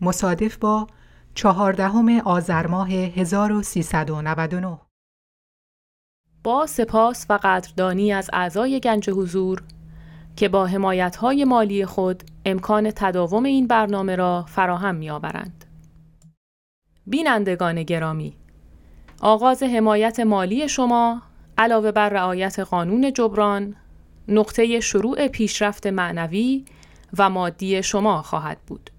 مصادف با چهاردهم آذر ماه 1399 با سپاس و قدردانی از اعضای گنج حضور که با حمایت‌های مالی خود امکان تداوم این برنامه را فراهم می‌آورند. بینندگان گرامی، آغاز حمایت مالی شما علاوه بر رعایت قانون جبران، نقطه شروع پیشرفت معنوی و مادی شما خواهد بود.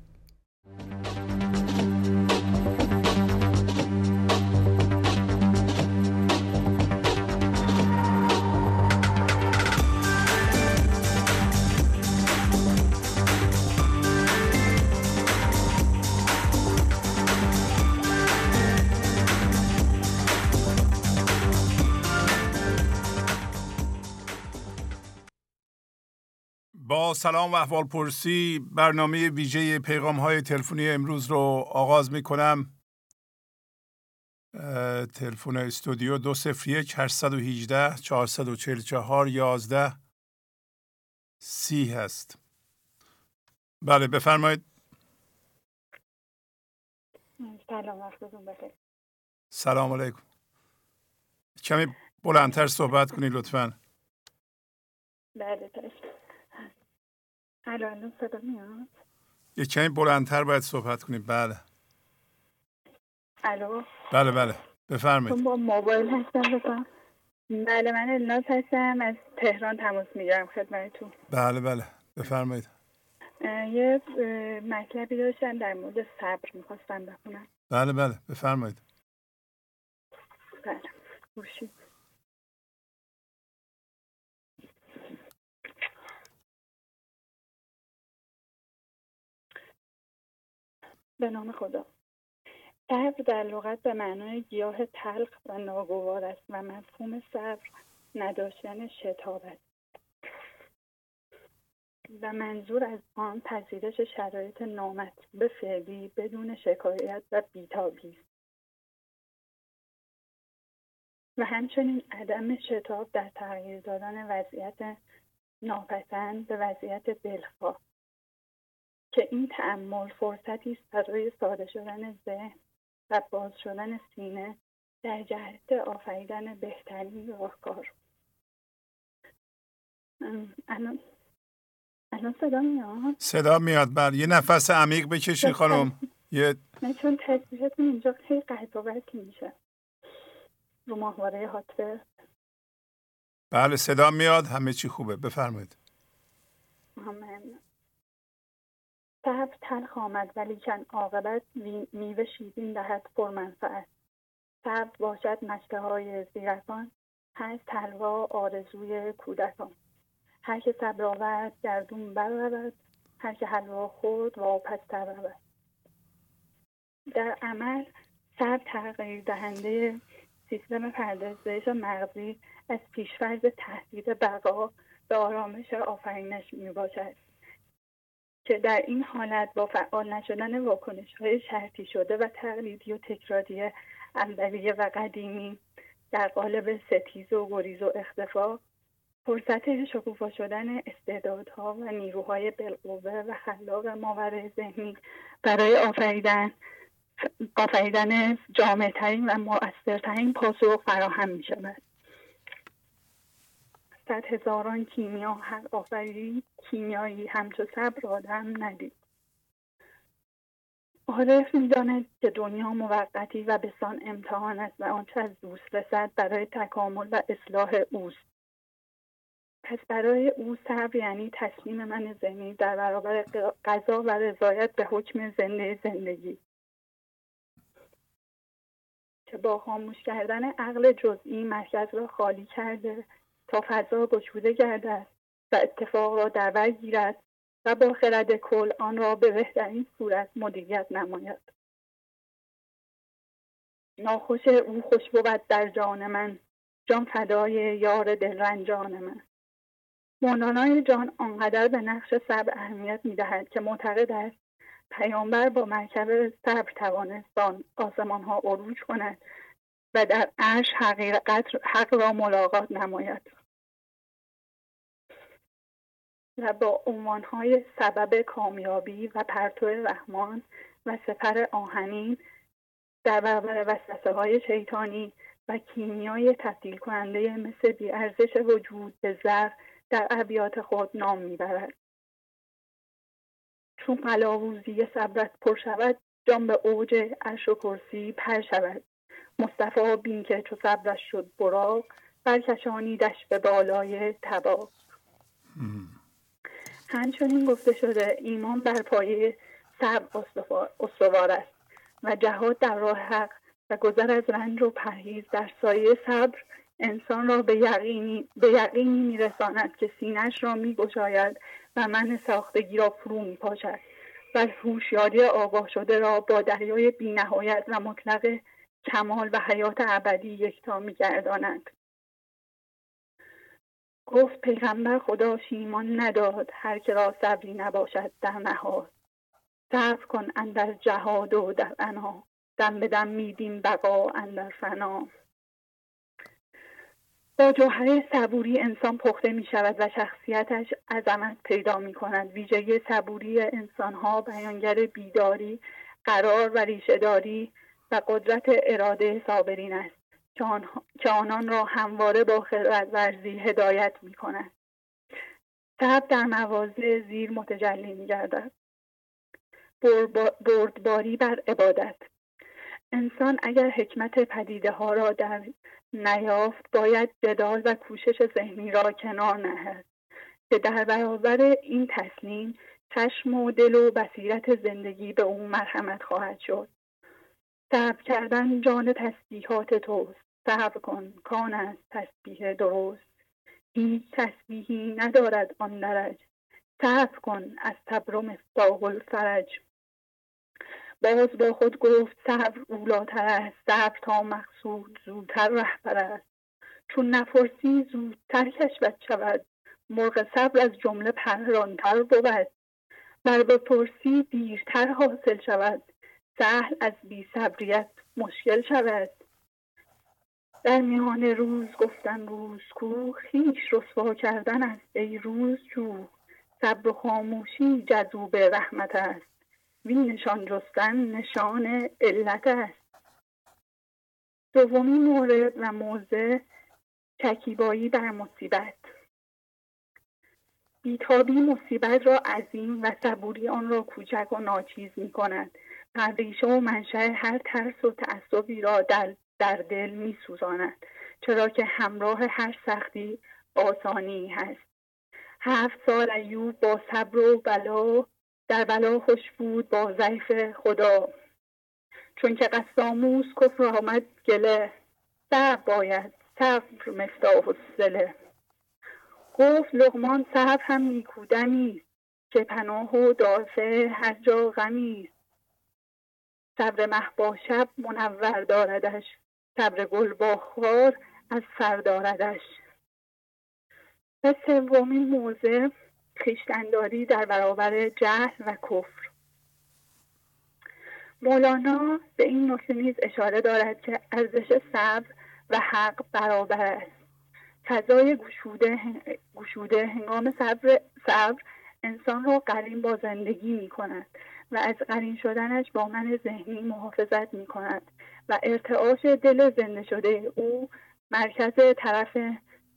با سلام و احوال پرسی برنامه ویژه پیغام های تلفنی امروز رو آغاز می کنم تلفن استودیو دو سفر یک هشتصد و هیجده چهارصد و چهل چهار یازده سی هست. بله بفرمایید. سلام وقتتون بخیر. سلام علیکم. کمی بلندتر صحبت کنید لطفا. بله الان صدا میاد؟ یه کمی بلندتر باید صحبت کنید بله. الو؟ بله بله. بفرمایید. با موبایل هستم بکنم بله من الناس هستم. از تهران تماس می‌گیرم خدمتتون. بله بله. بفرمایید. یه مطلبی داشتم در مورد صبر می‌خواستم بخونم. بله بله. بفرمایید. بله. به نام خدا. صبر در لغت به معنای گیاه تلخ و ناگوار است و مفهوم صبر نداشتن شتاب است. و منظور از آن پذیرش شرایط نامطلوب فعلی بدون شکایت و بیتابی است. و همچنین عدم شتاب در تغییر دادن وضعیت ناپسند به وضعیت دلخواه که این تعمل فرصتی است برای ساده شدن ذهن و باز شدن سینه در جهت آفریدن بهترین راهکار. الان الان صدا میاد؟ صدا میاد بله. یه نفس عمیق بکشی خانم. یه نه چون تصویرتون اینجا خیلی قطع میشه. رو ماهواره هاتفه بله صدا میاد. همه چی خوبه. بفرمایید. ممنون. صبر تلخ آمد ولیکن عاقبت میوه شیرین دهد پرمنفعت صبر باشد مشته های زیرکان هست تلوا آرزوی کودکان. هر که صبر آورد گردون برود هر که حلوا خورد واپستر رود در عمل صبر تغییر دهنده سیستم پردازش مغزی از پیشفرض تهدید بقا به آرامش آفرینش می باشد که در این حالت با فعال نشدن واکنش های شرطی شده و تقلیدی و تکراری اولیه و قدیمی در قالب ستیز و گریز و اختفا فرصت شکوفا شدن استعدادها و نیروهای بالقوه و خلاق ماورای ذهنی برای آفریدن آفریدن جامعترین و مؤثرترین پاسخ فراهم می شود. صد هزاران کیمیا هر آفری کیمیایی همچو صبر آدم ندید. عارف می‌داند که دنیا موقتی و بسان امتحان است و آنچه از دوست رسد برای تکامل و اصلاح اوست. پس برای او صبر یعنی تسلیم من ذهنی در برابر قضا و رضایت به حکم زنده زندگی. که با خاموش کردن عقل جزئی مرکز را خالی کرده تا فضا گشوده گردد و اتفاق را در بر گیرد و با خرد کل آن را به بهترین صورت مدیریت نماید. ناخوش او خوش بود در جان من جان فدای یار دلرنجان من. مولانا جان آنقدر به نقش صبر اهمیت می‌دهد که معتقد است پیامبر با مرکب صبر توانست آسمان ها عروج کند و در عرش حقیقت حق را ملاقات نماید. و با های سبب کامیابی و پرتو رحمان و سپر آهنین در برابر وسوسه های شیطانی و کیمیای تبدیل کننده مثل بیارزش وجود به زر در ابیات خود نام می‌برد. چون قلاووزی صبرت پر شود جان به اوج عرش و کرسی پر شود. مصطفی بین که چو صبرش شد براق برکشانیدش به بالای تبا همچنین گفته شده ایمان بر پایه صبر استوار است و جهاد در راه حق و گذر از رنج و پرهیز در سایه صبر انسان را به یقینی, به یقینی میرساند که سینش را میگشاید و من ساختگی را فرو میپاشد و هوشیاری آگاه شده را با دریای بینهایت و مطلق کمال و حیات ابدی یکتا میگرداند. گفت پیغمبر خدا شیمان نداد هر که را صبری نباشد در نهاد. صبر کن اندر جهاد و در انا دم به دم میدیم بقا اندر فنا. با جوهره صبوری انسان پخته می شود و شخصیتش عظمت پیدا می کند ویژگی صبوری انسان ها بیانگر بیداری قرار و ریشهداری و قدرت اراده صابرین است. که آنان را همواره با خلوت ورزی هدایت می کند صبر در مواضع زیر متجلی می گردد بردباری بر عبادت. انسان اگر حکمت پدیده ها را در نیافت باید جدال و کوشش ذهنی را کنار نهد. که در برابر این تسلیم چشم و دل و بصیرت زندگی به او مرحمت خواهد شد. صبر کردن جان تسبیحات توست. صبر کن کان است تسبیح درست. هیچ تسبیحی ندارد آن درج. صبر کن از صبر مفتاح الفرج. باز با خود گفت صبر اولاتر است صبر تا مقصود زودتر رهبر است. چون نفرسی زودتر کشفت شود مرغ صبر از جمله پرانتر بود. بر بپرسی دیرتر حاصل شود سهل از بی صبریت مشکل شود. در میان روز گفتن روز کو خیش رسوا کردن است ای روز جو. صبر و خاموشی جذوب رحمت است. وین نشان جستن نشان علت است. دومین مورد و موضع تکیبایی بر مصیبت. بیتابی مصیبت را عظیم و صبوری آن را کوچک و ناچیز می کند و منشأ هر ترس و تعصبی را در, در دل می سوزاند چرا که همراه هر سختی آسانی هست. هفت سال ایوب با صبر و بلا در بلا خوش بود با ضعف خدا. چون که قساموس کفر آمد گله صبر باید صبر مفتاح السله گفت لغمان صبر هم نیکودمی که پناه و دافع هر جا غمی. صبر مه با شب منور داردش. صبر گل با خار از سر داردش. و سومین موضع خیشتنداری در برابر جهل و کفر. مولانا به این نکته نیز اشاره دارد که ارزش صبر و حق برابر است. فضای گشوده, گشوده هنگام صبر, صبر انسان را قرین با زندگی می کند و از قرین شدنش با من ذهنی محافظت می کند و ارتعاش دل زنده شده. او مرکز طرف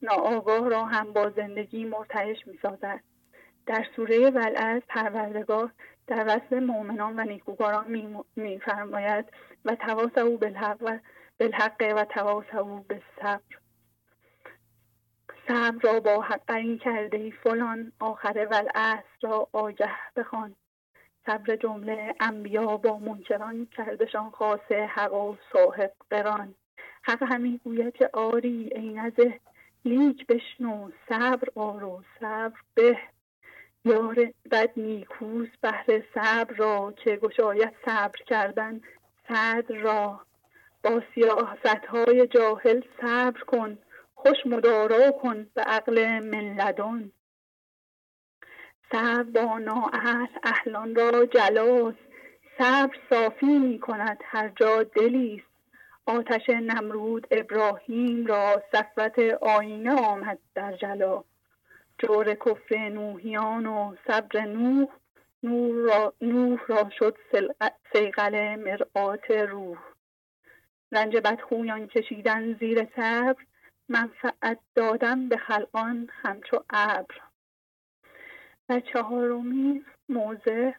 ناآگاه را هم با زندگی مرتعش می سازد در سوره ولعت پروردگار در وصف مؤمنان و نیکوکاران میفرماید و او بالحق و بالحق و تواصو به صبر را با حق این کرده فلان آخره والعصر را آگه بخوان. صبر جمله انبیا با منکران کردشان خاصه حق و صاحب قران. حق همین گوید که آری ای نزه لیک بشنو صبر آرو صبر به. یار بد نیکوز بهر صبر را که گشاید صبر کردن صدر را. با سیاست های جاهل صبر کن خوش مدارا کن به عقل ملدان صبر با نااهل اهلان را جلاس. صبر صافی می کند هر جا دلیست آتش نمرود ابراهیم را صفوت آینه آمد در جلا. جور کفر نوحیان و صبر نوح نور را, نوح را شد سیقل مرآت روح. رنج بدخویان کشیدن زیر صبر منفعت دادن به خلقان همچو ابر. و چهارمی موضع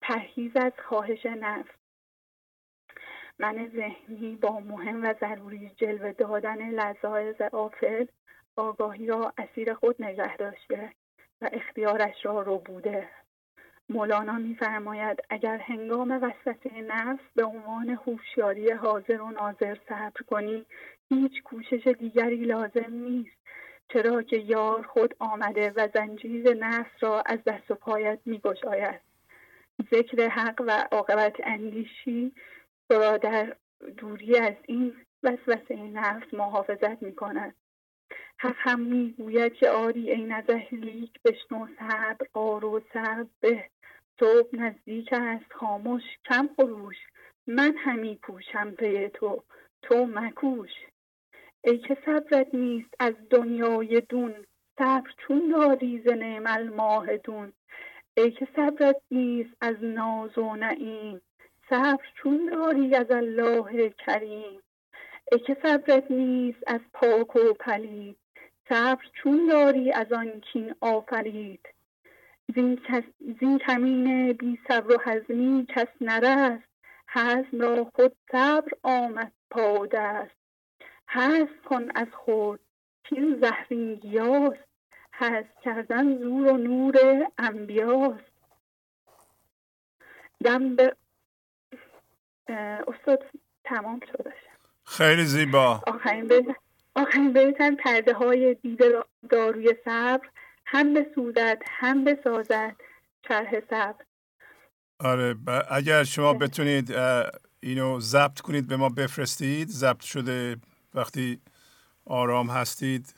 پرهیز از خواهش نفس. من ذهنی با مهم و ضروری جلوه دادن لذایز آفل آگاهی را اسیر خود نگه داشته و اختیارش را رو بوده. مولانا میفرماید اگر هنگام وسوسه نفس به عنوان هوشیاری حاضر و ناظر صبر کنی هیچ کوشش دیگری لازم نیست. چرا که یار خود آمده و زنجیر نفس را از دست و پایت میگشاید. ذکر حق و عاقبت اندیشی را در دوری از این وسوسه نفس محافظت می کند حق همی گوید که آری ای نزه لیک بشنو صبر آر و صبر به. صبح نزدیک است خاموش کم خروش. من همی کوشم پی تو تو مکوش. ای که صبرت نیست از دنیای دون صبر چون داری ز نعم الماهدون. ای که صبرت نیست از ناز و نعیم صبر چون داری از الله کریم. ای که صبرت نیست از پاک و پلید صبر چون داری از آن کین آفرید. زین کمین بی صبر و حزمی کس نرست حزم را خود صبر آمد پادست. حذف کن از خود. کین زهرین گیاست حذف کردن زور و نور انبیاست. دم به استاد تمام شدش خیلی زیبا. آخرین آخرین بیتن پرده های دیده داروی صبر. هم بسودد هم بسازد چرح صبر. آره اگر شما بتونید اینو ضبط کنید به ما بفرستید. ضبط شده وقتی آرام هستید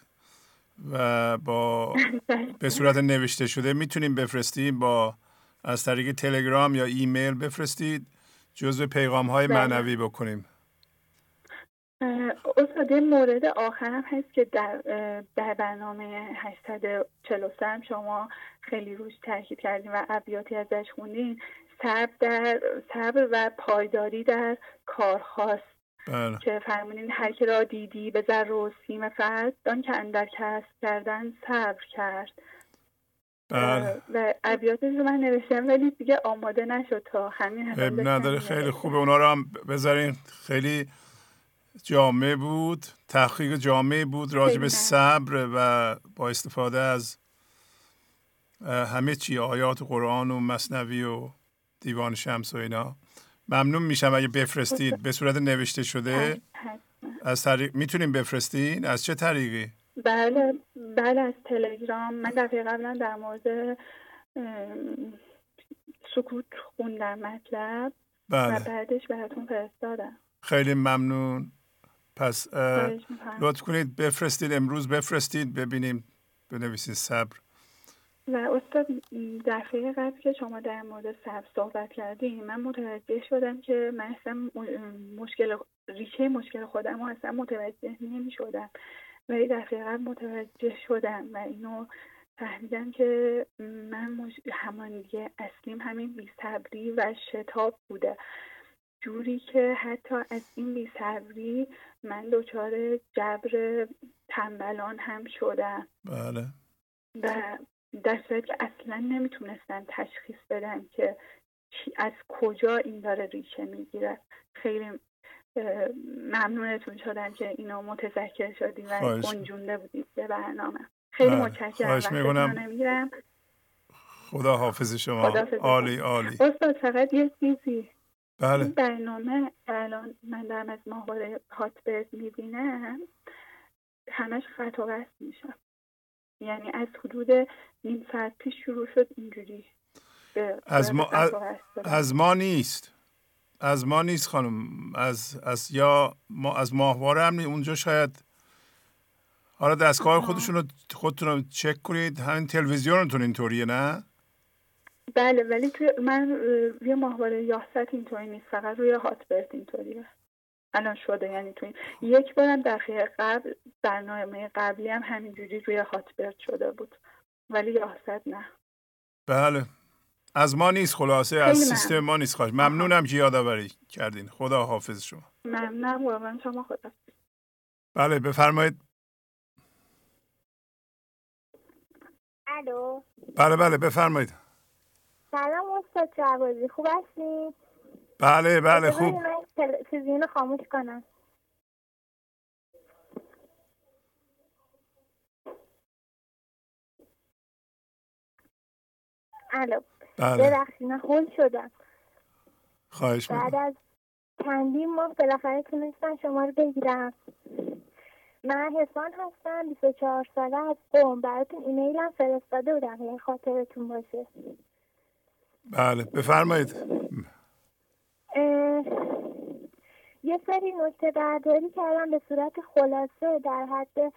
و با به صورت نوشته شده می‌تونیم بفرستیم با از طریق تلگرام یا ایمیل بفرستید جزو پیغام های بله. معنوی بکنیم. استاد مورد آخرم هست که در, در برنامه 843 شما خیلی روش تاکید کردیم و ابیاتی ازش خوندین. صبر در صبر و پایداری در کارهاست. بله. که فرمونین هر که را دیدی به ذر و سیم فرد دان که اندر کسب کردن صبر کرد. بله. و ابیاتش رو من نوشتم ولی دیگه آماده نشد تا همین نداره خیلی خوبه. اونا رو هم بذارین. خیلی جامعه بود. تحقیق جامعه بود راجع به صبر و با استفاده از همه چی آیات قرآن و مصنوی و دیوان شمس و اینا. ممنون میشم اگه بفرستید. به صورت نوشته شده؟ از طریق می‌تونیم بفرستین؟ از چه طریقی؟ بله بله از تلگرام. من دفعه قبلا در مورد سکوت خوندم مطلب بله. و بعدش براتون فرستادم. خیلی ممنون. پس لطف کنید بفرستید امروز بفرستید ببینیم بنویسید صبر. و استاد دفعه قبل که شما در مورد صبر صحبت کردیم من متوجه شدم که من اصلا مشکل ریشه مشکل خودم اصلا متوجه نمی شدم ولی دفعه قبل متوجه شدم و اینو فهمیدم که من مش... همانگی اصلیم همین بیصبری و شتاب بوده. جوری که حتی از این بیصبری من دچار جبر تنبلان هم شدم. بله. و در صورت که اصلا نمی‌تونستن تشخیص بدن که از کجا این داره ریشه می‌گیره. خیلی ممنونتون شدن که اینو متذکر شدیم و گنجونده بودید به برنامه. خیلی بله. متشکرم. خواهش خدا حافظ شما. عالی عالی. استاد فقط یه چیزی. بله. برنامه الان من دارم از ماهواره هاتبرد می‌بینم. همش خط و میشم یعنی از حدود نیم ساعت پیش شروع شد اینجوری از ما از, ما نیست. از ما نیست خانم. از از یا ما از ماهواره هم اونجا شاید حالا دستگاه خودشون رو خودتون رو چک کنید. همین تلویزیونتون اینطوریه نه؟ بله ولی تو من روی ماهواره یاست اینطوری نیست. فقط روی هاتبرت اینطوریه. الان شده یعنی تو یک بارم دقیقه قبل برنامه قبلی هم همینجوری روی هاتبرت شده بود ولی یاست نه. بله. از ما نیست خلاصه از سیستم ما نیست خواهش ممنونم که یادآوری کردین. خدا حافظ شما. ممنونم واقعا شما خدا. بله بفرمایید. الو. بله بله بفرمایید. سلام استاد جوازی. خوب هستید بله بله خوب. تلویزیون خاموش کنم. الو بله. ببخشید من هول شدم. خواهش بعد از چندین ماه بالاخره تونستم شما رو بگیرم. من حسان هستم 24 ساله از قوم. براتون ایمیل هم فرستاده بودم یه خاطرتون باشه. بله بفرمایید. یه سری نکته برداری کردم به صورت خلاصه در حد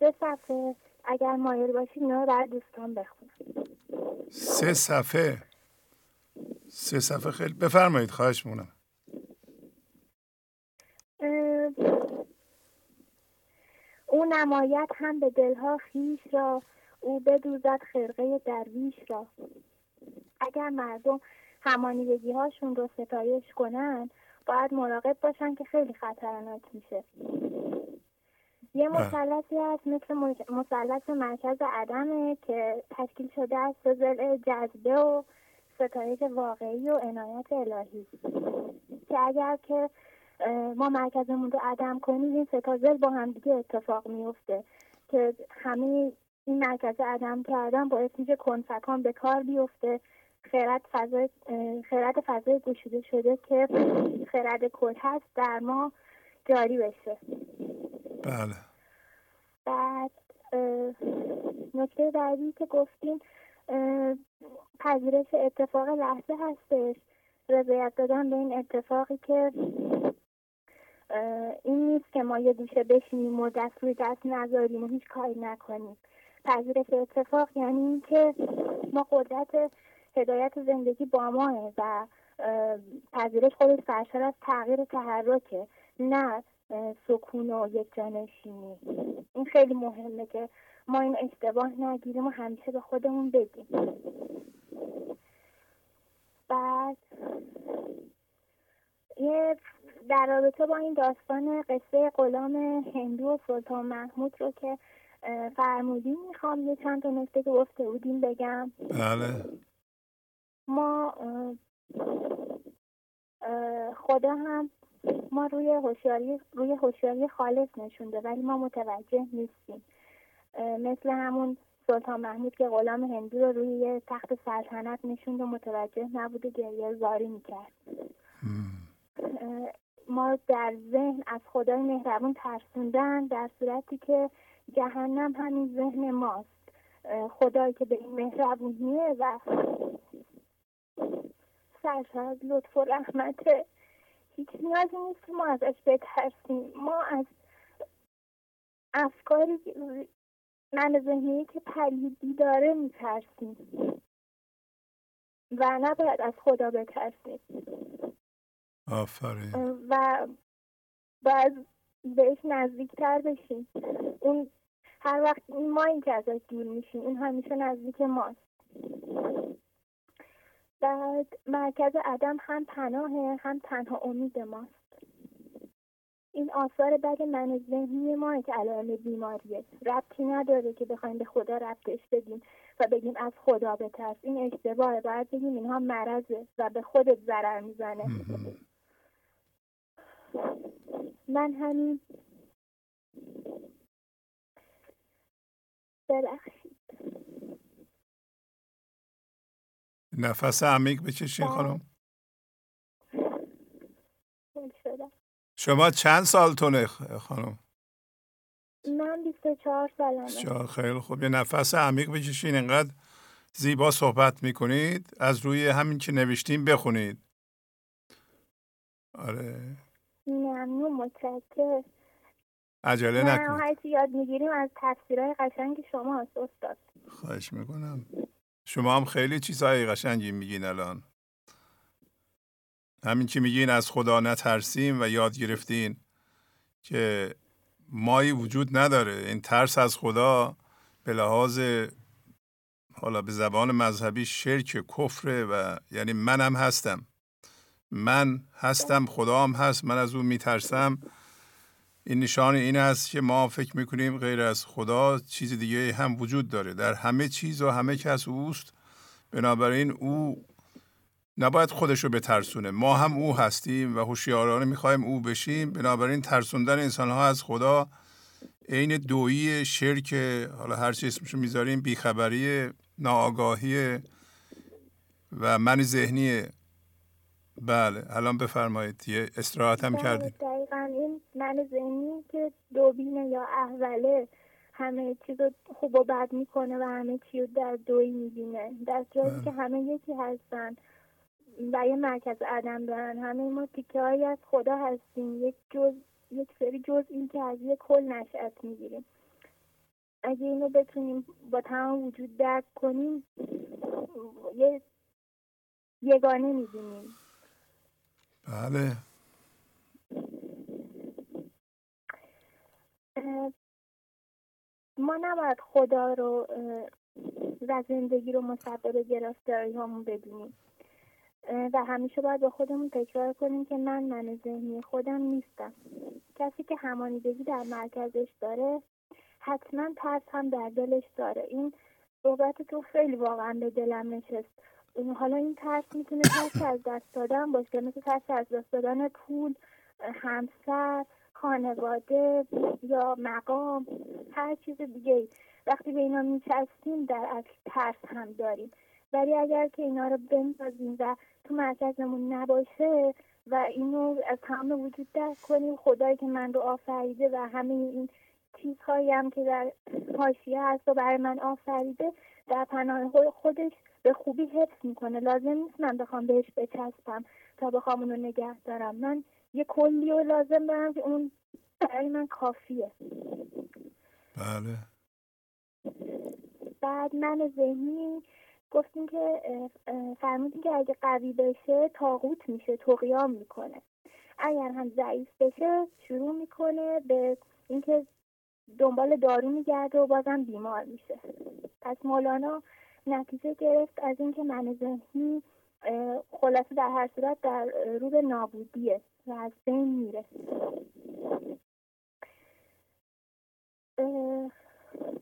سه صفحه. اگر مایل باشید اینا رو دوستان بخونم. سه صفحه. سه صفحه خیلی بفرمایید خواهش مونم او نمایت هم به دلها خیش را او بدوزد خرقه درویش را. اگر مردم همانیدگی هاشون رو ستایش کنن باید مراقب باشن که خیلی خطرناک میشه. یه مثلثی هست مثل مثلث مرکز عدمه که تشکیل شده از سه جذبه و ستایش واقعی و عنایت الهی. که اگر که ما مرکزمون رو عدم کنیم این ستا با هم دیگه اتفاق میفته که همه این مرکز عدم کردن باعث میشه کنفکان به کار بیفته. خیرت فضای خیرت فضای گشوده شده که خرد کل هست در ما جاری بشه. بله. بعد نکته بعدی که گفتیم پذیرش اتفاق لحظه هستش. رضایت دادن به این اتفاقی که این نیست که ما یه گوشه بشینیم و دست روی دست نذاریم و هیچ کاری نکنیم. پذیرش اتفاق یعنی اینکه ما قدرت هدایت زندگی با ماه و پذیرش خودش سرشار از تغییر تحرکه نه سکون و یک جانشینی. این خیلی مهمه که ما این اشتباه نگیریم و همیشه به خودمون بگیم. بعد یه در رابطه با این داستان قصه غلام هندو و سلطان محمود رو که فرمودین می‌خوام یه چند تا نکته که گفته بودیم بگم. بله. ما خدا هم ما روی هوشیاری روی هوشیاری خالص نشونده ولی ما متوجه نیستیم. مثل همون سلطان محمود که غلام هندو رو روی تخت سلطنت نشوند و متوجه نبوده گریه زاری می‌کرد. ما در ذهن از خدای مهربون ترسوندن در صورتی که جهنم همین ذهن ماست. خدایی که به این مهربونیه و سرشاد لطف و رحمت. هیچ نیازی نیست ما ازش بترسیم. ما از افکاری من ذهنی که پلیدی داره میترسیم و نباید از خدا بترسیم. آفرین. و باید بهش نزدیکتر بشیم. اون هر وقت ما این که ازش دور میشیم اون همیشه نزدیک ماست. بعد مرکز عدم هم پناهه هم تنها امید ماست. این آثار بد من ذهنی ما که علائم بیماریه. ربطی نداره که بخوایم به خدا ربطش بدیم و بگیم از خدا بترس. این اشتباهه. باید بگیم اینها مرضه و به خودت ضرر می‌زنه. من همین ببخشید نفس عمیق بکشین. خانم. شما چند سال تونه خانم؟ من 24 سالمه. خیلی خوب. یه نفس عمیق بکشین انقدر زیبا صحبت می‌کنید. از روی همین که نوشتیم بخونید. آره. ممنون متشکر عجله نکنید. هرچی یاد می‌گیریم از تفسیرهای قشنگ شما هست استاد. خواهش می‌کنم. شما هم خیلی چیزهای قشنگی میگین الان. همین که میگین از خدا نترسیم و یاد گرفتین که مایی وجود نداره. این ترس از خدا به لحاظ حالا به زبان مذهبی شرک کفره و یعنی منم هستم. من هستم خدا هم هست من از اون میترسم. این نشان این است که ما فکر می‌کنیم غیر از خدا چیز دیگه هم وجود داره. در همه چیز و همه کس اوست. بنابراین او نباید خودش رو بترسونه. ما هم او هستیم و هوشیارانه می‌خوایم او بشیم. بنابراین ترسوندن انسان ها از خدا عین دویی شرک حالا هر چی اسمشو می‌ذاریم بیخبری ناآگاهی و من ذهنی بله الان بفرمایید. یه استراحت هم کردیم. دقیقا این من ذهنی که دوبینه یا احوله همه چیز رو خوب و بد می‌کنه و همه چی رو در دوی می‌بینه. در جایی بله. که همه یکی هستن و یه مرکز عدم دارن همه ما تیکه هایی از خدا هستیم. یک جز یک سری جز این که از یک کل نشأت می‌گیریم. اگه اینو بتونیم با تمام وجود درک کنیم یه یگانه می‌بینیم. بله. ما نباید خدا رو و زندگی رو مسبب گرفتاری همون بدونیم و همیشه باید با خودمون تکرار کنیم که من من ذهنی خودم نیستم. کسی که همانیدگی در مرکزش داره حتما ترس هم در دلش داره. این صحبت تو خیلی واقعا به دلم نشست. حالا این ترس می‌تونه ترس از دست دادن باشه. مثل ترس از دست دادن پول همسر خانواده یا مقام هر چیز دیگه وقتی به اینا میچستیم در اصل ترس هم داریم. ولی اگر که اینا رو بندازیم و تو مرکزمون نباشه و اینو از تمام وجود درک کنیم خدایی که من رو آفریده و همه این چیزهایی هم که در حاشیه هست و برای من آفریده در پناه خودش به خوبی حفظ می‌کنه. لازم نیست من بخوام بهش بچسبم تا بخوام اونو نگه دارم. من یه کلی رو لازم دارم که اون برای من کافیه. بله. بعد من ذهنی گفتیم که فرمودیم که اگه قوی بشه تاغوت میشه تقیام می‌کنه. اگر هم ضعیف بشه شروع می‌کنه به اینکه دنبال دارو میگرده و بازم بیمار میشه. پس مولانا نتیجه گرفت از اینکه من ذهنی خلاصه در هر صورت در رو به نابودیه و از بین میره.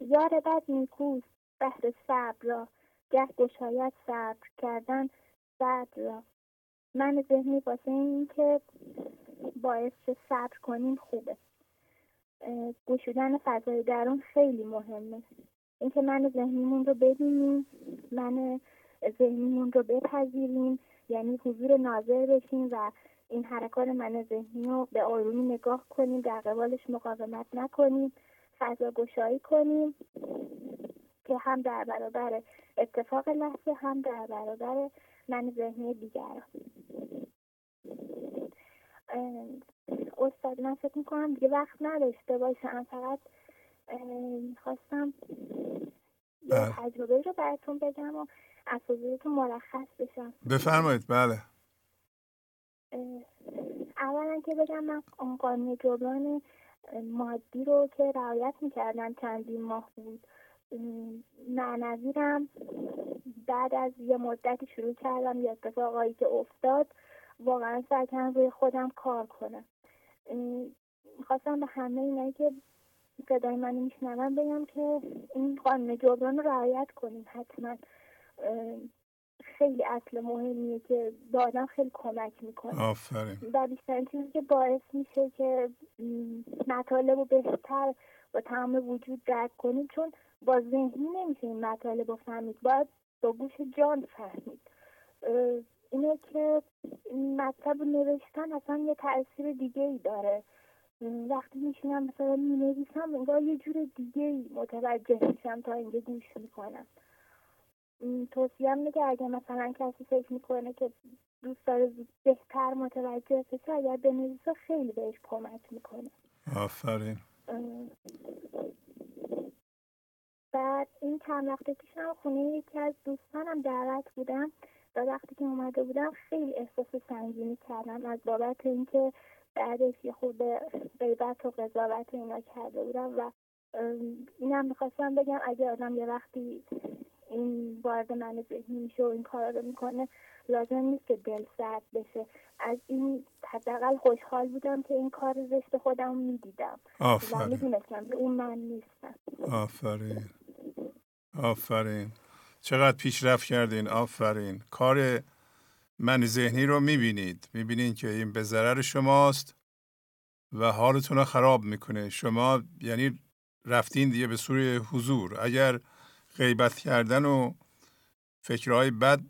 یار بد نیکوست بهر صبر را گه گشایت صبر کردن بعد را. من ذهنی واسه این که باعث صبر کنیم خوبه. گشودن فضای درون خیلی مهمه. اینکه من ذهنیمون رو ببینیم من ذهنیمون رو بپذیریم یعنی حضور ناظر بشیم و این حرکات من ذهنی رو به آرومی نگاه کنیم در قبالش مقاومت نکنیم فضا گشایی کنیم که هم در برابر اتفاق لحظه هم در برابر من ذهنی دیگران. استاد من فکر می‌کنم دیگه وقت نداشته باشم فقط خواستم یه بله. تجربه رو براتون بگم و از حضورتون مرخص بشم بفرمایید بله. اولا که بگم من قانون جبران مادی رو که رعایت می‌کردم چندین ماه بود معنویرم بعد از یه مدتی شروع کردم یه اتفاقایی که افتاد واقعا سعی روی خودم کار کنم. می‌خواستم به همه اینایی که صدای من میشنون بگم که این قانون جبران رو رعایت کنیم حتما. خیلی اصل مهمیه که به آدم خیلی کمک می‌کنه. آفرین. و بیشتر چیزی که باعث میشه که مطالب رو بهتر با تمام وجود درک کنیم چون با ذهنی نمیشه این مطالب رو فهمید باید با گوش جان فهمید. اینه که مطلب نوشتن اصلا یه تاثیر دیگه ای داره. وقتی میشینم مثلا می نویسم انگار یه جور دیگه متوجه میشم تا اینکه گوش می‌کنم. توصیه میگه اگه مثلا کسی فکر می‌کنه که دوست داره بهتر متوجه بشه اگر بنویسه خیلی بهش کمک می‌کنه. آفرین. بعد این چند وقت پیشم خونه یکی از دوستانم دعوت بودم و وقتی که اومده بودم خیلی احساس سنگینی کردم از بابت اینکه بعدش یه خود غیبت و قضاوت اینا کرده بودم و اینم می‌خواستم بگم اگه آدم یه وقتی این وارد من ذهنی میشه و این کار رو می‌کنه لازم نیست که دل سرد بشه. از این حداقل خوشحال بودم که این کار زشت خودم می‌دیدم. آفرین. می‌دونستم که اون من نیستم. آفرین. آفرین. چقدر پیشرفت کردین. آفرین. کار من ذهنی رو می‌بینید. می‌بینید که این به ضرر شماست و حالتون رو خراب می‌کنه. شما یعنی رفتین دیگه به سوی حضور. اگر غیبت کردن و فکرهای بد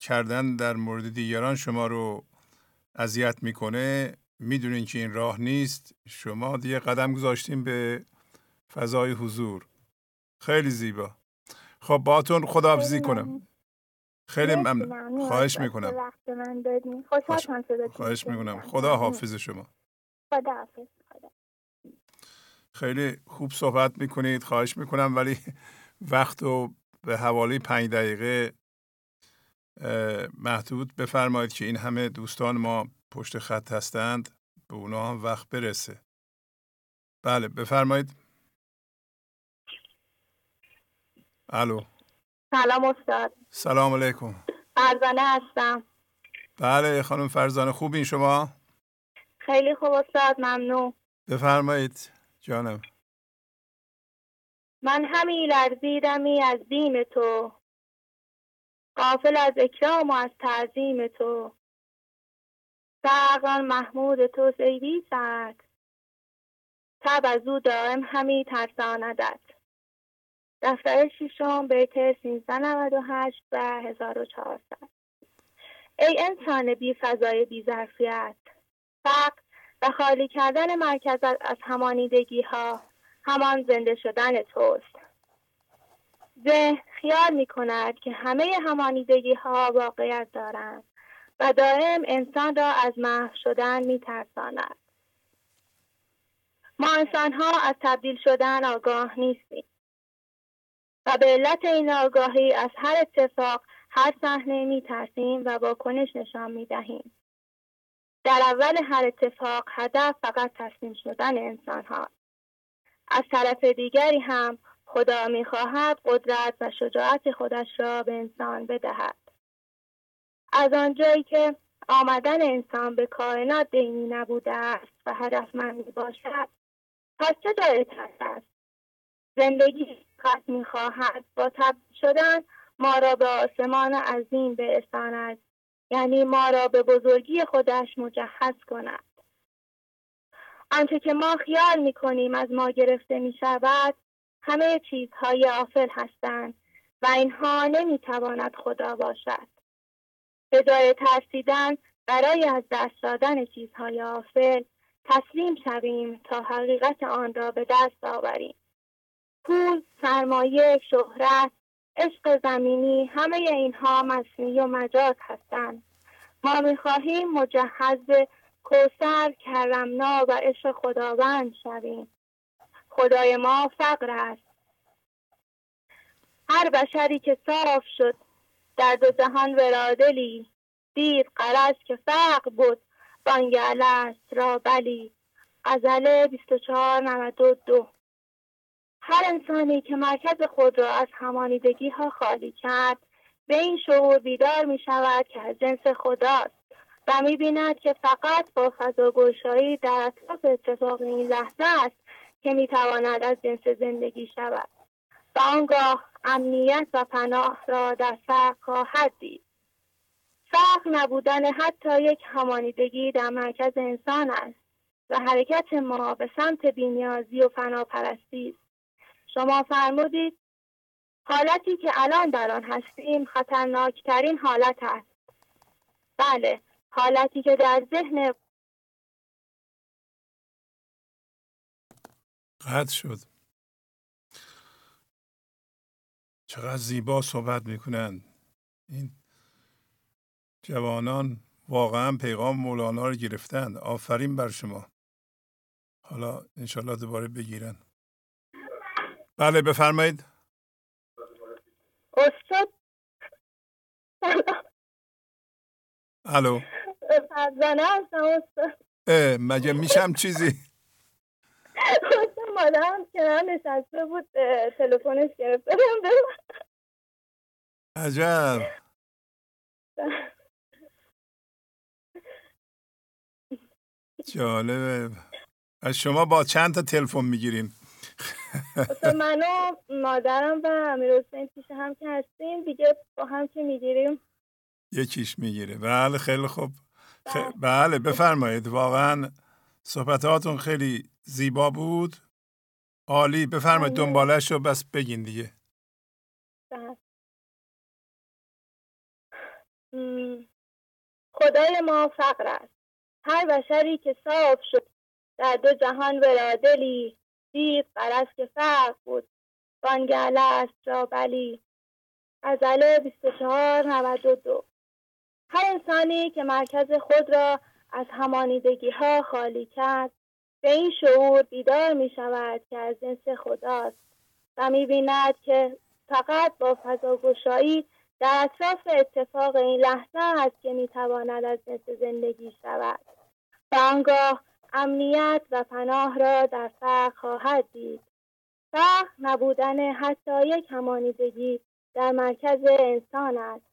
کردن در مورد دیگران شما رو اذیت می‌کنه می‌دونین که این راه نیست. شما دیگه قدم گذاشتین به فضای حضور. خیلی زیبا. خب باتون خداحافظی کنم. خیلی ممنون. خواهش می‌کنم. خواهش می‌کنم. خدا حافظ شما. خدا حافظ خیلی خوب صحبت می‌کنید. خواهش می‌کنم ولی وقت رو به حوالی پنج دقیقه محدود بفرمایید که این همه دوستان ما پشت خط هستند. به اونا هم وقت برسه. بله بفرمایید. الو. سلام استاد. سلام علیکم. فرزانه هستم. بله خانم فرزانه خوبین شما؟ خیلی خوب استاد ممنون. بفرمایید جانم. من همی لرزیدمی از بیم تو. قافل از اکرام و از تعظیم تو. سرقان محمود تو سیدی سرد تب از او دائم همی ترساندد دفتر شیشم بیت هشت و 1400 ای انسان بی فضای بی ظرفیت. و خالی کردن مرکزت از همانیدگی ها همان زنده شدن توست. ذهن خیال می کند که همه همانیدگی ها واقعیت دارند و دائم انسان را از محو شدن می ترساند. ما انسان ها از تبدیل شدن آگاه نیستیم. و به علت این آگاهی از هر اتفاق هر صحنه می ترسیم و واکنش نشان می دهیم. در اول هر اتفاق هدف فقط تسلیم شدن انسان ها. از طرف دیگری هم خدا می‌خواهد قدرت و شجاعت خودش را به انسان بدهد از آنجایی که آمدن انسان به کائنات دینی نبوده است و هدفمند باشد پس چه جای است زندگی قصد می‌خواهد با تبدیل شدن ما را به آسمان عظیم برساند یعنی ما را به بزرگی خودش مجهز کند آنچه که ما خیال می کنیم از ما گرفته می شود همه چیزهای آفل هستند و اینها نمی تواند خدا باشد. به جای ترسیدن برای از دست دادن چیزهای آفل تسلیم شویم تا حقیقت آن را به دست آوریم. پول، سرمایه، شهرت، عشق زمینی همه اینها مصنوعی و مجاز هستند. ما می‌خواهیم مجهز کوسر کرمنا و عشق خداوند شویم. خدای ما فقر است. هر بشری که صاف شد در دو جهان ورادلی. دید قرض که فقر بود بانگ است را بلی. غزل 2492 هر انسانی که مرکز خود را از همانیدگی ها خالی کرد به این شعور بیدار می شود که از جنس خداست و می‌بیند که فقط با فضاگوشایی در اطراف اتفاق این لحظه است که می‌تواند از جنس زندگی شود و آنگاه امنیت و پناه را در فرق خواهد دید. فرق نبودن حتی یک همانیدگی در مرکز انسان است و حرکت ما به سمت بینیازی و فناپرستی است. شما فرمودید حالتی که الان در آن هستیم خطرناکترین حالت است. بله حالتی که در ذهن قطع شد. چقدر زیبا صحبت می‌کنند. این جوانان واقعا پیغام مولانا رو گرفتند. آفرین بر شما. حالا انشالله دوباره بگیرن. بله بفرمایید. استاد. الو. فرزانه هستم استاد. اه مگه میشم چیزی؟ استاد مادرم کنار نشسته بود تلفنش گرفته بودم عجب. جالبه. از شما با چند تا تلفن می‌گیریم؟ من و مادرم و امیر حسین پیش هم که هستیم دیگه با هم که می‌گیریم؟ یکیش می‌گیره بله خیلی خوب. خ- بله. بفرمایید. واقعا صحبتاتون خیلی زیبا بود. عالی. بفرمایید بله. دنبالش رو بس بگین دیگه. بله. خدای ما فقر است. هر بشری که صاف شد در دو جهان ورادلی دید قرص که فقر بود. بانگله است را بلی. غزل 24 92 هر انسانی که مرکز خود را از همانیدگی ها خالی کرد به این شعور بیدار می شود که از جنس خداست و می بیند که فقط با فضاگشایی در اطراف اتفاق این لحظه است که می تواند از جنس زندگی شود. و آنگاه امنیت و پناه را در فرق خواهد دید. فرق نبودن حتی یک همانیدگی در مرکز انسان است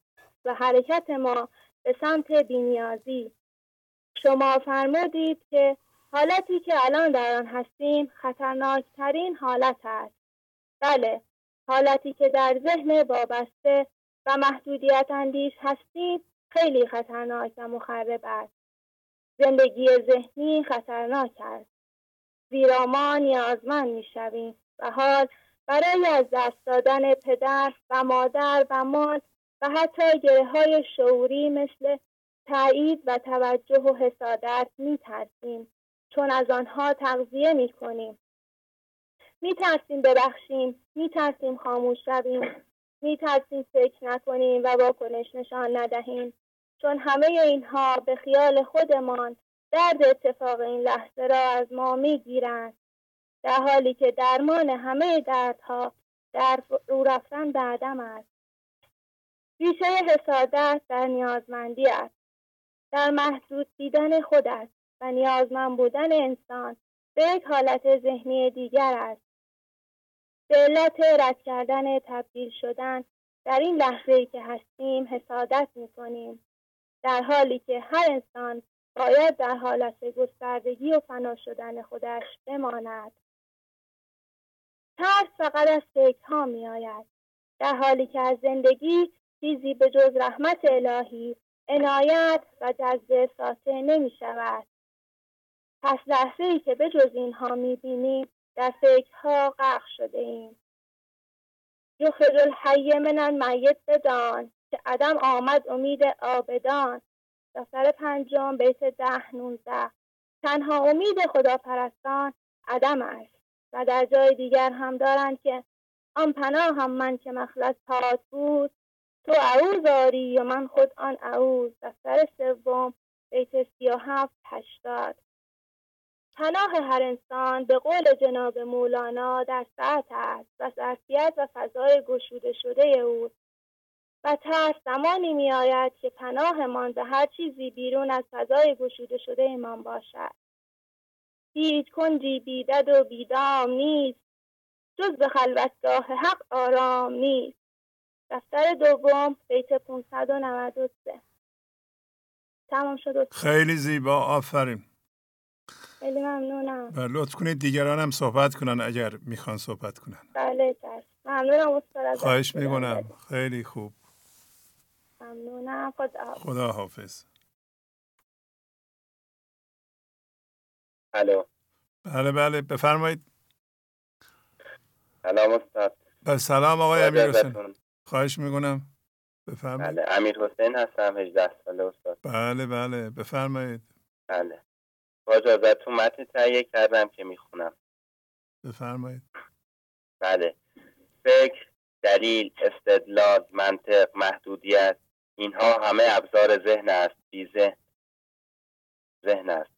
و حرکت ما به سمت بینیازی. شما فرمودید که حالتی که الان در آن هستیم خطرناکترین حالت است. بله حالتی که در ذهن وابسته و محدودیت اندیش هستیم خیلی خطرناک و مخرب است. زندگی ذهنی خطرناک است. زیرا ما نیازمند می‌شویم. و حال برای از دست دادن پدر و مادر و مال و حتی گره های شعوری مثل تایید و توجه و حسادت می ترسیم چون از آنها تغذیه می کنیم. می ترسیم ببخشیم، می ترسیم خاموش شویم، می ترسیم فکر نکنیم و واکنش نشان ندهیم. چون همه اینها به خیال خودمان درد اتفاق این لحظه را از ما می گیرند در حالی که درمان همه دردها در رو رفتن به عدم است. ریشه حسادت در نیازمندی است. در محدود دیدن خود است و نیازمند بودن انسان به یک حالت ذهنی دیگر است. به علت رد کردن تبدیل شدن در این لحظه ای که هستیم حسادت می کنیم. در حالی که هر انسان باید در حالت گستردگی و فنا شدن خودش بماند. ترس فقط از فکرها می آید. در حالی که از زندگی چیزی به جز رحمت الهی عنایت و جذب ساطع نمی شود. پس لحظه ای که به جز اینها می بینیم در فکرها غرق شده ایم. یخرج الحی من المیت بدان که عدم آمد امید آبدان. دفتر پنجم بیت ده نوزده. تنها امید خداپرستان عدم است و در جای دیگر هم دارند که آن پناه هم من که مخلص پاد بود تو اعوذ آری و من خود آن اعوذ دفتر سوم بیت سی و هفت هشتاد. پناه هر انسان به قول جناب مولانا در ساعت است و ظرفیت و فضای گشوده شده او و ترس زمانی می آید که پناهمان به هر چیزی بیرون از فضای گشوده شده ایمان باشد. هیچ کنجی بیدد و بیدام نیست. جز به خلوتگاه حق آرام نیست. دفتر دوم بیت 593 تمام شد خیلی زیبا آفرین. خیلی ممنونم. و لطف کنید دیگران هم صحبت کنن اگر می‌خوان صحبت کنن. بله ممنونم استاد خواهش می‌کنم. خیلی خوب. ممنونم. خدا خدا حافظ الو. بله بله. بفرمایید. سلام استاد. بله سلام آقای امیر حسین خواهش می‌کنم. بفرمایید. بله امیر حسین هستم 18 ساله استاد. بله بله. بفرمایید. بله. با اجازتون متن تهیه کردم که می‌خونم. بفرمایید. بله. فکر دلیل استدلال منطق محدودیت. اینها همه ابزار ذهن است. بی ذهن. ذهن است.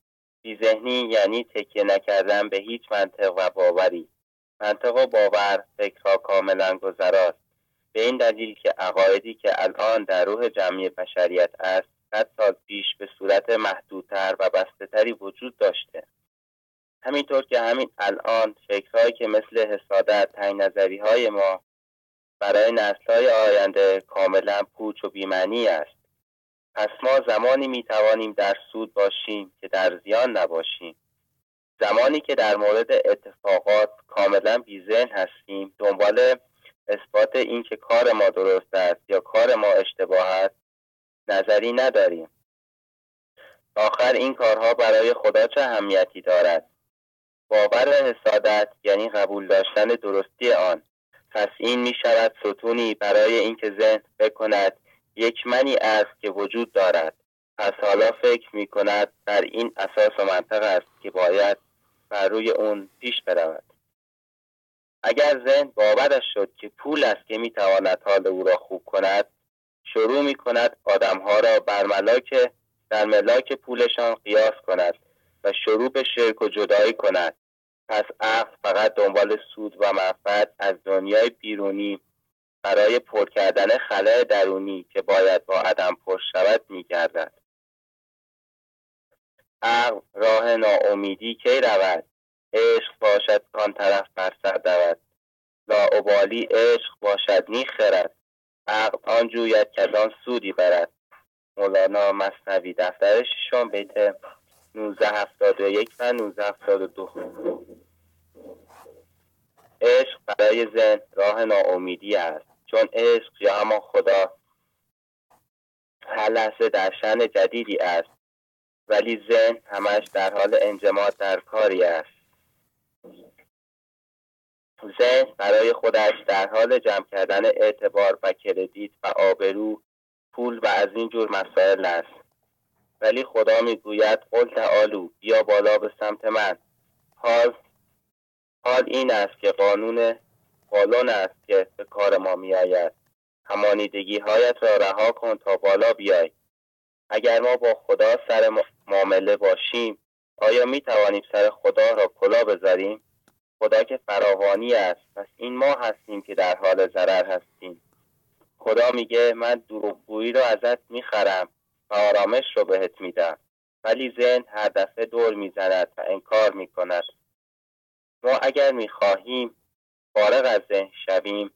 بی ذهنی یعنی تکیه نکردن به هیچ منطق و باوری. منطق و باور فکرها کاملا گذراست. به این دلیل که عقایدی که الان در روح جمعی بشریت است صد سال پیش به صورت محدودتر و بستهتری وجود داشته. همینطور که همین الان فکرهایی که مثل حسادت تنگ نظری های ما برای نسل های آینده کاملا پوچ و بیمعنی است. پس ما زمانی می توانیم در سود باشیم که در زیان نباشیم. زمانی که در مورد اتفاقات کاملا بیزن هستیم دنبال اثبات اینکه کار ما درست است یا کار ما اشتباه است نظری نداریم. آخر این کارها برای خدا چه اهمیتی دارد؟ باور حسادت یعنی قبول داشتن درستی آن. پس این می شود ستونی برای اینکه ذهن بکند یک منی است که وجود دارد. پس حالا فکر می کند در این اساس و منطق است که باید بر روی اون پیش برود. اگر ذهن باورش شد که پول است که می تواند حال او را خوب کند شروع می کند آدمها را بر ملاک در ملاک پولشان قیاس کند و شروع به شرک و جدایی کند. پس عقل فقط دنبال سود و منفعت از دنیای بیرونی برای پر کردن خلای درونی که باید با عدم پر شود میگردد. عقل راه ناامیدی کی رود؟ عشق باشد کان طرف بر سر دود. لاعبالی عشق باشد می‌خرد عقل آن جوید که آن سودی برد. مولانا مصنوی دفتر ششم بیت 1971 و 1972 عشق برای زن راه ناامیدی است. چون عشق یا همان خدا هر لحظه در شن جدیدی است ولی ذهن همش در حال انجماد در کاری است. ذهن برای خودش در حال جمع کردن اعتبار و کردیت و آبرو پول و از این جور مسائل است. ولی خدا می‌گوید قل تعالو بیا بالا به سمت من. حال حال این است که قانون بالون است که به کار ما میآید. همانیدگی هایت را رها کن تا بالا بیای. اگر ما با خدا سر معامله باشیم آیا می توانیم سر خدا را کلا بذاریم؟ خدا که فراوانی است پس این ما هستیم که در حال ضرر هستیم. خدا میگه من دروغگویی را ازت می‌خرم و آرامش رو بهت میدم. ولی ذهن هر دفعه دور می‌زند و انکار می‌کند. ما اگر می‌خواهیم فارغ از ذهن شویم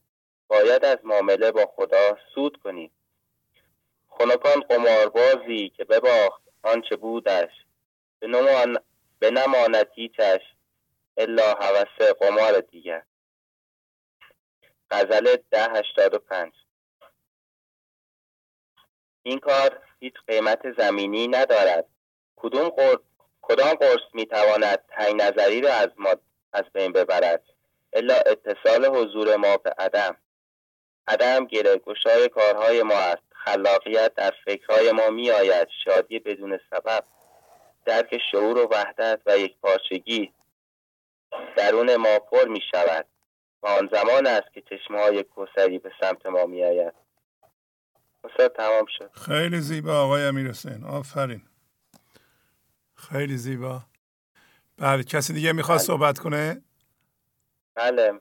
باید از معامله با خدا سود کنیم. خنکان قماربازی که بباخت آنچه بودش به نماند هیچش الا هوس قمار دیگر. غزل ده هشتاد و پنج. این کار هیچ قیمت زمینی ندارد. کدام قرص می‌تواند تنگ نظری را از ما از بین ببرد. الا اتصال حضور ما به عدم. عدم گره گشای کارهای ما است. خلاقیت در فکرهای ما می آید شادی بدون سبب. درک شعور و وحدت و یک پارچگی درون ما پر می شود و آن زمان است که چشمه های کسری به سمت ما می آید تمام شد. خیلی زیبا آقای امیر حسین آفرین. خیلی زیبا. بله کسی دیگه می‌خواد بله. صحبت کنه؟ بله.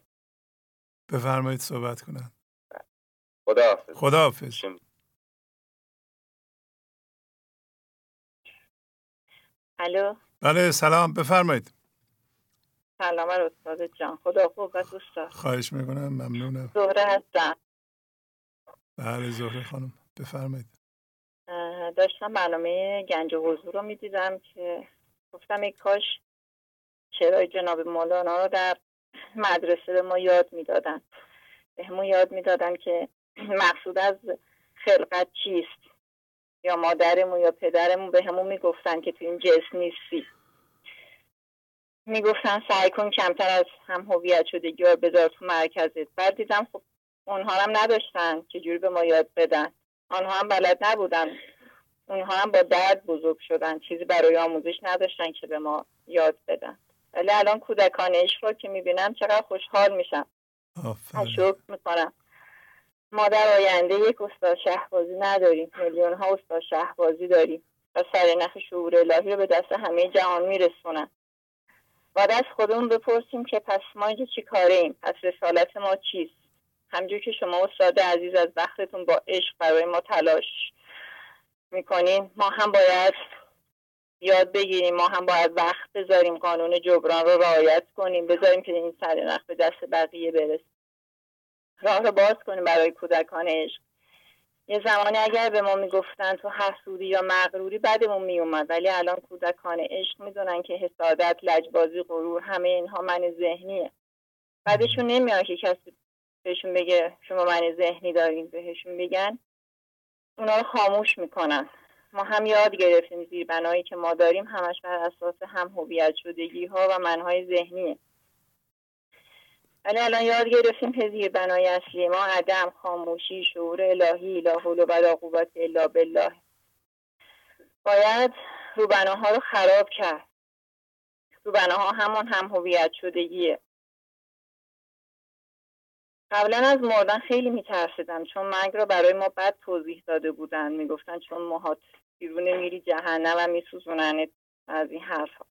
بفرمایید صحبت کنن. خدا خدا الو. بله سلام. بفرمایید. سلام استاد جان. خدا خوبت استاد. خواهش می‌کنم ممنونم. زهره هستم. بله زهره خانم. بفرمایید. داشتم برنامه گنج و حضور رو می‌دیدم که گفتم ای کاش چرای جناب مولانا رو در مدرسه به ما یاد می‌دادن. به همون یاد می‌دادن که مقصود از خلقت چیست؟ یا مادرمون یا پدرمون به همون می‌گفتن که تو این جس نیستی. می‌گفتن سعی کن کمتر از هم هویت شدگی رو بذار تو مرکزت. بعد دیدم خب اونها هم نداشتن چجوری به ما یاد بدن. آنها هم بلد نبودن. اونها هم با درد بزرگ شدن. چیزی برای آموزش نداشتن که به ما یاد بدن. ولی الان کودکان عشق رو که می‌بینم چقدر خوشحال میشم. شکر می‌کنم. ما در آینده یک استاد شهبازی نداریم. میلیون ها استاد شهبازی داریم. و سر نخ شعور الهی رو به دست همه جهان میرسونن. باید از خودمون بپرسیم که پس ما اینجا چی کاره ایم پس رسالت ما چیست؟ همجور که شما استاد عزیز از وقتتون با عشق برای ما تلاش می‌کنین ما هم باید یاد بگیریم ما هم باید وقت بذاریم قانون جبران رو رعایت کنیم. بذاریم که این سر به دست بقیه برسه. راه رو باز کنیم برای کودکان عشق. یه زمانی اگر به ما می‌گفتن تو حسودی یا مغروری بعدمون میومد ولی الان کودکان عشق می‌دونن که حسادت لجبازی غرور همه اینها من ذهنیه. بعدشون نمیاد که کسی بهشون بگه شما من ذهنی دارین بهشون بگن. اونا رو خاموش می‌کنن. ما هم یاد گرفتیم زیربنایی که ما داریم همش بر اساس هم هویت شدگی ها و منهای ذهنیه ولی الان یاد گرفتیم که زیربنای اصلی ما عدم خاموشی شعور الهی لا حول و قوت الا بالله. باید روبناها رو خراب کرد. روبناها همون هم هویت شدگیه. قبلا از مردن خیلی میترسیدم چون مرگ را برای ما بد توضیح داده بودن. می‌گفتن چون ماهات بیرون میری جهنم و میسوزونن از این حرف ها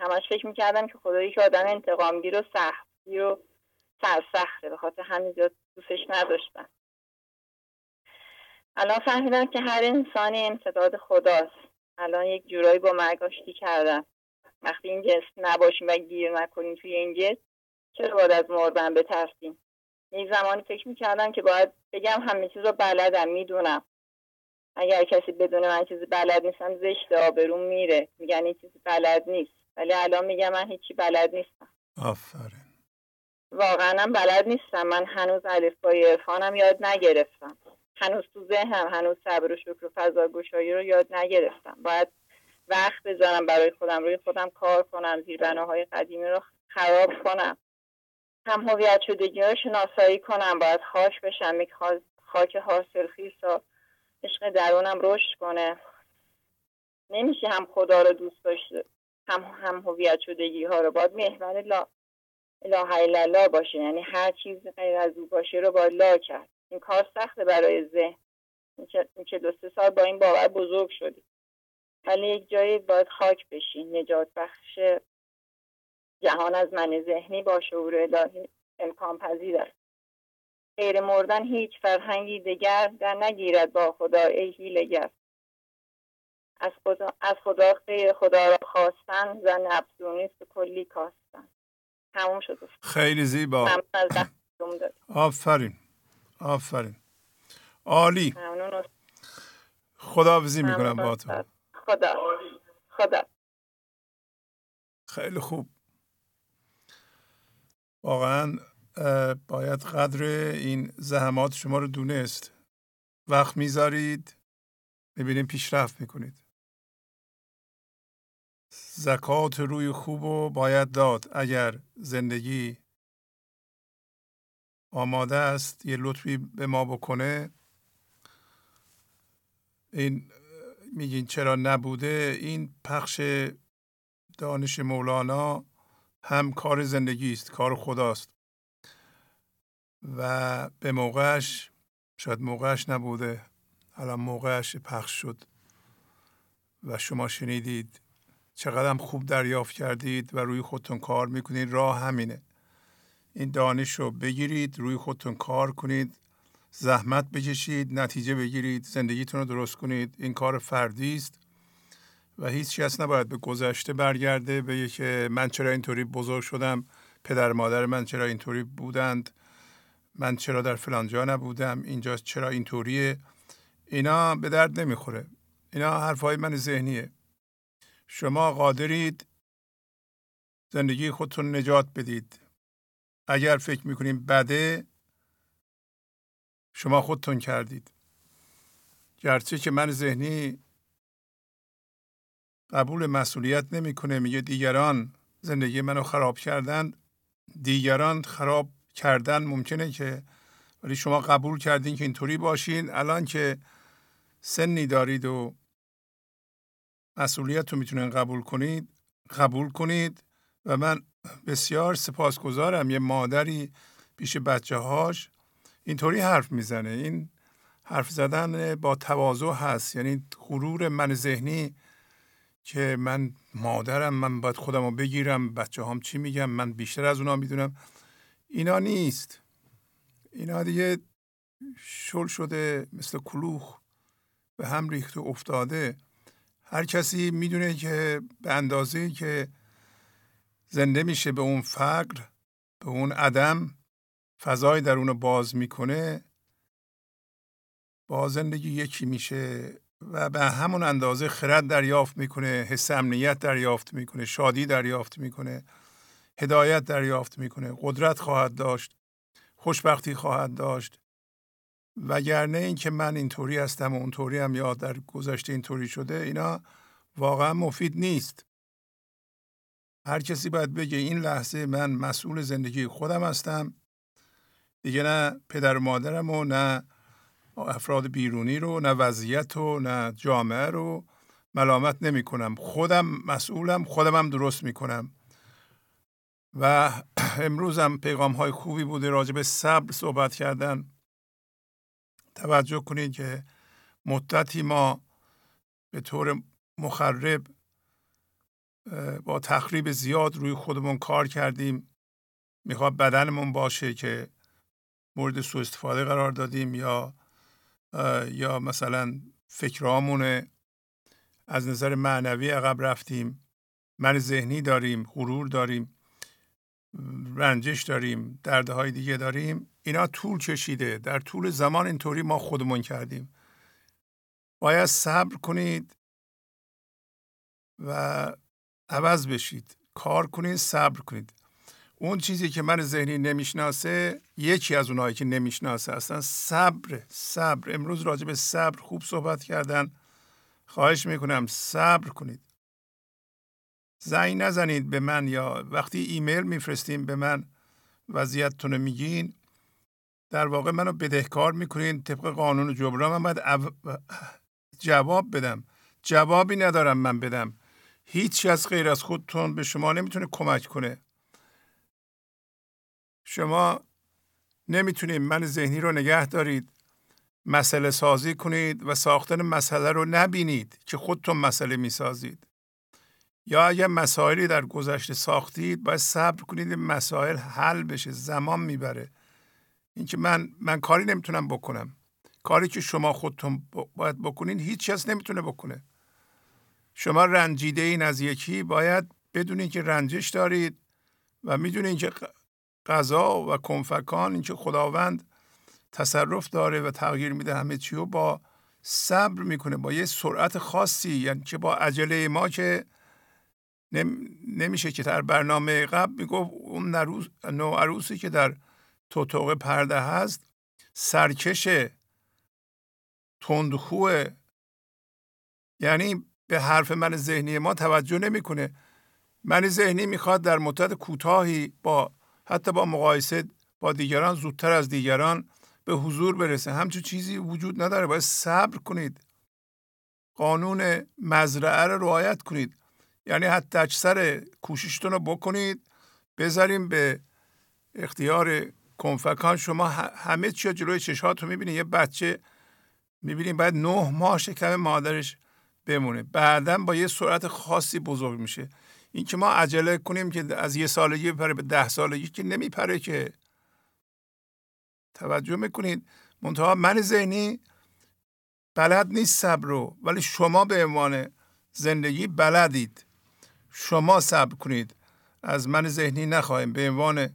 همش فکر می‌کردم که خدایی که آدم انتقامگیر و سختگیر و سرسخته به خاطر همین زیاد دوستش نداشتم. الان فهمیدم که هر انسانی امتداد خداست. الان یک جورایی با مرگ آشتی کردم. وقتی این جنس نباشیم و گیر نکنیم توی این جنس چرا باید از مردن بترسیم؟ یک زمانی فکر می‌کردم که باید بگم همه چیز رو بلدم می‌دونم. اگر کسی بدون من چیزی بلد نیستم زشت آبروم میره. میگن این چیزی بلد نیست. ولی الان میگم من هیچی بلد نیستم. آفرین. واقعا بلد نیستم. من هنوز الفبای عرفانم یاد نگرفتم. هنوز تو ذهنم هنوز صبر و شکر و فضا گشایی رو یاد نگرفتم. باید وقت بذارم برای خودم روی خودم کار کنم زیربناهای قدیمی رو خراب کنم. هم هویت شدگی رو شناسایی کنم. باید خاش بشم یک خاک حاصل تا عشق درونم رشد کنه. نمیشه هم خدا رو دوست داشته هم هم هویت شدگی ها رو. باید محور لا الا الله باشه. یعنی هر چیز غیر از او باشه رو باید لا کرد. این کار سخته برای ذهن. که دو سه سال با این باور بزرگ شدی. ولی یک جایی باید خاک بشی. نجات بخش جهان از من ذهنی با شعور الهی امکان پذیر است. غیر مردن هیچ فرهنگی دیگر در نگیرد با خدا ای هیلگر از خدا, از خدا خدا را خواستن زن کلی کاستن. تموم شد. خیلی زیبا. آفرین. آفرین. عالی. خدا وزی می‌کنم با تو. خدا. خدا. خیلی خوب. واقعا باید قدر این زحمات شما رو دونست. وقت می‌ذارید ببینید پیشرفت می‌کنید. زکات روی خوب رو باید داد اگر زندگی آماده است یه لطفی به ما بکنه. این میگین چرا نبوده؟ این پخش دانش مولانا هم کار زندگی است کار خداست. و به موقعش شاید موقعش نبوده الان موقعش پخش شد و شما شنیدید چقدر خوب دریافت کردید و روی خودتون کار می‌کنید. راه همینه. این دانش رو بگیرید روی خودتون کار کنید زحمت بکشید نتیجه بگیرید زندگیتون رو درست کنید. این کار فردی است و هیچ کس نباید به گذشته برگرده به که من چرا اینطوری بزرگ شدم پدر مادر من چرا اینطوری بودند. من چرا در فلانجا نبودم؟ اینجا چرا اینطوریه؟ اینا به درد نمی‌خوره. اینا حرفهای من ذهنیه. شما قادرید زندگی خودتون نجات بدید. اگر فکر می‌کنید بده شما خودتون کردید. گرچه که من ذهنی قبول مسئولیت نمی‌کنه میگه دیگران زندگی منو خراب کردن دیگران خراب کردن ممکنه که ولی شما قبول کردین که اینطوری باشین. الان که سنی دارید و مسئولیت رو می‌تونین قبول کنید قبول کنید و من بسیار سپاسگزارم. یه مادری پیش بچه هاش اینطوری حرف می‌زنه. این حرف زدن با تواضع هست. یعنی غرور من ذهنی که من مادرم من باید خودم رو بگیرم بچه هم چی میگم من بیشتر از اونا می‌دونم. اینا نیست. اینا دیگه شل شده مثل کلوخ به هم ریخته افتاده. هر کسی می‌دونه که به اندازه که زنده میشه به اون فقر به اون عدم فضای در اونو باز می‌کنه با زندگی یکی میشه و به همون اندازه خرد دریافت می‌کنه حس امنیت دریافت می‌کنه شادی دریافت می‌کنه. هدایت دریافت می‌کنه قدرت خواهد داشت خوشبختی خواهد داشت. وگرنه اینکه من اینطوری هستم و اونطوری هم یا در گذشته اینطوری شده اینا واقعا مفید نیست. هر کسی باید بگه این لحظه من مسئول زندگی خودم هستم. دیگه نه پدر و مادرم و نه افراد بیرونی رو نه وضعیت رو نه جامعه رو ملامت نمی کنم خودم مسئولم خودم هم درست می کنم و امروز هم پیغام های خوبی بوده راجع به صبر صحبت کردن. توجه کنید که مدتی ما به طور مخرب با تخریب زیاد روی خودمون کار کردیم. می‌خواد بدنمون باشه که مورد سوء استفاده قرار دادیم یا یا مثلا فکرامونه از نظر معنوی عقب رفتیم. من ذهنی داریم غرور داریم. رنجش داریم دردهای دیگه داریم. اینا طول کشیده. در طول زمان اینطوری ما خودمون کردیم. باید صبر کنید و عوض بشید. کار کنید صبر کنید. اون چیزی که من ذهنی نمی‌شناسه یکی از اونایی که نمی‌شناسه اصلا صبر صبر. امروز راجع به صبر خوب صحبت کردن. خواهش می‌کنم صبر کنید. زنگ نزنید به من یا وقتی ایمیل میفرستیم به من وضعیتتون میگین. در واقع منو بدهکار می‌کنین طبق قانون جبران من باید جواب بدم. جوابی ندارم من بدم. هیچ از غیر از خودتون به شما نمی‌تونه کمک کنه. شما نمی‌تونید من ذهنی رو نگه دارید. مسئله سازی کنید و ساختن مسئله رو نبینید که خودتون مسئله می‌سازید. یا اگر مسائلی در گذشته ساختید باید صبر کنید این مسائل حل بشه زمان می‌بره. اینکه من من کاری نمی‌تونم بکنم. کاری که شما خودتون باید بکنید هیچ کس نمی‌تونه بکنه. شما رنجیده این از یکی باید بدونید که رنجش دارید و می‌دونید که قضا و کنفکان اینکه خداوند تصرف داره و تغییر میده همه چی با صبر می‌کنه با یه سرعت خاصی یعنی که با عجله ما که نمیشه که در برنامه قبل می‌گفت اون نو عروسی که در توتوق پرده هست سرکش تندخوه. یعنی به حرف من ذهنی ما توجه نمی‌کنه. من ذهنی می‌خواد در مدت کوتاهی با حتی با مقایسه با دیگران زودتر از دیگران به حضور برسه. همچون چیزی وجود نداره. باید صبر کنید. قانون مزرعه رو رعایت کنید. یعنی حتی اکثر کوششتون رو بکنید بذاریم به اختیار کنفکان. شما همه چی جلوی چشاتون می‌بینید یه بچه می‌بینید باید نه ماه شکم مادرش بمونه. بعدا با یه سرعت خاصی بزرگ میشه. این که ما عجله کنیم که از یه سالگی بپره به ده سالگی که نمیپره که. توجه می‌کنید؟ منتها من ذهنی بلد نیست صبر رو ولی شما به عنوان زندگی بلدید. شما صبر کنید. از من ذهنی نخواهیم. به عنوان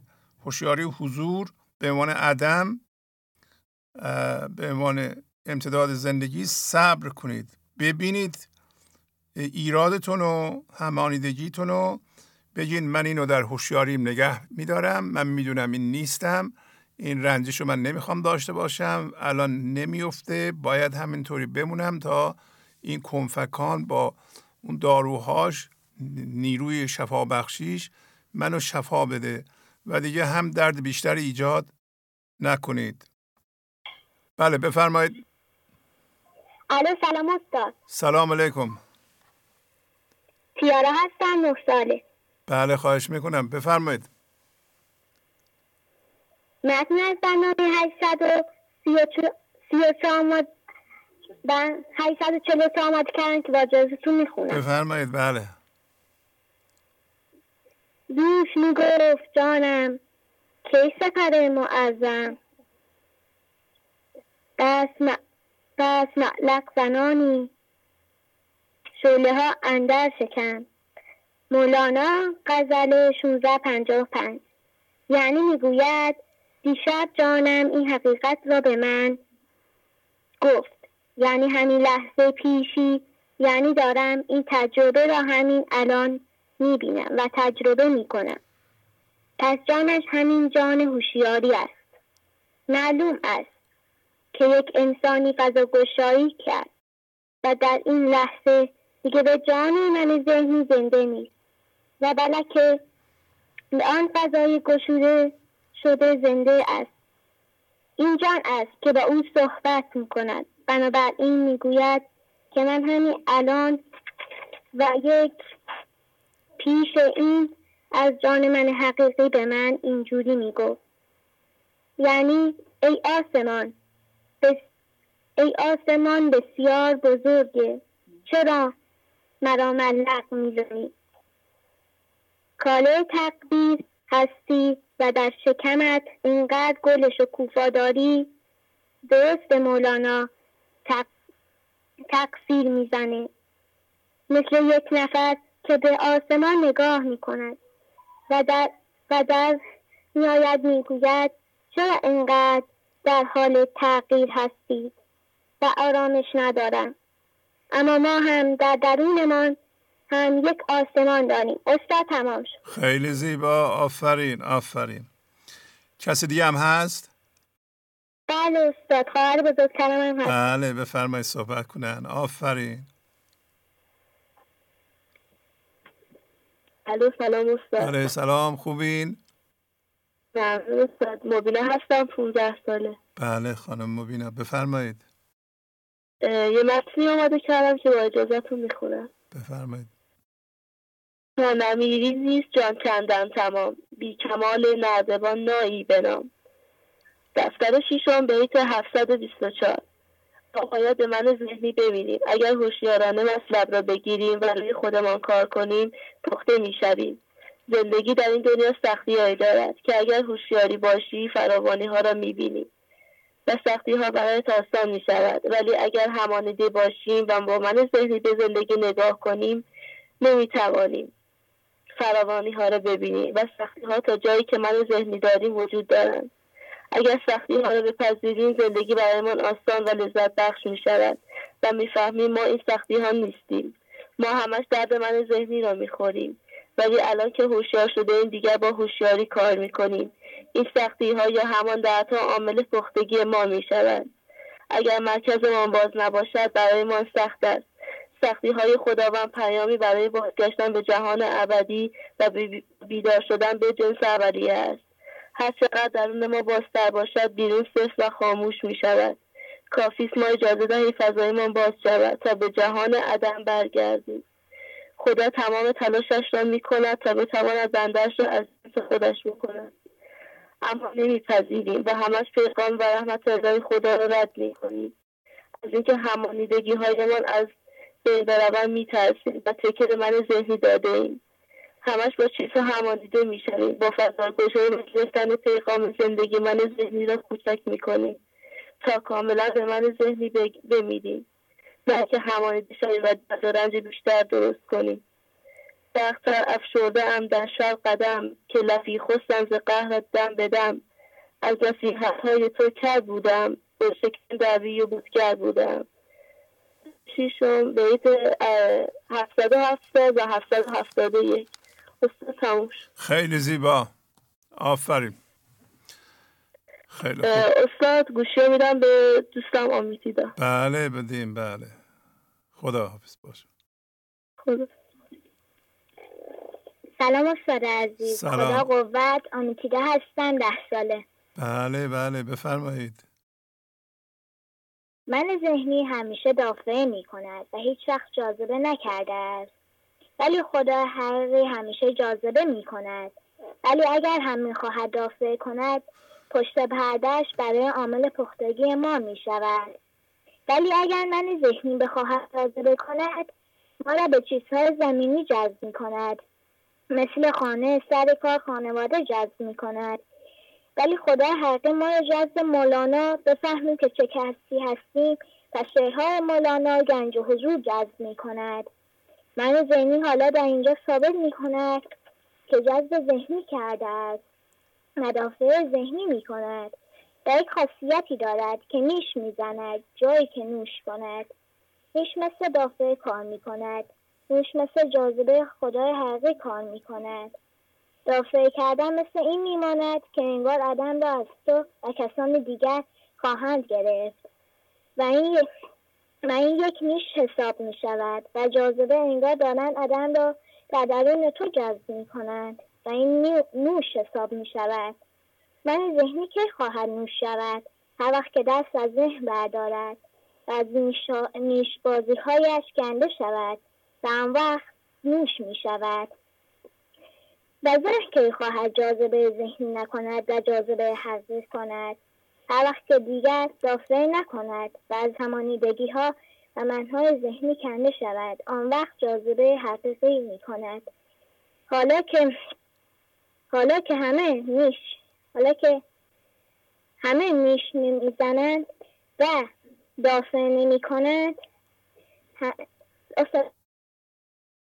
هوشیاری حضور به عنوان عدم به عنوان امتداد زندگی صبر کنید. ببینید ایرادتون و همانیدگیتون رو بگین من اینو در هوشیاریم نگه میدارم. من می‌دونم این نیستم. این رنجش رو من نمی‌خوام داشته باشم. الان نمیفته باید همینطوری بمونم تا این کنفکان با اون داروهاش نیروی شفا بخشیش منو شفا بده و دیگه هم درد بیشتر ایجاد نکنید. بله بفرمایید. الو سلام استاد. سلام علیکم. تیاره هستم نه ساله. بله خواهش می‌کنم. بفرمایید. متن از برنامه 833 آمد 843 آمد کردن که با جازتون می‌خونم. بفرمایید بله. دوش می‌گفت جانم کی سفر معظم. بس معلق زنانی شعله ها اندر شکن مولانا غزل 1655 یعنی می‌گوید دیشب جانم این حقیقت را به من گفت. یعنی همین لحظه پیشی یعنی دارم این تجربه را همین الان می‌بینم و تجربه می‌کنم. پس جانش همین جان هوشیاری است. معلوم است که یک انسانی فضا گشایی کرد و در این لحظه دیگه به جان من ذهنی زنده نیست و بلکه آن فضای گشوده شده زنده است. این جان است که با او صحبت می کند بنابراین می‌گوید که من همین الان و یک پیش این از جان من حقیقی به من اینجوری می‌گفت. یعنی ای آسمان بس... ای آسمان بسیار بزرگه چرا مرا ملق می‌زنی؟ کاله تقدیر هستی و در شکمت اینقدر گل شکوفا داری درست مولانا تق... تقصیر می‌زنه. مثل یک نفر که به آسمان نگاه می‌کند و در, و در میآید می‌گوید چرا اینقدر در حال تغییر هستید و آرامش ندارم؟ اما ما هم در درونمان هم یک آسمان داریم. استاد تمام شد. خیلی زیبا. آفرین آفرین. کسی دیگه هم هست؟ بله استاد. خواهر بزرگترم هم هست. بله بفرمایید صحبت کنن. آفرین. الو سلام استاد. بله سلام خوبین؟ ممنون استاد. مبینه هستم 15 ساله. بله خانم مبینه بفرمایید. یه متنی آماده کردم که با اجازتون می‌خونم. بفرمایید. نمیری نیست جان کندن تمام. بی کمال نردبان نایی بنام دفتر شیشم بیت 724 باید من ذهنی ببینیم اگر هوشیارانه مطلب را بگیریم و روی خودمان کار کنیم پخته می‌شویم. زندگی در این دنیا سختی هایی دارد که اگر هوشیاری باشی فراوانی ها را می‌بینیم و سختی ها برای آسان می شود ولی اگر همانیده باشیم و با من ذهنی به زندگی نگاه کنیم نمی توانیم فراوانی ها را ببینیم و سختی ها تا جایی که من ذهنی داریم وجود دارند. اگر سختی ها را بپذیریم زندگی برایمان آسان و لذت بخش می شود و می‌فهمیم ما این سختی ها نیستیم. ما همش درد من ذهنی را می‌خوریم. ولی الان که هوشیار شده این دیگر با هوشیاری کار می‌کنیم. این سختی ها یا همان دردها عامل پختگی ما می شود اگر مرکزمان باز نباشد برای ما سخت است. سختی های خداوند پیامی برای بازگشتن به جهان ابدی و بیدار شدن به جنس اولیه است. هر چقدر درون ما بازتر باشد بیرون صفر و خاموش می شود کافی ما اجازه دهیم فضایمان باز شود تا به جهان عدم برگردیم. خدا تمام تلاشش را می کند تا بتواند بندش را از خودش بکند. اما نمیپذیریم و همش پیغام و رحمت رضای خدا را رد می‌کنیم. از اینکه همانیدگی هایمان از بین بروند میترسیم و تکر من ذهنی داده ایم. همش با چیزها همادیده می‌شویم با فضاگشایی و گرفتن پیغام زندگی من ذهنی را کوچک می‌کنیم. تا کاملا به من ذهنی بمیریم. بلکه که همانیده شویم و درد و رنج بیشتر درست کنیم. سختتر افشرده ام در شر قدم که لفی خستم ز قهرت دم بدم از نصیحت های تو کر بودم. به شکل دعوی و بودگر بودم. شیشم بیت 770 و 771 تموش خیلی زیبا. آفرین. خیلی خوب. استاد گوشی میدم به دوستم آمیتیدا بله بدیم بله. خدا حافظ باشه. خدا. سلام استاد عزیز. سلام. خدا قوت. آمیتیدا هستم ده ساله. بله بله بفرمایید. من ذهنی همیشه دافعه می کند و هیچ وقت جاذبه نکرده است. ولی خدا حقیقی همیشه جاذبه می کند ولی اگر هم می خواهد دافعه کند پشت پردهش برای عامل پختگی ما می شود ولی اگر من ذهنی بخواهد جاذبه کند ما را به چیزهای زمینی جذب می کند مثل خانه سر کار خانواده جذب می کند ولی خدا حقیقی ما را جذب مولانا بفهمیم که چه کسی هستیم و شعرهای مولانا گنج و حضور جذب می کند من ذهنی حالا در اینجا ثابت می کند که جذب ذهنی کرده است مدافع ذهنی می کند و یک خاصیتی دارد که نیش می‌زند جایی که نوش کند. نیش مثل دافعه کار می کند نیش مثل جاذبه خدای حقیقی کار می کند دافعه کردن مثل این میماند که انگار عدم را از تو و کسان دیگر خواهند گرفت. و این و این یک نیش حساب می شود و جاذبه انگار دارند عدم را در درون تو جذب می کنند و این نوش حساب می شود. من ذهنی که خواهد نوش شود؟ هر وقت که دست از ذهن بردارد و از نیشا- نیشبازی هایش کنده شود و آن وقت نوش می شود. و ذهن که خواهد جاذبه ذهنی نکند و جاذبه حقیقی کند؟ هر وقت که دیگر دافعه نکند و از همانیدگی ها و منهای ذهنی کنده شود آن وقت جاذبه حقیقی می کند حالا که حالا که همه نیش حالا که همه نیش نمی‌زنند و دافعه نمی کند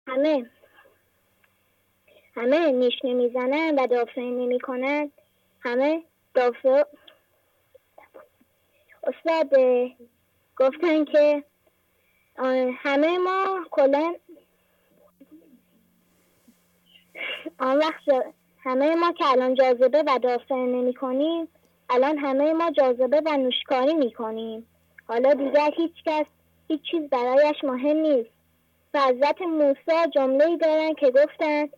همه همه نیش نمی‌زنند و دافعه نمی کنند همه دافعه استاد گفتن که همه ما کلا آن وقت همه ما که الان جاذبه و دافعه نمی کنیم الان همه ما جاذبه و نوشکاری می کنیم. حالا دیگر هیچ کس هیچ چیز برایش مهم نیست. و حضرت موسی جمله ای دارن که گفتند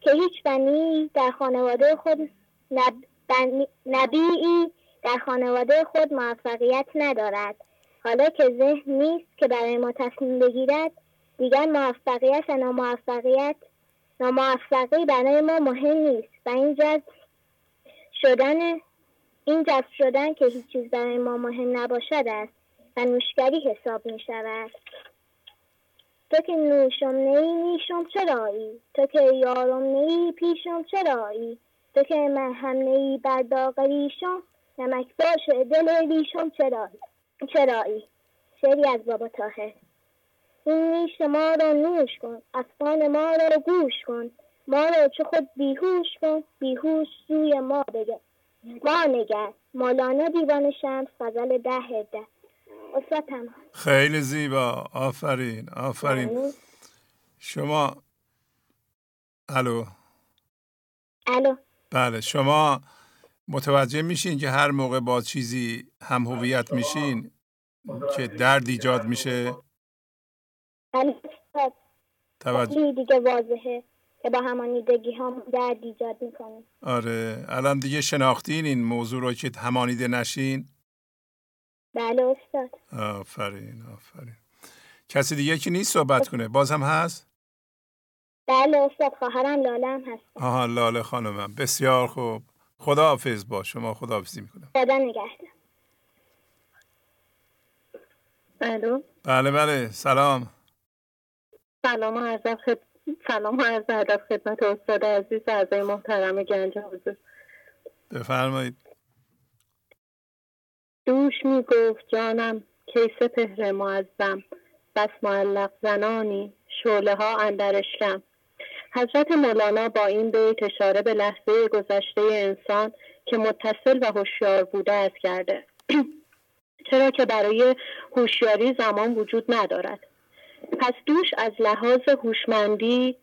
که هیچ بنی در خانواده خود نب... بنی... نبیی در خانواده خود موفقیت ندارد. حالا که ذهن نیست که برای ما تصمیم بگیرد دیگر موفقیت و ناموفقیت ناموفقی برای ما مهم نیست و این جذب شدن این جذب شدن که هیچ چیز برای ما مهم نباشد است و نوشگری حساب می شود. تو که نوشم نی نیشم چرایی تو که یارم نی پیشم چرایی تو که من هم نی بر داغ نمک باشه. دل ریشم چرایی چرایی؟ شعری از بابا تاهر این نیش ما را نوش کن. افغان ما را گوش کن. ما را چه خود بیهوش کن. بیهوش سوی ما بگه. ما نگر. مولانا دیوان شمس غزل ده تمام خیلی زیبا. آفرین آفرین. شما الو؟ الو. بله شما متوجه میشین که هر موقع با چیزی هم هویت میشین که درد ایجاد میشه؟ توجه دیگه واضحه که با همانیدگی هم درد ایجاد می‌کنه. آره الان دیگه شناختین این موضوع رو که همانیده نشین؟ بله استاد. آفرین آفرین. کسی دیگه که نیست صحبت کنه؟ بازم هست؟ بله استاد خواهرم لاله هم هست. آها لاله خانمم. بسیار خوب. خداحافظ با شما خداحافظی می‌کنم. خدا نگهدار الو؟ بله بله سلام. سلام عرض خد... سلام عرض ادب خدمت استاد عزیز اعضای محترم گنج حضور. بفرمایید. دوش می گفت جانم کی سپهر معظم بس معلق زنانی شعله ها اندرشکم حضرت مولانا با این بیت اشاره به لحظه گذشته انسان که متصل و هوشیار بوده است کرده. چرا که برای هوشیاری زمان وجود ندارد. پس دوش از لحاظ هوشمندی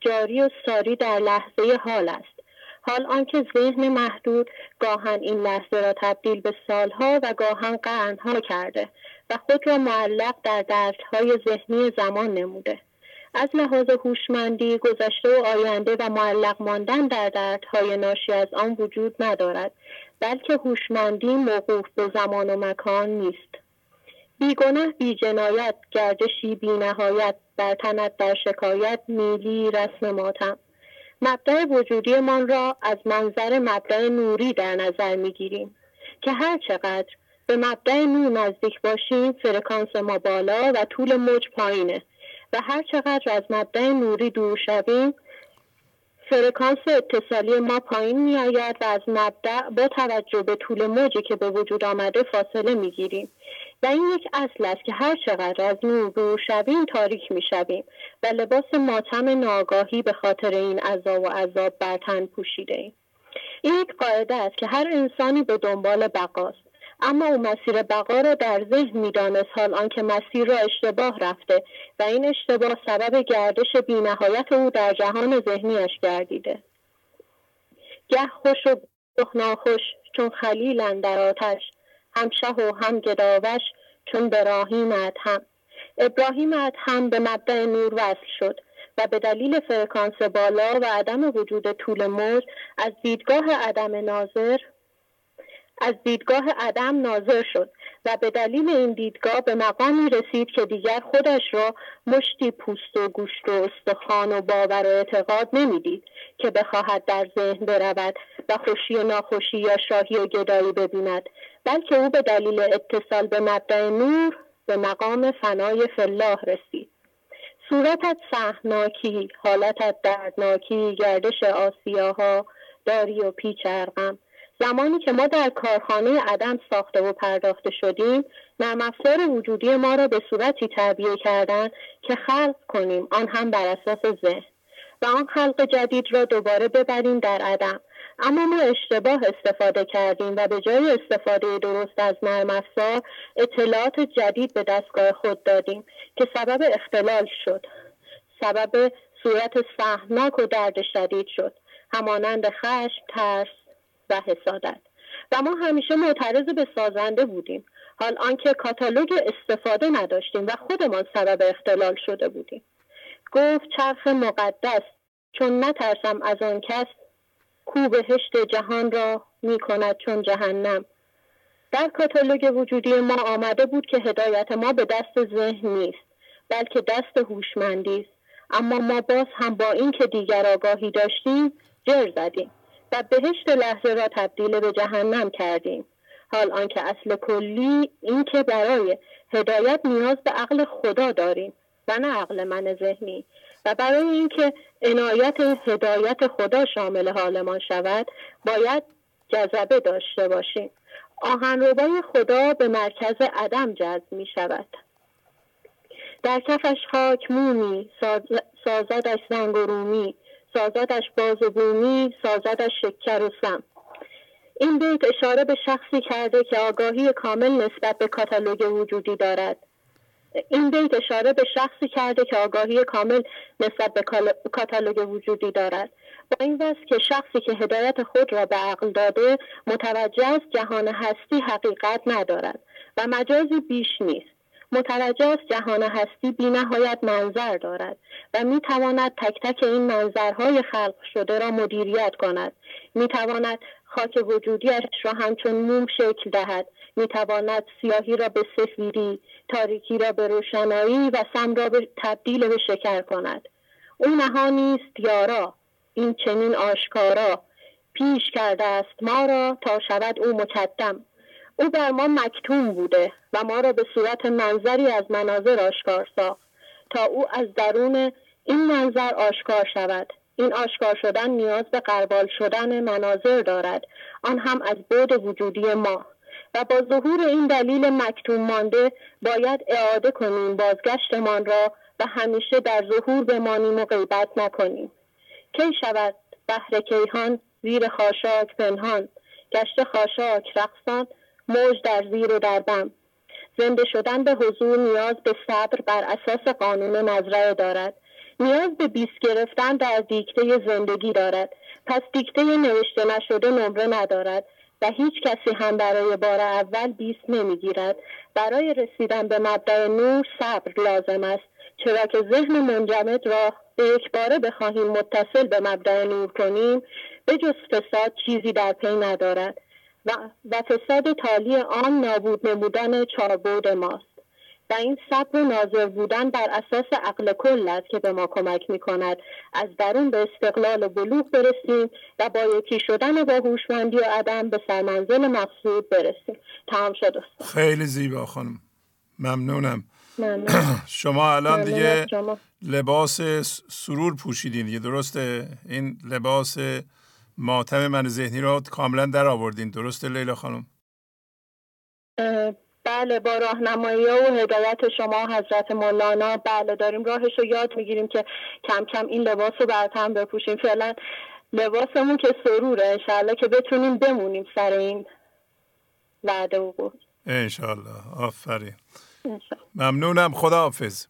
جاری و ساری در لحظه حال است. حال آنکه ذهن محدود گاهن این لحظه را تبدیل به سالها و گاهن قرنها کرده و خود را معلق در دردهای ذهنی زمان نموده. از لحاظ هوشمندی گذشته و آینده و معلق ماندن در دردهای ناشی از آن وجود ندارد بلکه هوشمندی موقوف به زمان و مکان نیست. بیگناه بی جنایت گردشی بی نهایت در تنت در شکایت میلی رسم ماتم. مبدع وجودیمان را از منظر مبدع نوری در نظر می‌گیریم که هر چقدر به مبدع نور نزدیک باشیم فرکانس ما بالا و طول موج پایینه. و هر چقدر از مبدع نوری دور شویم فرکانس اتصالی ما پایین می آید و از مبدع با توجه به طول موجی که به وجود آمده فاصله می گیریم و این یک اصل است که هر چقدر از نور دور شویم تاریک می شویم و لباس ماتم ناگاهی به خاطر این عذاب و عذاب بر تن پوشیده ایم. این یک قاعده است که هر انسانی به دنبال بقاست اما او مسیر بقا را در ذهن می‌دانست حال آنکه مسیر را اشتباه رفته و این اشتباه سبب گردش بینهایت او در جهان ذهنیش گردیده. گه خوش و ناخوش چون خلیل در آتش هم شه و هم گداوش چون براهیم هم. ابراهیم هم به مبدع نور وصل شد و به دلیل فرکانس بالا و عدم وجود طول موج از دیدگاه عدم ناظر از دیدگاه عدم ناظر شد و به دلیل این دیدگاه به مقامی رسید که دیگر خودش را مشتی پوست و گوشت و استخوان و باور و اعتقاد نمی‌دید که بخواهد در ذهن برود و خوشی و ناخوشی یا شاهی و گدایی ببیند بلکه او به دلیل اتصال به مبدع نور به مقام فنای فلاح رسید. صورتت سهناکی حالتت دردناکی گردش آسیاها داری و پیچ زمانی که ما در کارخانه عدم ساخته و پرداخته شدیم نرم افزار وجودی ما را به صورتی تعبیه کردن که خلق کنیم. آن هم بر اساس ذهن. و آن خلق جدید را دوباره ببریم در عدم. اما ما اشتباه استفاده کردیم و به جای استفاده درست از نرم افزار اطلاعات جدید به دستگاه خود دادیم که سبب اختلال شد. سبب صورت سهمناک و درد شدید شد. همانند خشم ترس و حسادت. و ما همیشه معترض به سازنده بودیم. حال آنکه کاتالوگ استفاده نداشتیم و خودمان سبب اختلال شده بودیم. گفت چرخ مقدس چون نترسم از آن کس کو بهشت جهان را می کند چون جهنم. در کاتالوگ وجودی ما آمده بود که هدایت ما به دست ذهن نیست بلکه دست هوشمندی است. اما ما باز هم با اینکه دیگر آگاهی داشتیم جر زدیم. و بهشت لحظه را تبدیل به جهنم کردیم. حال آنکه اصل کلی این که برای هدایت نیاز به عقل خدا داریم و نه عقل من ذهنی و برای اینکه عنایت هدایت خدا شامل حالمان شود باید جذبه داشته باشیم. آهنربای خدا به مرکز عدم جذب می شود. در کفش خاک مومی سازدش زنگ و رومی سازدش باز و بومی سازدش شکر و سم. این بیت اشاره به شخصی کرده که آگاهی کامل نسبت به کاتالوگ وجودی دارد. این بیت اشاره به شخصی کرده که آگاهی کامل نسبت به کاتالوگ وجودی دارد. با این وصف که شخصی که هدایت خود را به عقل داده متوجه است جهان هستی حقیقت ندارد و مجازی بیش نیست. متوجه است جهان هستی بی نهایت منظر دارد و می تواند تک تک این منظرهای خلق شده را مدیریت کند. می تواند خاک وجودیش را همچون موم شکل دهد. می تواند سیاهی را به سفیدی تاریکی را به روشنایی و سم را به تبدیل به شکر کند. او نهانی است یارا. این چنین آشکارا پیش کرده است. ما را تا شود او مکدم. او بر ما مکتوم بوده و ما را به صورت منظری از مناظر آشکار ساخت تا او از درون این منظر آشکار شود. این آشکار شدن نیاز به قربال شدن مناظر دارد. آن هم از بود وجودی ما. و با ظهور این دلیل مکتوم مانده باید اعاده کنیم بازگشتمان را و همیشه در ظهور بمانیم و غیبت نکنیم. کی شود بحر کیهان زیر خاشاک پنهان. گشت خاشاک رقصان موج در زیر و در بم. زنده شدن به حضور نیاز به صبر بر اساس قانون مزرعه دارد. نیاز به بیست گرفتن در دیکته زندگی دارد. پس دیکته نوشته نشده نمره ندارد و هیچ کسی هم برای بار اول بیست نمی‌گیرد. برای رسیدن به مبدع نور صبر لازم است. چرا که ذهن منجمد را به یک باره بخواهیم متصل به مبدع نور کنیم به جز فساد چیزی در پی ندارد. و, و فساد تالی آن نابود نمودن چاربود ماست. و این صبر و ناظر بودن بر اساس عقل کل است که به ما کمک می کند از درون به استقلال و بلوغ برسیم و با یکی شدن با هوشمندی و عدم به سرمنزل مقصود برسیم. تمام شد خیلی زیبا خانم. ممنونم. شما الان دیگه لباس سرور پوشیدین دیگه درسته؟ این لباس ماتم من ذهنی رو کاملا در آوردین. درسته لیلا خانم؟ بله با راهنمایی و هدایت شما حضرت مولانا بله داریم راهش رو یاد می‌گیریم که کم کم این لباس رو برتم بپوشیم. فعلا لباسمون که سروره انشالله که بتونیم بمونیم سر این وعده و بود انشالله آفرین. ممنونم. خدا حافظ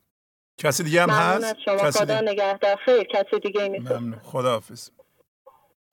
کسی دیگه هم هست؟ شما. کسی خدا نگهدار. خیر کسی دیگه نیست. ممنون. خدا حافظ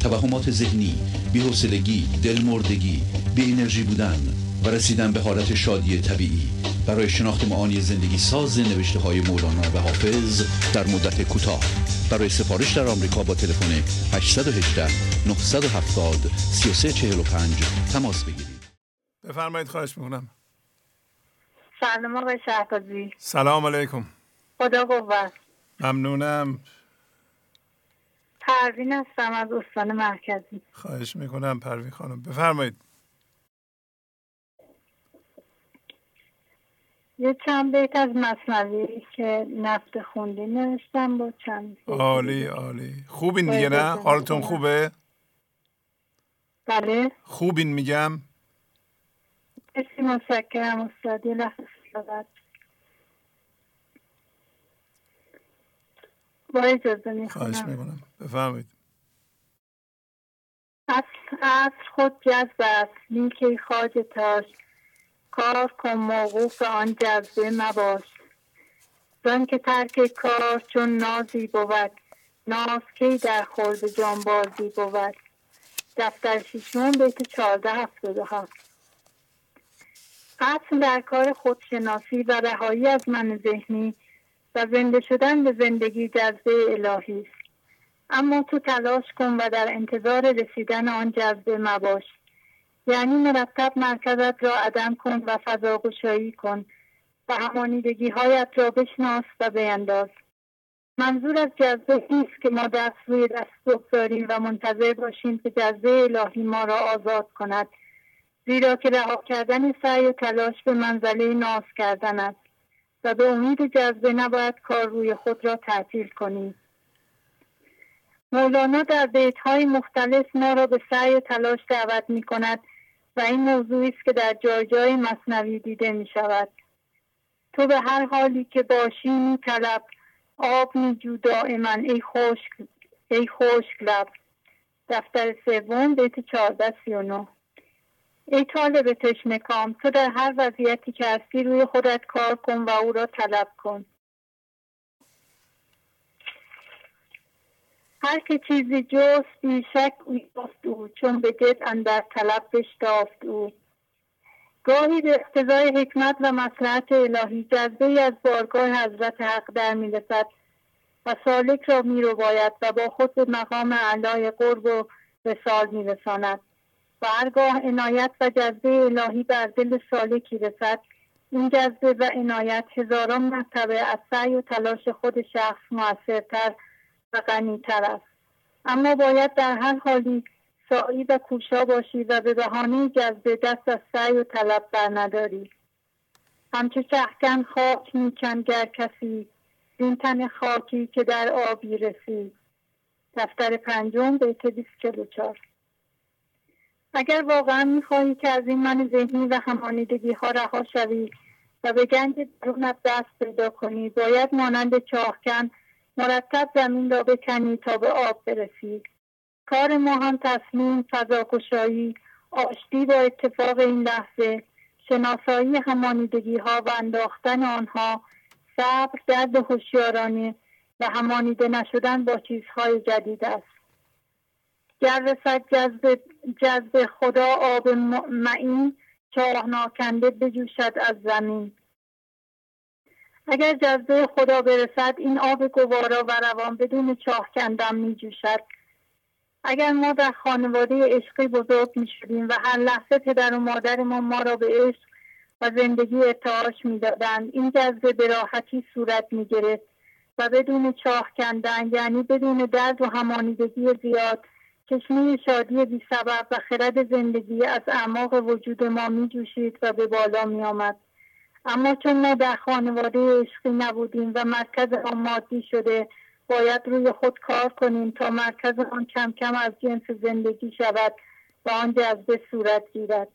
توهمات ذهنی بی‌حوصلگی دلمردگی بی انرژی بودن و رسیدن به حالت شادی طبیعی. برای شناخت معانی زندگی ساز نوشته های مولانا و حافظ در مدت کوتاه. برای سفارش در آمریکا با تلفن 818 970 3345 تماس بگیرید. بفرمایید خواهش می‌کنم. سلام آقای شهبازی. سلام علیکم. خدا قوت. ممنونم. پروین هستم از استان مرکزی. خواهش می‌کنم پروین خانم بفرمایید. یه چند بیت از مصنوی که نفت خوندی نوشتم با چند عالی عالی. خوبین دیگه نه؟ حالتون خوبه؟ بله. خوبین میگم؟ اسی متشکرم استاد. یه لحظه با اجازه می‌خونم خواهش می‌کنم. بفرمایید. اصل خود جذب است. نیکی خواج تاش کار کن موقوف آن جذبه مباش. زن که ترک کار چون نازی بود ناز کی در خورد جانبازی بود. دفتر شیشون بیت چهارده هفتاد و هفت. اصل در کار خودشناسی و رهایی از من ذهنی و زنده شدن به زندگی جذبه الهی است. اما تو تلاش کن و در انتظار رسیدن آن جذبه مباش. یعنی مرتب مرکزت را عدم کن و فضا گشایی کن و همانیدگی هایت را بشناس و بینداز. منظور از جذبه نیست که ما دست روی دست بگذاریم و منتظر باشیم که جذبه الهی ما را آزاد کند زیرا که رها کردن سعی و تلاش به منزله ناز کردن است. و به امید جذبه نباید کار روی خود را تعطیل کنیم. مولانا در بیت های مختلف ما را به سعی و تلاش دعوت می کند و این موضوعی است که در جای جای مصنوی دیده می شود تو به هر حالی که باشی می طلب آب می جو دائما ای خشک ای خشک لب. دفتر سوم بیت چهارده سی و نه. ای طالب تشنه کام تو در هر وضعیتی که هستی روی خودت کار کن و او را طلب کن. هر که چیزی جست بیشک اویست او چون به جد اندر طلب بشتافت او. گاهی به اقتضای حکمت و مسلحت الهی جذبه از بارگاه حضرت حق در می‌رسد و سالک را میرو باید و با خود به مقام علای قرب و وسال میرساند. و هرگاه عنایت و جذبه الهی بر دل سالکی رسد. این جذبه و عنایت هزاران مرتبه از سعی و تلاش خود شخص موثرتر و غنیتر است. اما باید در هر حالی سعی و کوشا باشی و به بهانه جذبه دست از سعی و طلب بر نداری همچو چهکن خاک میکن گر کسی این تن خاکی که در آبی رسید دفتر پنجم بیت 244 اگر واقعا می‌خواهی که از این من ذهنی و همانیدگی ها رها شوی و به گنج درونت دست پیدا کنی باید مانند چاهکن مرتب زمین را بکنی تا به آب برسی. کار ما هم تصمیم فضاکشایی آشتی با اتفاق این لحظه شناسایی همانیدگی ها و انداختن آنها صبر درد هوشیارانه و همانیده نشدن با چیزهای جدید است. گر جذب, جذب خدا آب معین چاه ناکنده بجوشد از زمین. اگر جذبه خدا برسد این آب گوارا و روان بدون چاه کندن می جوشد اگر ما در خانواده عشقی بزرگ می شدیم و هر لحظه پدر و مادرمان ما را به عشق و زندگی ارتعاش می دادند این جذبه به راحتی صورت می گرفت و بدون چاه کندن یعنی بدون درد و همانیدگی زیاد چشمه شادی بی سبب و خرد زندگی از اعماق وجود ما می جوشید و به بالا می آمد. اما چون ما در خانواده عشقی نبودیم و مرکز آن مادی شده باید روی خود کار کنیم تا مرکز آن کم کم از جنس زندگی شود و آن جذبه صورت گیرد.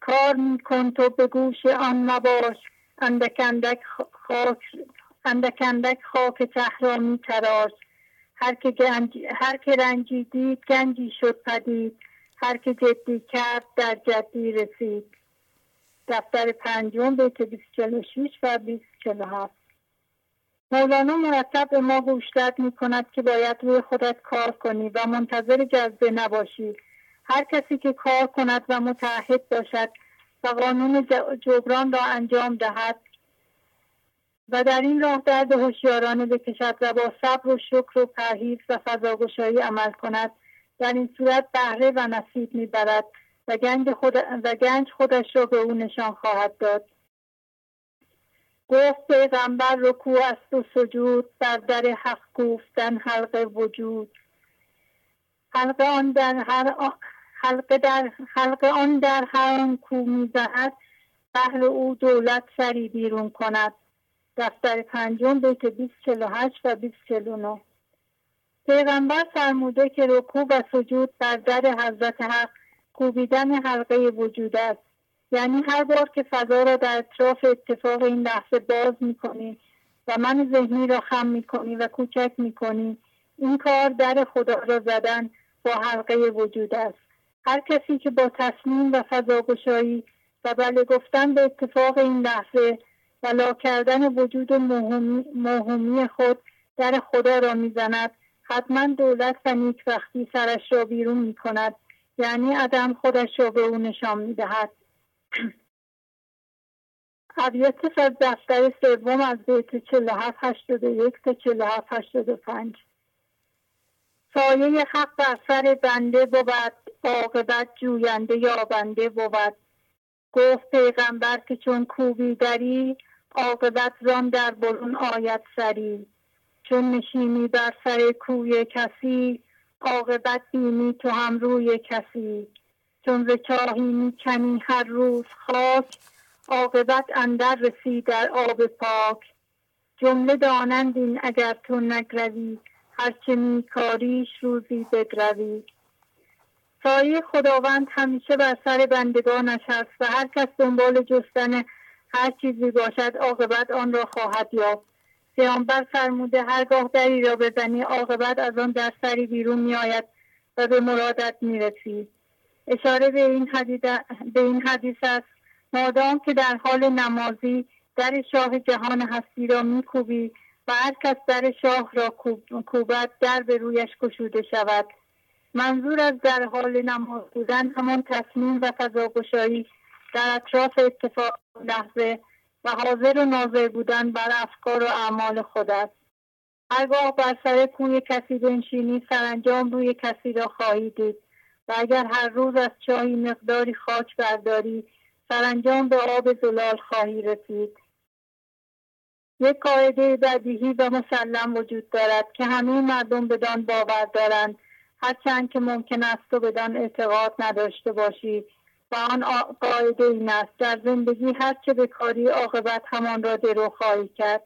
کار کن تو به گوش آن نباش اندک اندک خاک اندک اندک خاک تهرامی تراش. هر که, گنج... هر که رنجی دید گنجی شد پدید. هر که جدی کرد در جدی رسید. دفتر پنجم بیت 246 و 247 مولانا مرتب به ما هوشداد می کند که باید روی خودت کار کنی و منتظر جذبه نباشی. هر کسی که کار کند و متعهد باشد و قانون جبران را انجام دهد و در این راه درد هوشیارانه بکشد و با صبر و شکر و پرهیز و فضاگشایی عمل کند. در این صورت بهره و نصیب می‌برد و گنج, خود و گنج خودش را به او نشان خواهد داد. گفت پیغمبر رکوع است و سجود بر در حق گفتن حلقه وجود. حلقه آن در هر حلقه در حلقه آن در هر آن کو می‌زند بهر او دولت سری بیرون کند. دفتر پنجم بیت 248 و 249 پیغمبر فرموده که رکوع و سجود بر در حضرت حق کوبیدن حلقه وجود است. یعنی هر بار که فضا را در اطراف اتفاق این لحظه باز می‌کنی و من ذهنی را خم می‌کنی و کوچک می‌کنی این کار در خدا را زدن با حلقه وجود است. هر کسی که با تصمیم و فضاگشایی و بله گفتن به اتفاق این لحظه و لا کردن وجود موهومی خود در خدا را می‌زند. حتما دولت و نیکبختی سرش را بیرون می کند یعنی عدم خودش را به او نشان می دهد ابیات از دفتر سوم از بیت 47 81 تا 47 85 سایه حق بر سر بنده بود عاقبت جوینده یابنده بود. گفت پیغمبر که چون کوبی دری عاقبت ران در برون آید سری. چون نشینی بر سر کوی کسی عاقبت بینی تو هم روی کسی. چون ز چاهی می‌کنی هر روز خاک عاقبت اندر رسی در آب پاک. جمله دانند این اگر تو نگروی هرچه میکاریش روزی بگروی سایه خداوند همیشه بر سر بندگانش است و هر کس دنبال جستن هر چیزی باشد عاقبت آن را خواهد یافت. پیامبر فرموده هرگاه دری را بزنی عاقبت از آن در سری بیرون میآید و به مرادت می‌رسی. اشاره به این حدیث, به این حدیث است مادام که در حال نمازی در شاه جهان هستی را میکوبی و هر کس در شاه را کوبد در به رویش گشوده شود. منظور از در حال نماز بودن همان تصمیم و فضاگشایی در اطراف اتفاق لحظه و حاضر و ناظر بودن بر افکار و اعمال خود است. هرگاه بر سر کوی کسی بنشینی سرانجام روی کسی را خواهی دید و اگر هر روز از چاهی مقداری خاک برداری سرانجام به آب زلال خواهی رسید. یک قاعده بدیهی و مسلم وجود دارد که همه مردم بدان باور دارند هرچند که ممکن است تو بدان اعتقاد نداشته باشی. و آن قاعده این است در زندگی هر چه به کاری عاقبت همان را درو خواهی کرد.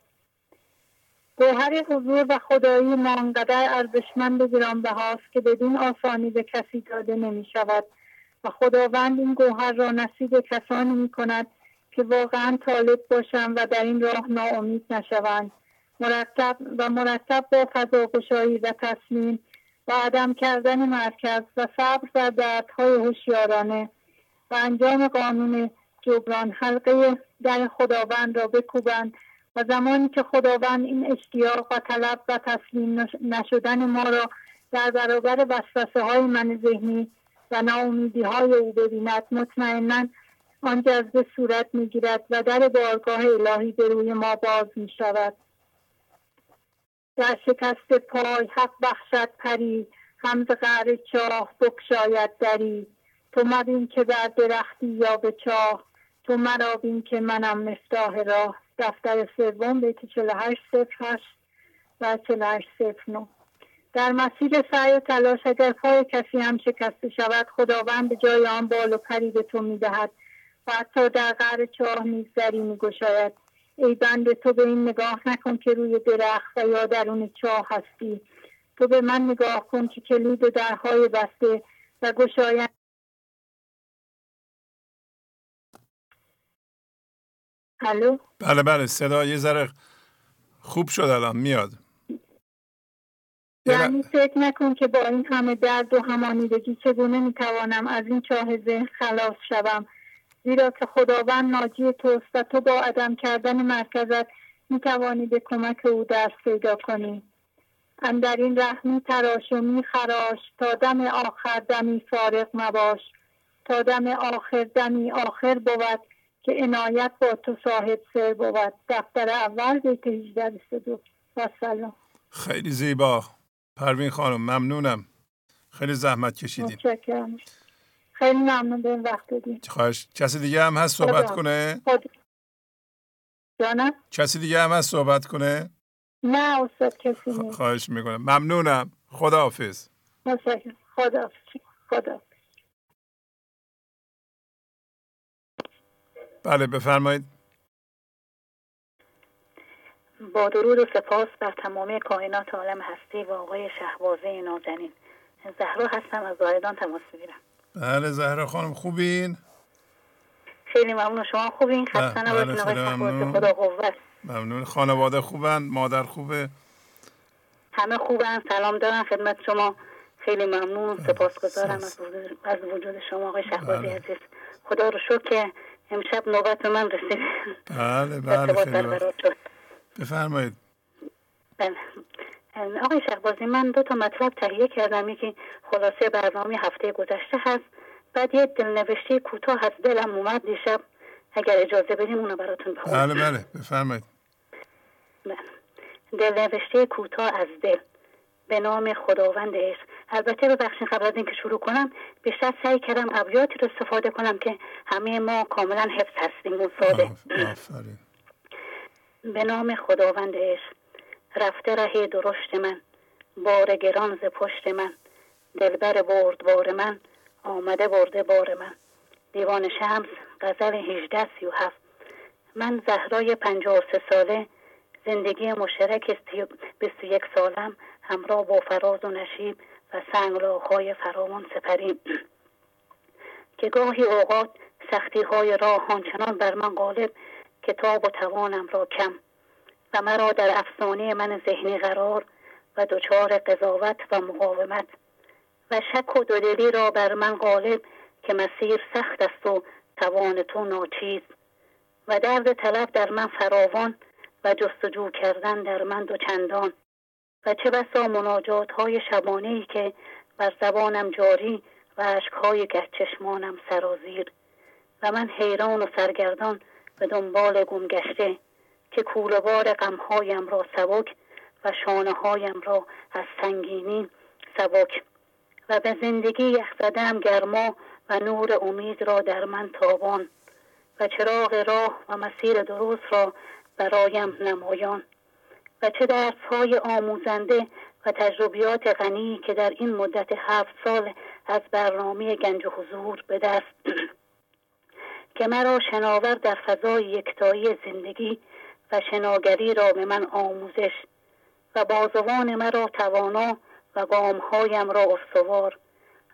گوهر حضور و خدایی ما انقدر ارزشمند و گرانبهاست که بدین آسانی به کسی داده نمی شود و خداوند این گوهر را نصیب کسانی می کند که واقعا طالب باشند و در این راه ناامید نشوند. مرتب و مرتب با فضاگشایی و تصمیم و عدم کردن مرکز و صبر و دردهای هوشیارانه انجام قانون جبران حلقه در خداوند را بکوبند و زمانی که خداوند این اشتیاق و طلب و تسلیم نشدن ما را در برابر وسوسه های من ذهنی و ناامیدی های او ببیند مطمئنا آن جذبه صورت می‌گیرد و در بارگاه الهی به روی ما باز می شود در شکست پای حق بخشد پری همز قعر چاه بکشاید دری. تو مبین که بر درختی یا به چاه تو مرا بین که منم مفتاح راه. دفتر سوم بیت 48 صفر 8 و 48 صفر 9 در مسیر سعی و تلاش اگر پای کسی هم شکسته شود خداوند به جای آن بال و پری به تو می‌دهد و حتی در قعر چاه نیز دری میگشاید. ای بنده تو به این نگاه نکن که روی درخت و یا درون چاه هستی. تو به من نگاه کن که کلید درهای بسته و گشایند الو؟ بله بله صدا یه ذره خوب شد الان میاد. یعنی فکر نکن که با این همه درد و همانیدگی چگونه می‌توانم از این چاه ذهن خلاص شوم؟ زیرا که خداوند ناجی توست و تو با عدم کردن مرکزت می‌توانی به کمک او دست پیدا کنی. در این رحمی تراش و میخراش تا دم آخر دمی فارغ مباش. تا دم آخر دمی آخر بود. که عنایت با تو صاحب سر بود. دفتر اول بیت 18 و سلام. خیلی زیبا. پروین خانم ممنونم. خیلی زحمت کشیدیم متشکرم. خیلی ممنون به این وقت بدیم خواهش. کسی دیگه هم هست صحبت کنه؟ جانم؟ کسی دیگه هم هست صحبت کنه؟ نه استاد کسی نیست. خواهش می‌کنم. ممنونم. خداحافظ. متشکرم. خداحافظ. خداحافظ. بله بفرمایید. با درود و سپاس بر تمامی کائنات عالم هستی و آقای شهبازه نازنین. زهرا هستم از زاهدان تماس می‌گیرم. بله زهرا خانم خوبین؟ خیلی ممنون شما خوبین؟ خسته بله، نباشین آقای خدا قوت. ممنون. خانواده خوبن؟ مادر خوبه؟ همه خوبن سلام دارم خدمت شما. خیلی ممنون سپاسگزارم از وجود, شما آقای شهبازی بله. عزیز. خدا رو شکر که امشب نوبت من رسید. بله بله. بفرمایید. بله. آقای شهبازی من دو تا مطلب تهیه کردم. یکی خلاصه برنامه هفته گذشته هست. بعد یه دلنوشته کوتاه از دلم اومد دیشب. اگر اجازه بدیم اونو براتون بخونم. بله بله بفرمایید. بله. دلنوشته کوتاه از دل. به نام خداوند عشق. البته ببخشید قبل از اینکه شروع کنم بیشتر سعی کردم ابیاتی رو استفاده کنم که همه ما کاملا حفظ هستیم و ساده. آفرین به نام خداوند عشق. رفته ره درشت من بار گران ز پشت من. دلبر بردبار من آمده برده بار من. دیوان شمس غزل 18 37 من زهرای 53 ساله زندگی مشترک 21 سالم همراه با فراز و نشیب. و سنگلاخهای فراوان سپریم. که گاهی اوقات سختی های راه آنچنان بر من غالب کتاب و توانم را کم و مرا در افسانه من ذهنی قرار و دچار قضاوت و مقاومت و شک و دودلی را بر من غالب که مسیر سخت است و توان تو ناچیز و درد طلب در من فراوان و جستجو کردن در من دو چندان. و چه بسا مناجات های شبانه ای که بر زبانم جاری و عشقهای گهچشمانم سرازیر و من حیران و سرگردان به دنبال گمگشته که کولبار غمهایم را سبک و شانه هایم را از سنگینی سبک. و به زندگی یخزدم گرما و نور امید را در من تابان و چراغ راه و مسیر درست را برایم نمایان. و چه درس های آموزنده و تجربیات غنی که در این مدت هفت سال از برنامه گنج و حضور به دست که مرا شناور در فضای یکتایی زندگی و شناگری را به من آموزش و بازوان مرا توانا و گامهایم را استوار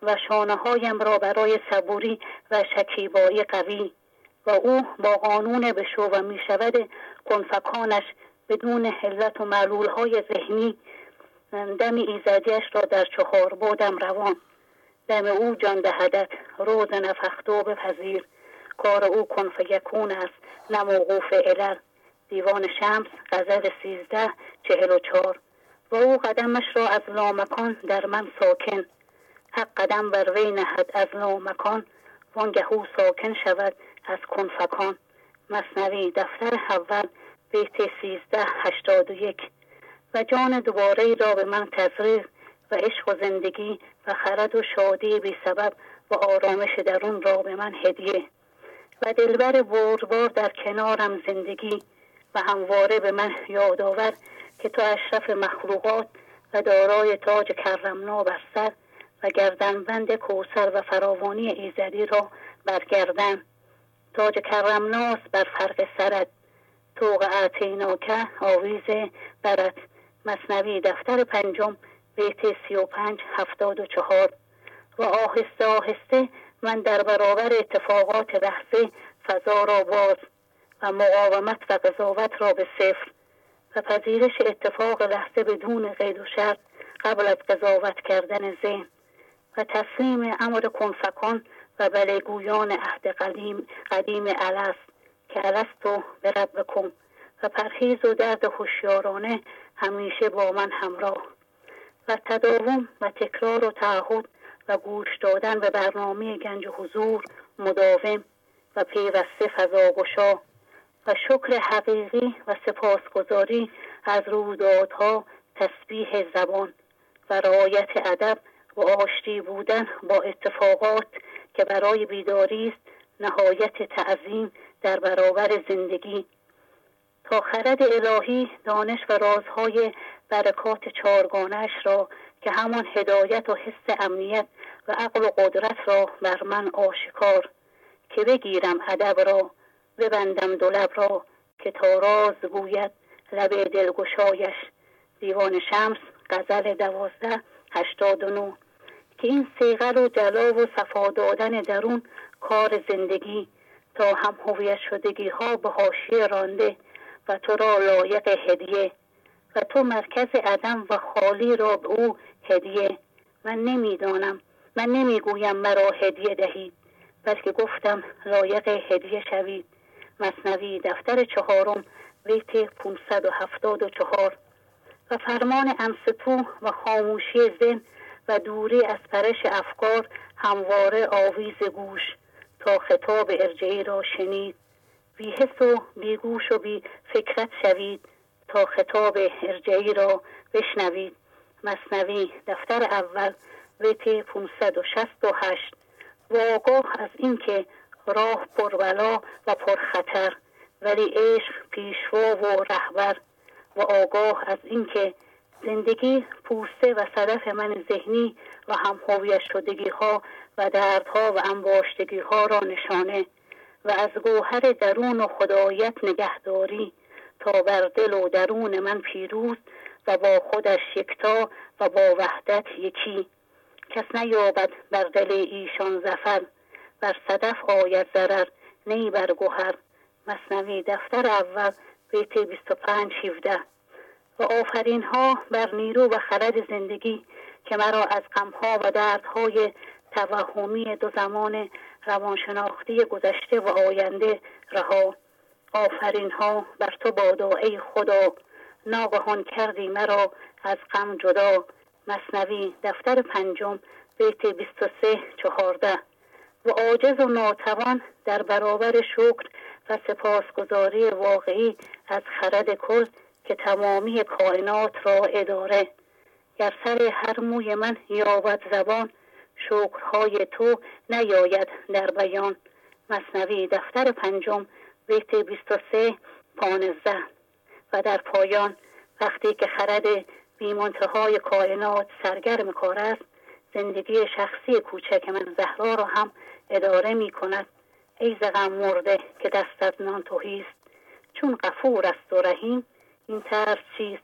و شانه هایم را برای صبوری و شکیبایی قوی و او با قانون بشو و می شود کنفکانش بدون حلت و معلول های ذهنی دم ایزدیش را در چهار بودم روان. دم او جان دهدت روز نفختو بپذیر. کار او کن فیکون است نه موقوف علل. دیوان شمس غزل سیزده چهل و چار و او قدمش را از لامکان در من ساکن. حق قدم بر وی نهد از لامکان. وانگه او ساکن شود از کنفکان. مصنوی دفتر اول بیت سیزده هشتاد و یک. و جان دوباره را به من تزریق و عشق و زندگی و خرد و شادی بی سبب و آرامش درون را به من هدیه. و دلبر بردبار در کنارم زندگی و همواره به من یادآور که تو اشرف مخلوقات و دارای تاج کرمنا بر سر و گردنبند کوسر و فراوانی ایزدی را برگردن تاج کرمناست بر فرق سرت. توق اعتیناکه آویز برد مصنوی دفتر پنجم بیت سی و پنج هفتاد و چهار. و آهسته آهسته من در برابر اتفاقات لحظه فضا را باز و مقاومت و قضاوت را به صفر و پذیرش اتفاق لحظه بدون قید و شرط قبل از قضاوت کردن ذهن و تسلیم امر کنفکان و بلگویان عهد قدیم قدیم الست که الستو به رب بکن و پرهیز و درد هوشیارانه همیشه با من همراه. و تداوم و تکرار و تعهد و گوش دادن به برنامه گنج حضور مداوم و پیوسته فضاگشا و شکر حقیقی و سپاسگزاری از رویدادها تسبیح زبان و رعایت ادب و آشتی بودن با اتفاقات که برای بیداری است نهایت تعظیم در برابر زندگی. تا خرد الهی دانش و رازهای برکات چارگانش را که همان هدایت و حس امنیت و عقل و قدرت را بر من آشکار که بگیرم ادب را ببندم دولب را که تا راز گوید لب دلگشایش. دیوان شمس غزل دوازده هشتاد و نو که این سیغل و جلا و صفا دادن درون کار زندگی تا هم هویت شدگی ها به حاشیه رانده و تو را لایق هدیه و تو مرکز عدم و خالی را به او هدیه. من نمی‌دانم من نمی‌گویم مرا هدیه دهید بلکه گفتم لایق هدیه شوید. مصنوی دفتر چهارم بیت 574 و فرمان انستو و خاموشی ذهن و دوری از پرش افکار همواره آویز گوش. تا خطاب ارجعی را شنید. بی حس و بی گوش و بی فکرت شوید تا خطاب ارجعی را بشنوید. مصنوی دفتر اول بیت 568 و آگاه از اینکه راه پربلا و پرخطر ولی عشق پیشوا و رهبر. و آگاه از اینکه زندگی پوسته و صدف من ذهنی و هم شدگی ها و دردها و انباشتگی ها را نشانه و از گوهر درون و خدایت نگهداری تا بر دل و درون من پیروز و با خودش یکتا و با وحدت یکی. کس نیابد بر دل ایشان زفر بر صدف آید ضرر نی بر گوهر مصنوی دفتر اول بیت 25 17 و آفرین ها بر نیرو و خرد زندگی که مرا از غمها و دردهای توهمی دو زمان روانشناختی گذشته و آینده رها. آفرین ها بر تو بادا ای خدا. ناگهان کردی مرا از غم جدا. مصنوی دفتر پنجم بیت 23 چهارده. و عاجز و ناتوان در برابر شکر و سپاسگزاری واقعی از خرد کل که تمامی کائنات را اداره. گر سر هر موی من یابد زبان شکرهای تو نیاید در بیان. مصنوی دفتر پنجم بیت 23 پانزده. و در پایان وقتی که خرد بیمانتهای کائنات سرگرم کار است زندگی شخصی کوچک من زهرا را هم اداره می کند. ای غم مرده که دستت نان توهیست چون قفور است و رحیم این ترس چیست؟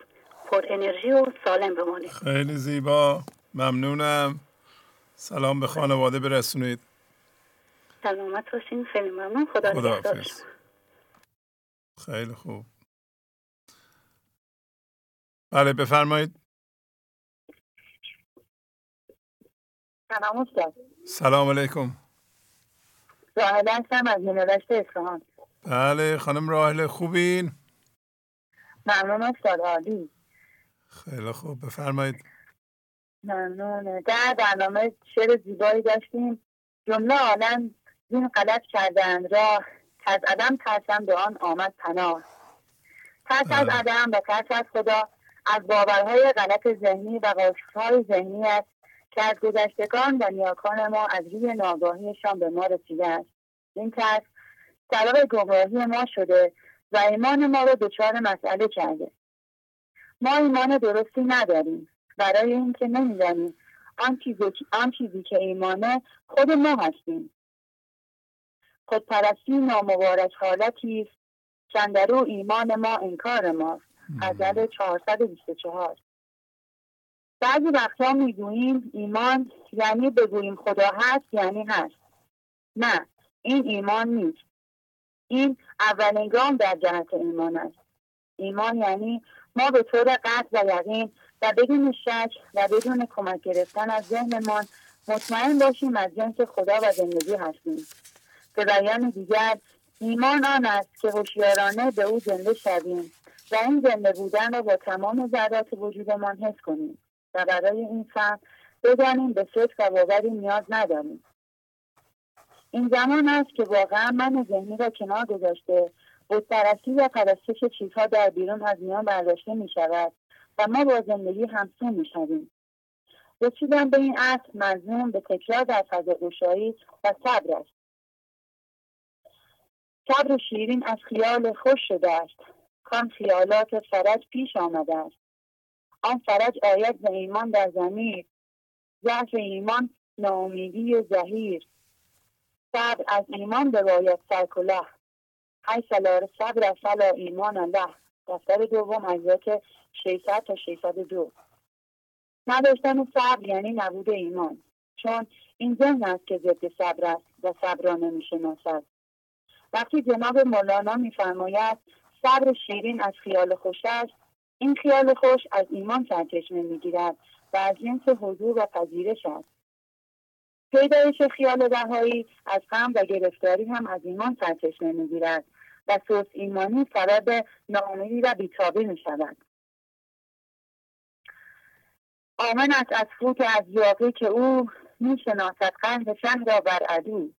پر انرژی و سالم بمانید. خیلی زیبا. ممنونم. سلام به خانواده برسونید. سلامت باشین خیلی ممنون. خدا خدا خیلی خوب. بله بفرمایید. سلام استاد. سلام علیکم. راهله هستم از یونیورسیتی اصفهان. بله خانم راهله خوبین؟ ممنون استاد عالی. خیلی خوب. بفرمایید. ممنونه. در برنامه شعر زیبایی داشتیم. جمله عالم این غلط کردن. راه از عدم ترسم به آن آمد پناه. ترس از. عدم و ترس از خدا از باورهای غلط ذهنی و قاشهای ذهنی است که از گذشتگان و نیاکان ما از روی ناگاهیشان به ما رسیده است. این ترس سبب گمراهی ما شده و ایمان ما را دچار مسئله کرده. ما ایمان درستی نداریم. برای اینکه نمی‌دانیم. آن چیزی, آن چیزی که ایمانه خود ما هستیم. خودپرستی نامبارک حالتی است چندرو ایمان ما انکار ماست. غزل 424 بعضی وقتا می‌گوییم ایمان یعنی بگوییم خدا هست یعنی هست. نه این ایمان نیست. این اولین گام در جهت ایمان است. ایمان یعنی ما به طور قطع و یقین بدون شک و بدون کمک گرفتن از ذهنمان مطمئن باشیم از جنس خدا و زندگی هستیم. به بیان دیگر ایمان آن است که هوشیارانه به او زنده شویم و این زنده بودن را با تمام ذرات وجودمان حس کنیم و برای این فهم بدانیم به صدق و باوری نیاز نداریم. این زمان است که واقعا من ذهنی را کنار گذاشته بودپرستی و پرستش چیزها در بیرون از میان برداشته می شود و ما با زندگی همسون می شویم رسیدن به این اصل مضمون به تکرار در فضا و صبر است. صبر شیرین از خیال خوش شده است. کان خیالات فرج پیش آمده است. آن فرج آید به ایمان در زمیر ضعف ایمان ناامیدی زهیر صبر از ایمان به باید سرکله. های سلار صبر فلا ایمان الله. دفتر دوم آیات 600 تا 602 نداشتن صبر یعنی نبود ایمان چون این ذهن است که ضد صبر است و صبر را نمی‌شناسد. وقتی جناب مولانا میفرماید صبر شیرین از خیال خوش است این خیال خوش از ایمان سرچشمه می‌گیرد و از جنس حضور و پذیرش است. پیدایش خیال رهایی از غم و گرفتاری هم از ایمان سرچشمه می‌گیرد. و سوس ایمانی سبب ناامیدی و بیتابی می شود. آمن است از فوت از یاقی که او می شناسد قند شهر را بر عدو.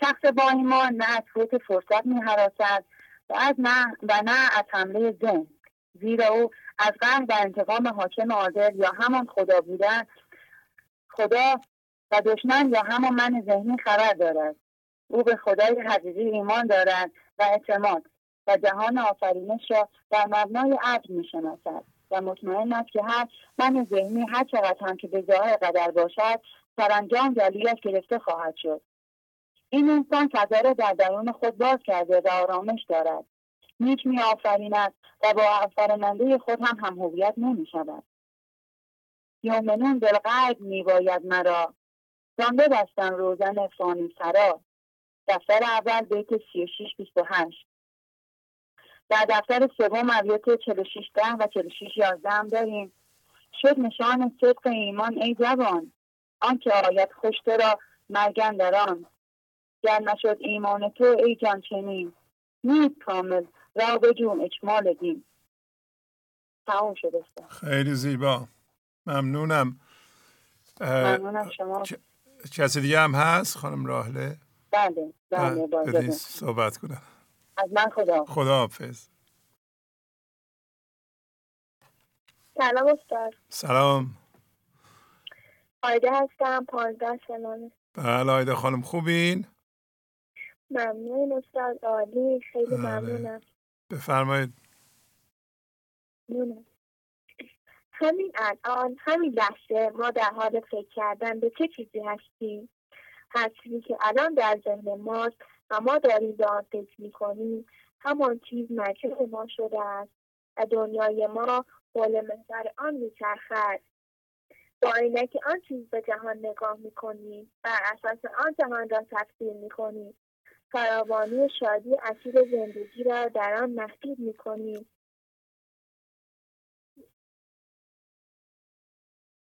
شخص با ایمان نه از فوت فرصت می حراسد و, از نه و نه از حمله زن زیرا او از قهر و انتقام حاکم عادل یا همان خدا بودن خدا و دشمن یا همان من ذهنی خبر دارد. او به خدای حقیقی ایمان دارد و اعتماد و جهان آفرینش را در مبنای عدل می‌شناسد. و مطمئن است که هر من ذهنی هر چقدر هم که به ظاهر قدر باشد سرانجام جلیت گرفته خواهد شد. این انسان فضا را در درون خود باز کرده و آرامش دارد. نیک می آفریند و با آفریننده خود هم هم هویت نمی شود یومنون بالغیب می باید مرا. جان ببستن روزن فانی سرا. دفتر اول بیت 36 28 در دفتر سوم ابیات 46 ده و 46 11 هم داریم. شد نشان صدق ایمان ای جوان. آنکه آید خوش را مرگن دران گر نشد ایمان تو ای جان چنین. نیست کامل را بجون اکمال دین. تمام شده خیلی زیبا. ممنونم. ممنونم شما. کسی دیگه هم هست؟ خانم راهله بله بله بله صحبت کنم. از من خدا. خدا حافظ سلام استاد. سلام. آیده هستم پانزده سلامه بله آیده خانم خوبین؟ ممنون استاد عالی خیلی بله. ممنونم. بفرمایید. همین الان همین لحظه ما در حال فکر کردن به چه چیزی هستیم چیزی که الان در ذهن ماست و ما داریم به آن فکر می‌کنیم همان چیز مرکز ما شده است و دنیای ما حول محور آن میچرخد. با عینک آن چیز به جهان نگاه می‌کنیم بر اساس آن جهان را تفسیر می‌کنیم فراوانی شادی اسیر زندگی را در آن محدود می‌کنیم.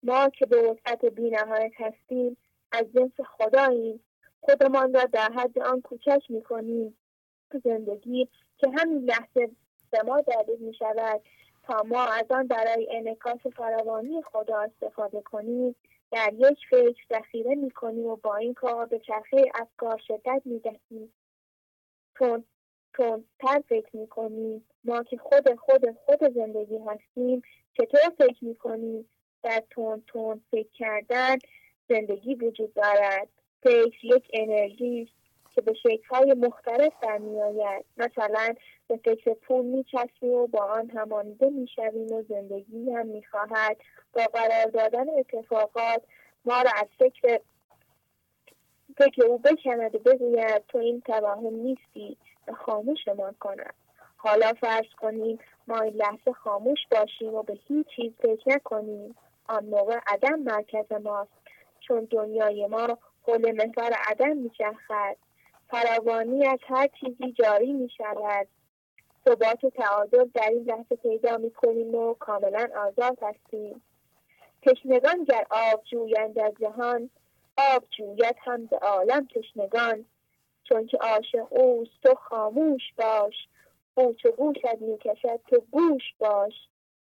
ما که به وسعت بینهایت هستیم از جنس خداییم خودمان را در حد آن کوچک می‌کنیم. زندگی که همین لحظه به ما داده می شود تا ما از آن برای انعکاس فراوانی خدا استفاده کنیم در یک فکر ذخیره می کنیم و با این کار به چرخه افکار شدت می دهیم تر فکر می ما که خود خود خود زندگی هستیم چطور فکر می کنیم در تون تون فکر کردن زندگی وجود دارد. فکر یک انرژی که به شکلهای مختلف در میآید. مثلا به فکر پول میچسبیم و با آن همانیده می‌شویم و زندگی هم می‌خواهد. با قرار دادن اتفاقات ما را از فکر فکر او بکند و بگوید تو این توهم نیستی و خاموشمان کند. حالا فرض کنیم ما این لحظه خاموش باشیم و به هیچ چیز فکر نکنیم. آن موقع عدم مرکز ماست. چون دنیای ما حول محور عدم میچرخد. فراوانی از هر چیزی جاری می شود ثبات و تعادل در این لحظه پیدا می کنیم و کاملا آزاد هستیم. تشنگان گر آب جویند از جهان آب جوید هم به عالم تشنگان. چون که عاشق اوست تو خاموش باش او چو گوشت می‌کشد تو گوش باش.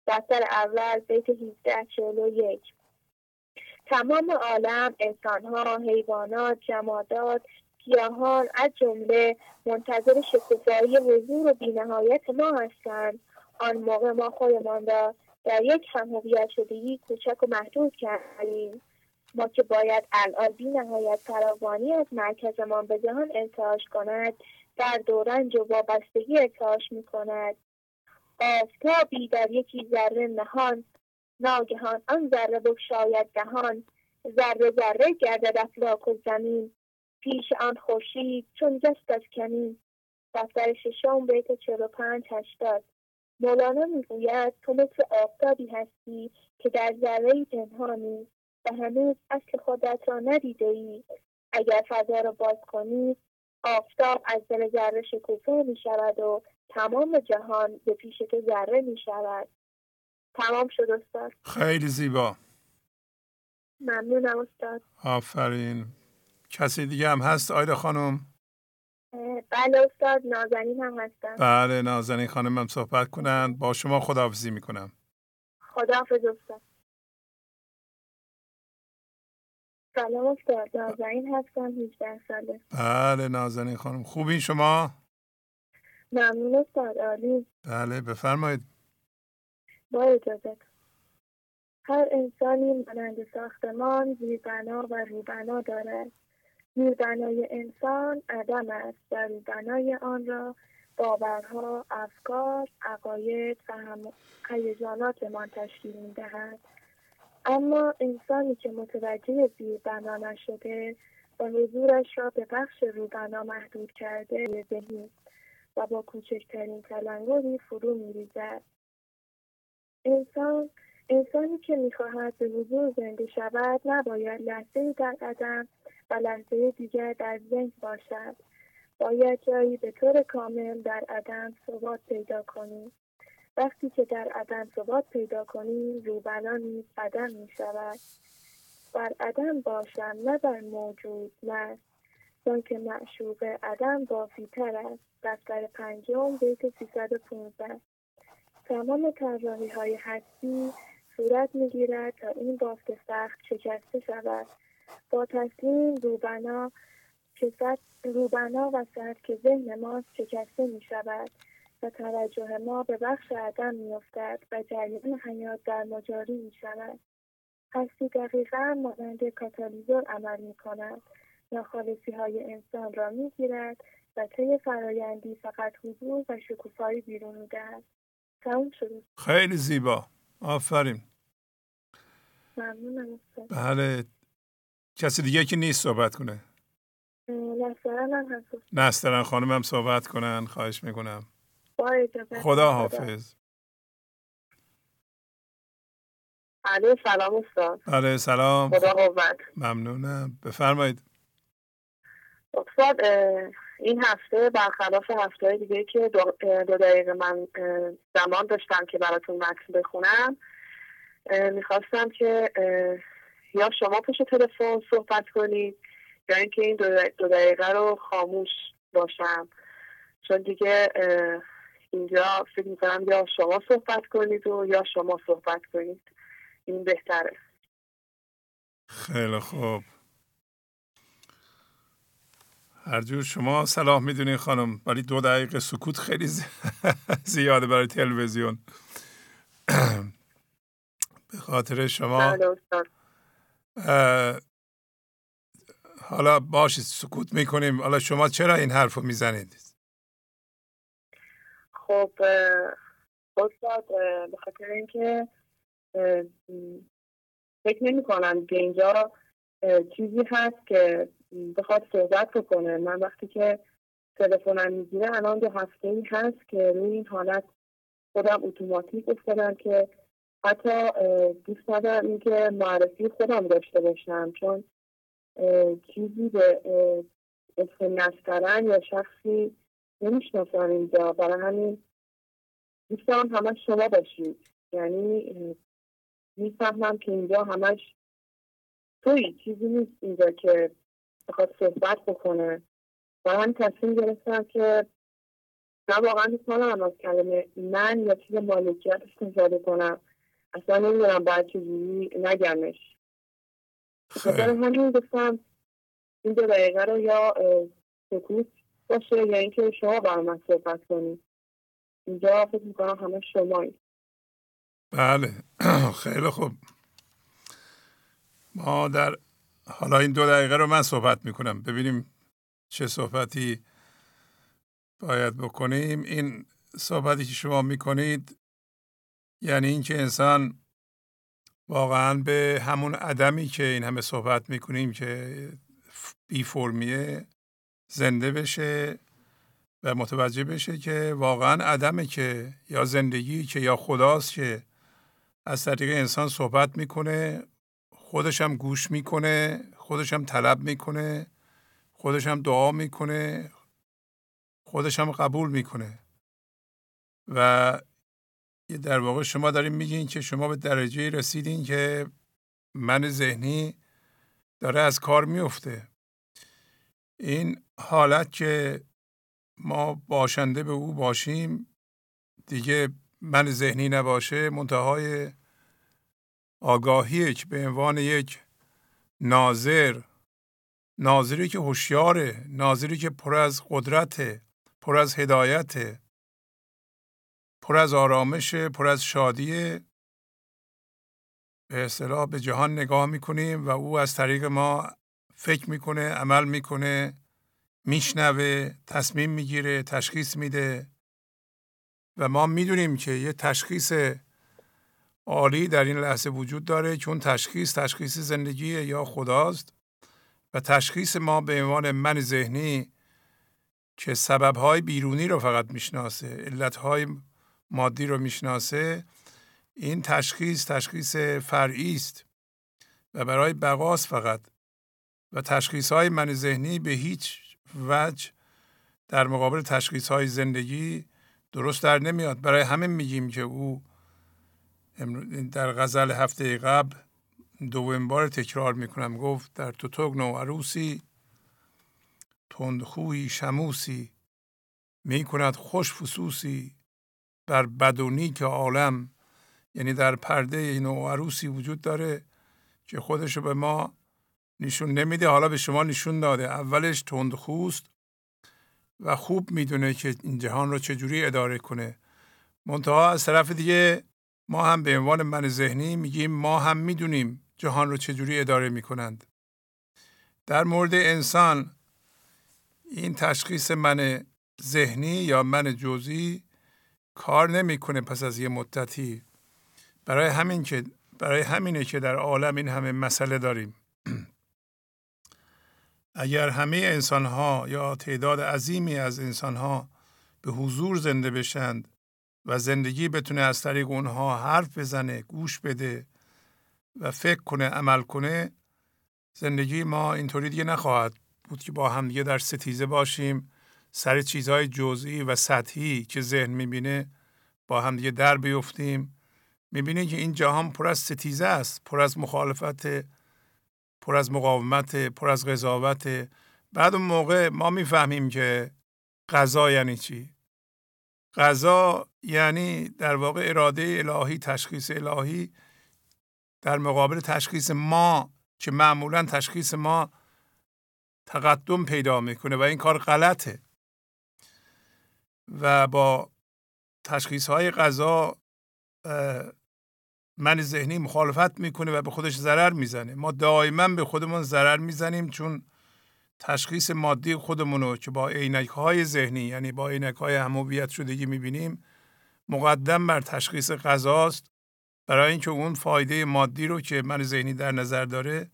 دفتر اول بیت 18 یک. تمام عالم انسانها حیوانات جمادات گیاهان از جمله منتظر شکوفایی حضور و بینهایت ما هستند. آن موقع ما خودمان را در یک هم هویت شدگی کوچک و محدود کردیم. ما که باید الان بی نهایت فراوانی از مرکزمان به جهان ارتعاش کند در دورنج و وابستگی ارتعاش می کند آفتابی در یکی ذره نهان ناگهان آن ذره بگشاید دهان ذره ذره گردد افلاک و زمین. پیش آن خورشید چون جست از کمین. دفتر ششم بیت چهل و پنج هشتاد. مولانا می‌گوید تو مثل آفتابی هستی که در ذره پنهانی و هنوز اصل خودت را ندیده ای اگر فضا را باز کنی آفتاب از دل ذره شکوفه می شود و تمام جهان به پیش تو ذره می شود تمام شد استاد. خیلی زیبا. ممنونم استاد. آفرین. کسی دیگه هم هست؟ آیده خانم؟ بله استاد. نازنین هم هستم. بله نازنین خانم هم صحبت کنن. با شما خداحافظی می‌کنم. خداحافظ استاد. سلام استاد. نازنین هستم 18 ساله. بله نازنین خانم. خوبین شما؟ ممنون استاد. عالی. بله بفرمایید. با اجازت هر انسانی مانند ساختمان زیربنا و روبنا دارد. زیربنای انسان عدم است و روبنای آن را باورها افکار عقاید و هیجاناتمان تشکیل می‌دهد. اما انسانی که متوجه زیربنا نشده و حضورش را به بخش روبنا محدود کرده ذهنی و با کوچکترین تلنگری فرو میریزد. انسان انسانی که می‌خواهد به حضور زنده شود نباید لحظه در قدم و لحظه دیگر در ذهن باشد. باید جایی به طور کامل در عدم ثبات پیدا کنیم وقتی که در عدم ثبات پیدا کنیم روبنا نیز عدم می شود بر عدم باشم نه بر موجود نه. چون که معشوق عدم بافیتر است. دفتر پنجم بیت 315 تمام طراحی های هستی صورت می‌گیرد تا این بافت سخت شکسته شود با تسلیم روبنا که روبنا و سطح که ذهن ماست شکسته می شود و توجه ما به بخش عدم می افتد و جریان حیات در مجاری می شود. هستی دقیقا مانند کاتالیزور عمل می کند. ناخالصی های انسان را می گیرد و طی فرایندی فقط حضور و شکوفایی بیرون می دهد. تموم شد. خیلی زیبا. آفرین. ممنونم. بله. کسی دیگه که نیست صحبت کنه؟ نسترن خانم هم صحبت کنن. خواهش می‌کنم. خدا حافظ. علیه سلام استاد. آره سلام. خدا قوت. ممنونم. بفرمایید. استاد این هفته برخلاف هفته دیگه که دو, دقیقه من زمان داشتم که براتون متن بخونم می‌خواستم که یا شما پشت تلفن صحبت کنید یا اینکه این دو دقیقه رو خاموش باشم. چون دیگه اینجا فکر می‌کنم یا شما صحبت کنید و یا شما صحبت کنید. این بهتره. خیلی خوب. هر جور شما صلاح می‌دونین خانم ولی دو دقیقه سکوت خیلی زیاده برای تلویزیون. به خاطر شما بله، حالا باشید سکوت می‌کنیم. حالا شما چرا این حرف رو می‌زنید؟ خب استاد به خاطر اینکه فکر نمی کنم که اینجا چیزی هست که بخواد صحبت بکنه. من وقتی که تلفنم می‌گیره الان دو هفته ای هست که روی این حالت خودم اتوماتیک افتادم که حتی دوست ندارم اینکه معرفی خودم داشته باشم. چون چیزی به اسم نسترن یا شخصی نمی‌شناسم اینجا. برای همین دوست دارم همش شما باشید. یعنی می‌فهمم که اینجا همش توی چیزی نیست اینجا که بخواد صحبت بکنه. و من تصمیم گرفتم که نه واقعا دوست ندارم از کلمه من یا چیز مالکیت استفاده کنم. اصلا نمی‌دونم باید چجوری نگمش. بخاطر همین گفتم این دو دقیقه رو یا سکوت باشه یا اینکه شما برای من صحبت کنید اینجا فکر می‌کنم همه شمایی. بله. خیلی خوب. ما در حالا این دو دقیقه رو من صحبت می‌کنم. ببینیم چه صحبتی باید بکنیم. این صحبتی که شما می‌کنید یعنی اینکه انسان واقعا به همون عدمی که این همه صحبت می‌کنیم که بی فرمیه زنده بشه و متوجه بشه که واقعا عدمه که یا زندگی که یا خداست که از طریق انسان صحبت می‌کنه خودش هم گوش می‌کنه خودش هم طلب می‌کنه خودش هم دعا می‌کنه خودش هم قبول می‌کنه. و در واقع شما داریم میگین که شما به درجه رسیدین که من ذهنی داره از کار میفته این حالت که ما باشنده به او باشیم دیگه من ذهنی نباشه منتهای آگاهی که به عنوان یک ناظر. ناظری که هوشیاره ناظری که پر از قدرت پر از هدایت پر از آرامش پر از شادی به اصطلاح به جهان نگاه می‌کنیم و او از طریق ما فکر می‌کنه عمل می‌کنه میشنوه تصمیم می‌گیره تشخیص میده. و ما می‌دونیم که یه تشخیص عالی در این لحظه وجود داره چون تشخیص تشخیص زندگی یا خداست و تشخیص ما به عنوان من ذهنی که سببهای بیرونی رو فقط می‌شناسه علتهای مادی رو می‌شناسه این تشخیص تشخیص فرعی است و برای بقاس فقط و تشخیص های من ذهنی به هیچ وجه در مقابل تشخیص های زندگی درست در نمیاد. برای همه میگیم که او در غزل هفته قبل دوم بار تکرار می‌کنم. گفت در تو نو عروسی تندخوی شموسی می‌کند خوش فسوسی بر بدونی که عالم. یعنی در پرده نو عروسی وجود داره که خودشو به ما نشون نمیده. حالا به شما نشون داده. اولش تندخوست و خوب می‌دونه که این جهان رو چجوری اداره کنه. منتها از طرف دیگه ما هم به عنوان من ذهنی میگیم ما هم می‌دونیم جهان رو چجوری اداره می‌کنند. در مورد انسان این تشخیص من ذهنی یا من جزئی کار نمی‌کنه پس از یه مدتی. برای همین که برای همینه که در عالم این همه مسئله داریم. اگر همه انسان ها یا تعداد عظیمی از انسان ها به حضور زنده بشند و زندگی بتونه از طریق اونها حرف بزنه گوش بده و فکر کنه عمل کنه زندگی ما اینطوری دیگه نخواهد بود که با هم دیگه در ستیزه باشیم سر چیزهای جزئی و سطحی که ذهن می‌بینه با هم دیگه در بیفتیم. می‌بینی که این جهان پر از ستیزه است پر از مخالفت پر از مقاومت پر از قضاوت. بعد اون موقع ما می‌فهمیم که غذا یعنی چی. غذا یعنی در واقع اراده الهی تشخیص الهی در مقابل تشخیص ما که معمولا تشخیص ما تقدم پیدا می‌کنه و این کار غلطه. و با تشخیص های غذا من ذهنی مخالفت می‌کنه و به خودش ضرر می‌زنه. ما دائما به خودمون ضرر می‌زنیم چون تشخیص مادی خودمون رو که با عینک های ذهنی یعنی با عینک های همویت شدگی می‌بینیم مقدم بر تشخیص غذاست. برای اینکه اون فایده مادی رو که من ذهنی در نظر داره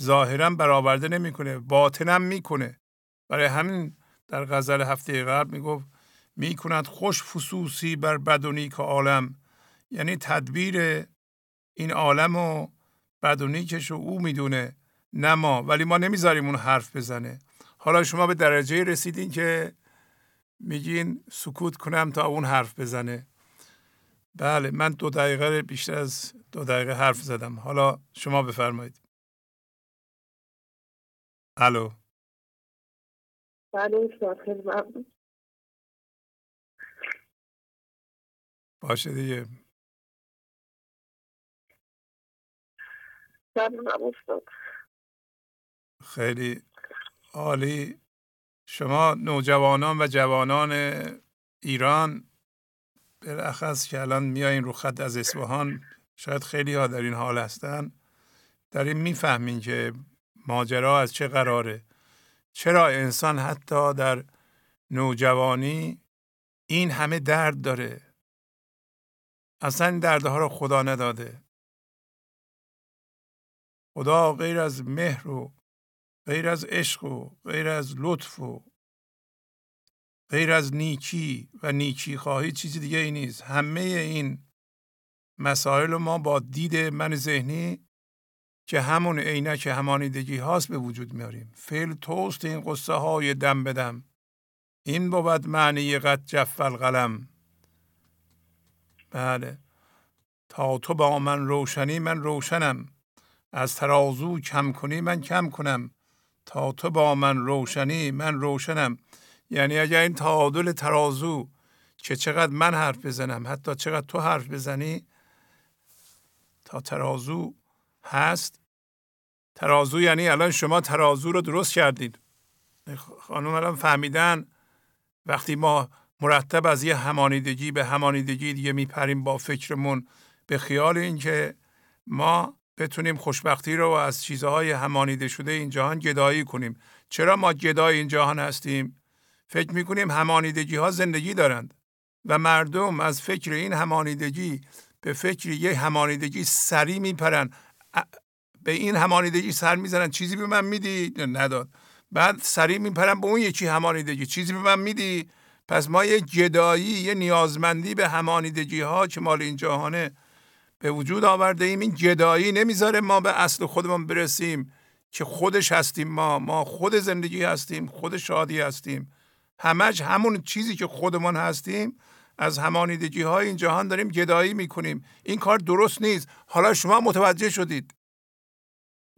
ظاهرا برآورده نمی‌کنه باطنم می‌کنه. برای همین در غزل هفته قبل می‌گفت می‌کند خوش فسوسی بر بدونی که عالم. یعنی تدبیر این عالم و بد و رو او می‌دونه. نه ما ولی ما نمی‌ذاریم اون حرف بزنه. حالا شما به درجه رسیدین که میگین سکوت کنم تا اون حرف بزنه. بله من دو دقیقه بیشتر از دو دقیقه حرف زدم. حالا شما بفرمایید. الو. بله باشه دیگه. خیلی عالی. شما نوجوانان و جوانان ایران بالاخص که الان میایین رو خط از اصفهان شاید خیلی ها در این حال هستن. داریم می‌فهمین که ماجرا از چه قراره. چرا انسان حتی در نوجوانی این همه درد داره؟ اصلا این دردها رو خدا نداده. خدا غیر از مهر و غیر از عشق و غیر از لطف و غیر از نیکی و نیکی خواهی چیزی دیگه ای نیست. همه این مسائل ما با دید من ذهنی که همون عینک همانیدگی هاست به وجود میاریم. فعل توست این قصه های دم بدم این بود معنی قد جف القلم. بله. تا تو با من روشنی من روشنم. از ترازو کم کنی من کم کنم. تا تو با من روشنی من روشنم. یعنی اگر این تعادل ترازو که چقدر من حرف بزنم حتی چقدر تو حرف بزنی تا ترازو هست. ترازو یعنی الان شما ترازو رو درست کردید خانم الان فهمیدن وقتی ما مرتب از یه همانیدگی به همانیدگی دیگه میپریم با فکرمون به خیال اینکه ما بتونیم خوشبختی رو از چیزهای همانیده شده این جهان گدایی کنیم. چرا ما گدای این جهان هستیم؟ فکر می‌کنیم همانیدگی ها زندگی دارند و مردم از فکر این همانیدگی به فکر یه همانیدگی سری میپرن. به این همانیدگی سر می‌زنن. چیزی به من میدی؟ نداد. بعد سری میپرن به اون یکی همانیدگی. چیزی به من میدی؟ پس ما یه گدایی یه نیازمندی به همانیدگی ها که مال این جهانه. به وجود آورده ایم این جدایی نمی‌ذاره ما به اصل خودمون برسیم که خودش هستیم ما. ما خود زندگی هستیم خود شادی هستیم. همش همون چیزی که خودمون هستیم. از همانیدگی های این جهان داریم گدایی می‌کنیم. این کار درست نیست. حالا شما متوجه شدید.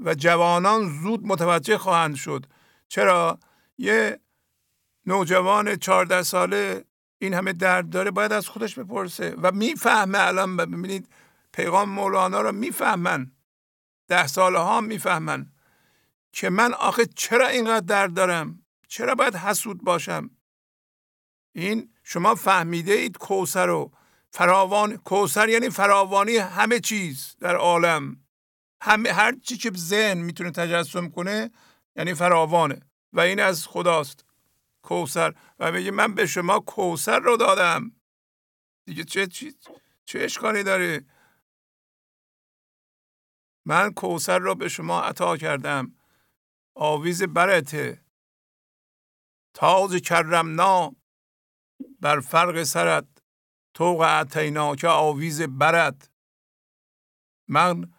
و جوانان زود متوجه خواهند شد. چرا؟ یه نوجوان چهارده ساله این همه درد داره باید از خودش بپرسه. و می‌فهمه الان ببینید پیغام مولانا رو می‌فهمن. ده ساله ها می‌فهمن که من آخه چرا اینقدر درد دارم؟ چرا باید حسود باشم؟ این شما فهمیده اید کوسر رو فراوان کوسر یعنی فراوانی همه چیز در عالم. همه هر چی که ذهن می‌تونه تجسم کنه یعنی فراوانه. و این از خداست کوسر و میگه من به شما کوسر رو دادم. دیگه چه چی چه اشکالی داره؟ من کوسر را به شما عطا کردم. آویز برته تاز کرمنا. بر فرق سرت توق عتینا که آویز برد من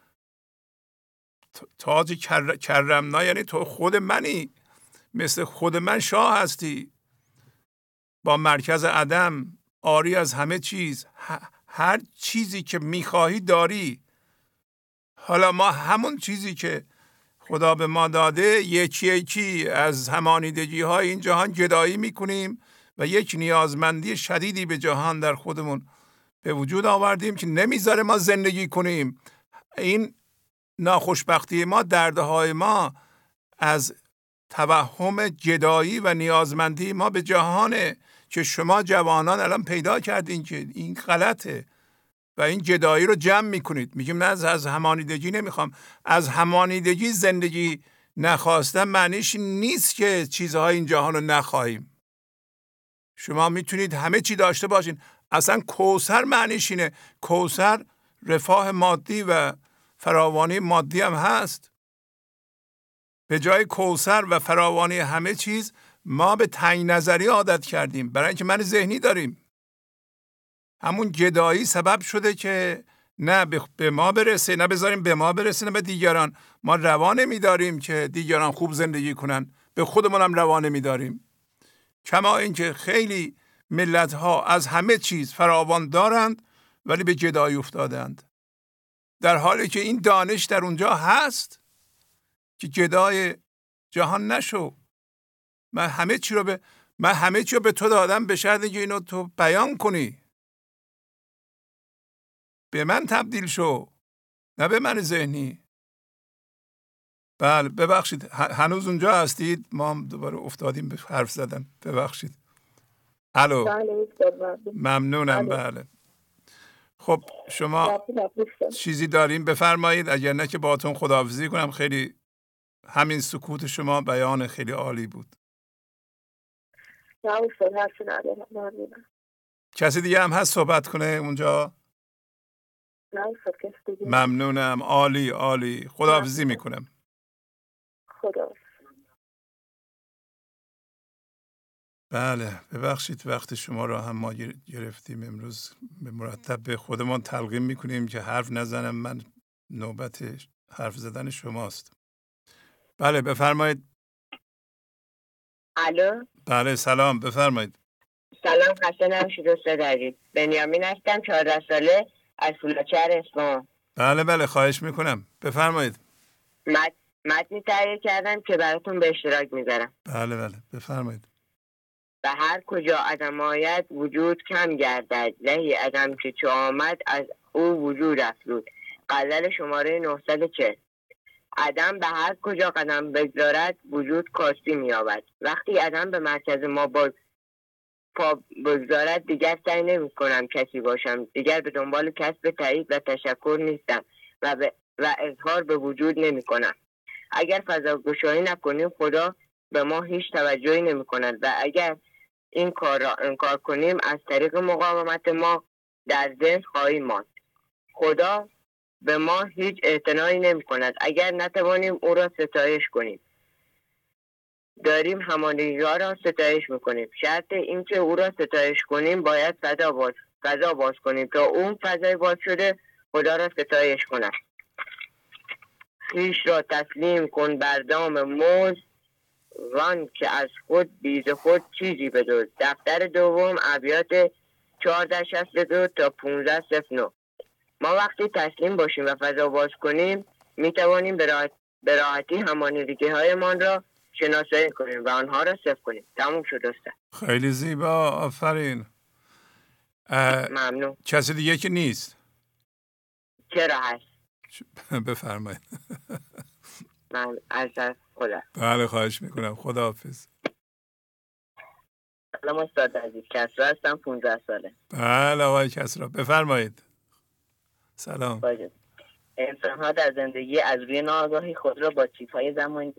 تاج کرمنا یعنی تو خود منی. مثل خود من شاه هستی. با مرکز عدم آری از همه چیز. هر چیزی که می‌خواهی داری. حالا ما همون چیزی که خدا به ما داده یکی یکی از همانیدگی های این جهان جدایی می‌کنیم و یک نیازمندی شدیدی به جهان در خودمون به وجود آوردیم که نمی‌ذاره ما زندگی کنیم. این ناخوشبختی ما دردهای ما از توهم جدایی و نیازمندی ما به جهانه که شما جوانان الان پیدا کردین که این غلطه. و این جدایی رو جمع می‌کنید. میگیم نه از همانیدگی نمی‌خوام. از همانیدگی زندگی نخواستن معنیش نیست که چیزهای این جهان رو نخواهیم. شما می‌تونید همه چی داشته باشین. اصلا کوسر معنیش اینه. کوسر رفاه مادی و فراوانی مادی هم هست. به جای کوسر و فراوانی همه چیز ما به تنگ نظری عادت کردیم. برای اینکه من ذهنی داریم. همون جدایی سبب شده که نه به ما برسه نه بذاریم به ما برسه نه به دیگران. ما روانه میداریم که دیگران خوب زندگی کنن. به خودمون هم روانه میداریم کما اینکه خیلی ملت ها از همه چیز فراوان دارند ولی به جدایی افتادند. در حالی که این دانش در اونجا هست که جدای جهان نشو. من همه چی رو به من همه چی رو به تو دادم به شرطی که اینو تو بیان کنی. به من تبدیل شو نه به من ذهنی. بله ببخشید هنوز اونجا هستید؟ ما هم دوباره افتادیم به حرف زدن ببخشید. الو. بله، ممنونم بله. خب شما چیزی داریم؟ بفرمایید اگر نه که باتون خداحافظی کنم. خیلی همین سکوت شما بیان خیلی عالی بود. کسی دیگه هم هست صحبت کنه اونجا؟ ممنونم. عالی عالی. خداحافظی می‌کنم. خدا بله ببخشید وقت شما را هم ما گرفتیم امروز. به مرتب به خودمان تلقیم می‌کنیم که حرف نزنم. من نوبت حرف زدن شماست. بله بفرمایید. الو؟ بله سلام. بفرمایید. سلام خسته نباشید استاد عزیز بنیامین هستم چهارده ساله. از فولاچر اسمان بله بله خواهش می‌کنم. بفرمایید. متنی تهیه کردم که براتون به اشتراک می‌ذارم. بله بله. بفرمایید. و هر کجا عدم آید وجود کم گردد. زهی عدم که چه آمد از او وجود افزود. غزل شماره 940 عدم به هر کجا قدم بگذارد وجود کاستی مییابد. وقتی عدم به مرکز ما باز پا بگذارد دیگر سعی نمی کنم کسی باشم. دیگر به دنبال کسب تایید و تشکر نیستم و, و اظهار به وجود نمی کنم اگر فضا گشایی نکنیم خدا به ما هیچ توجهی نمی کند و اگر این کار را انکار کنیم از طریق مقاومت ما در ذهن خواهیم ماند. خدا به ما هیچ اعتنایی نمی کند اگر نتوانیم او را ستایش کنیم. داریم همانیگی را ستایش می‌کنیم. شرط اینکه او را ستایش کنیم باید فضا باز فضا باز کنیم. تا اون فضای باز شده خدا را ستایش کند خیش را تسلیم کن بر دام موز وان که از خود بیز خود چیزی بدوز. دفتر دوم ابیات 1462 تا 1509 ما وقتی تسلیم باشیم و فضا باز کنیم می توانیم به راحتی همانیدگی هایمان را شناسایی کنیم و آنها را صفر کنیم. تموم شد استاد. خیلی زیبا آفرین. ممنون. کسی دیگه که نیست؟ چرا هست؟ بفرمایید. من از خدا. بله خواهش می‌کنم. خدا حافظ سلام استاد عزیز. کسرا هستم 15 ساله. بله آقای کسرا. بفرمایید. سلام. باید. انسان ها در زندگی از روی ناآگاهی خود را با چیپ های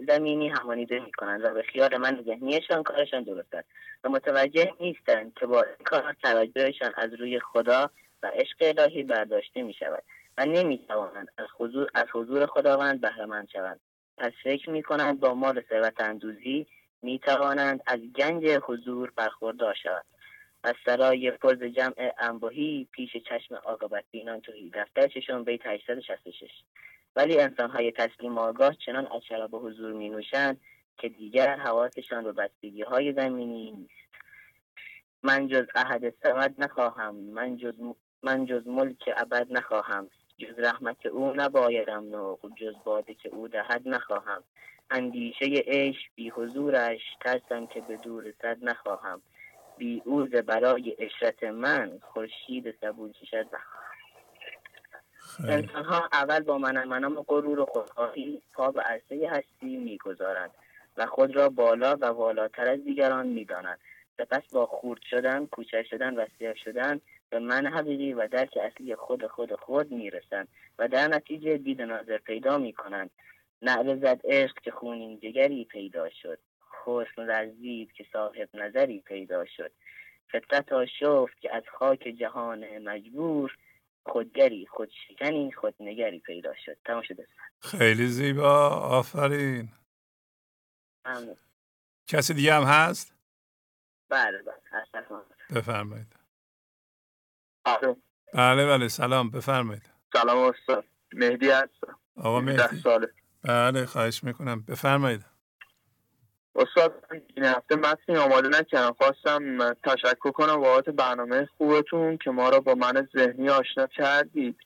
زمینی همانیده می کنند و به خیال من ذهنیشان کارشان درست است و متوجه نیستند که با این کار توجهشان از روی خدا و عشق الهی برداشته می شود و نمی توانند از حضور, از حضور خداوند بهره شوند. پس فکر می کنند با مال ثروت اندوزی می توانند از گنج حضور برخوردار شوند. از سرای پرز جمع انباهی پیش چشم عاقبت بینان توهی دفتر چشم بیت 866 ولی انسانهای تسلیم آگاه چنان از شراب حضور می نوشند که دیگر حواسشان به بستگی های زمینی نیست. من جز احد سمد نخواهم من جز, من جز ملک ابد نخواهم جز رحمت او نبایدم نوق جز باده که او دهد نخواهم. اندیشه عیش بی حضورش ترسم که به دور صد نخواهم. بی اوز برای اشرت من خورشید کشد نخواهم انسان ها اول با من منم و غرور و خودخواهی پا به عرصه هستی می‌گذارند و خود را بالا و والاتر از دیگران می‌دانند. سپس با خورد شدن کوچک شدن و سیاه شدن به من حقیقی و درک اصلی خود خود خود می‌رسند و در نتیجه دید ناظر پیدا می‌کنند. نعره زد عشق که خونین جگری پیدا شد. حسن رزید که صاحب نظری پیدا شد. فطرت شفت که از خاک جهان مجبور خودگری خودشکنی خودنگری پیدا شد. تمام شده. خیلی زیبا. آفرین. کسی دیگه هم هست؟ بله بله. بفرمایید. بله بله. سلام. بفرمایید. سلام استاد. مهدی هستم. آقا مهدی. ساله. بله خواهش می‌کنم. بفرمایید. استاد این هفته متنی آماده نکردم. خواستم تشکر کنم بابت برنامه خوبتون که ما را با من ذهنی آشنا کردید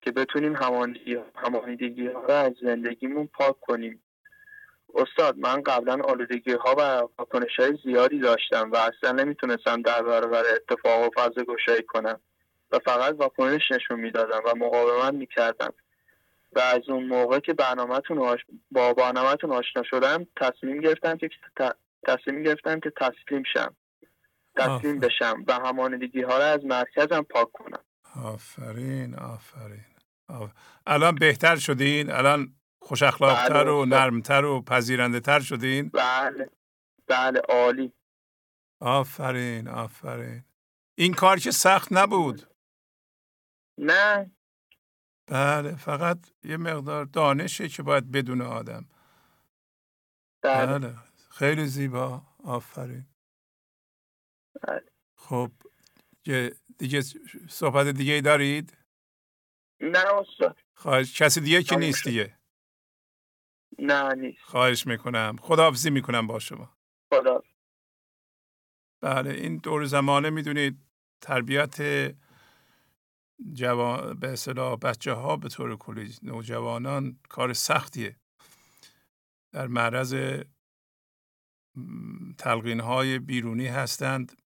که بتونیم همانیدگی ها را از زندگیمون پاک کنیم. استاد من قبلا آلودگی ها و واکنش های زیادی داشتم و اصلا نمی‌تونستم در برابر اتفاق و فضا گشایی کنم و فقط واکنش نشون می‌دادم و مقاومت می‌کردم. و از اون موقع که برنامهتون آش... با برنامهتون آشنا شدم تصمیم گرفتم که تصمیم گرفتم که تسلیم شم. تسلیم بشم و همانیدگی ها را از مرکزم پاک کنم. آفرین آفرین. الان بهتر شدین؟ الان خوش اخلاقتر و بله، نرمتر و پذیرنده تر شدین؟ بله. بله عالی. آفرین آفرین. این کار که سخت نبود. نه. بله فقط یه مقدار دانشه که باید بدون آدم بله. بله. خیلی زیبا آفرین بله. خب دیگه صحبت دیگه دارید؟ نه استاد خواهش کسی دیگه که نیست دیگه نه نیست خواهش می‌کنم خداحافظی می‌کنم با شما خدا بله این دور زمانه می‌دونید تربیت جوان به اصطلاح بچه ها به طور کلی نوجوانان کار سختیه. در معرض تلقین های بیرونی هستند.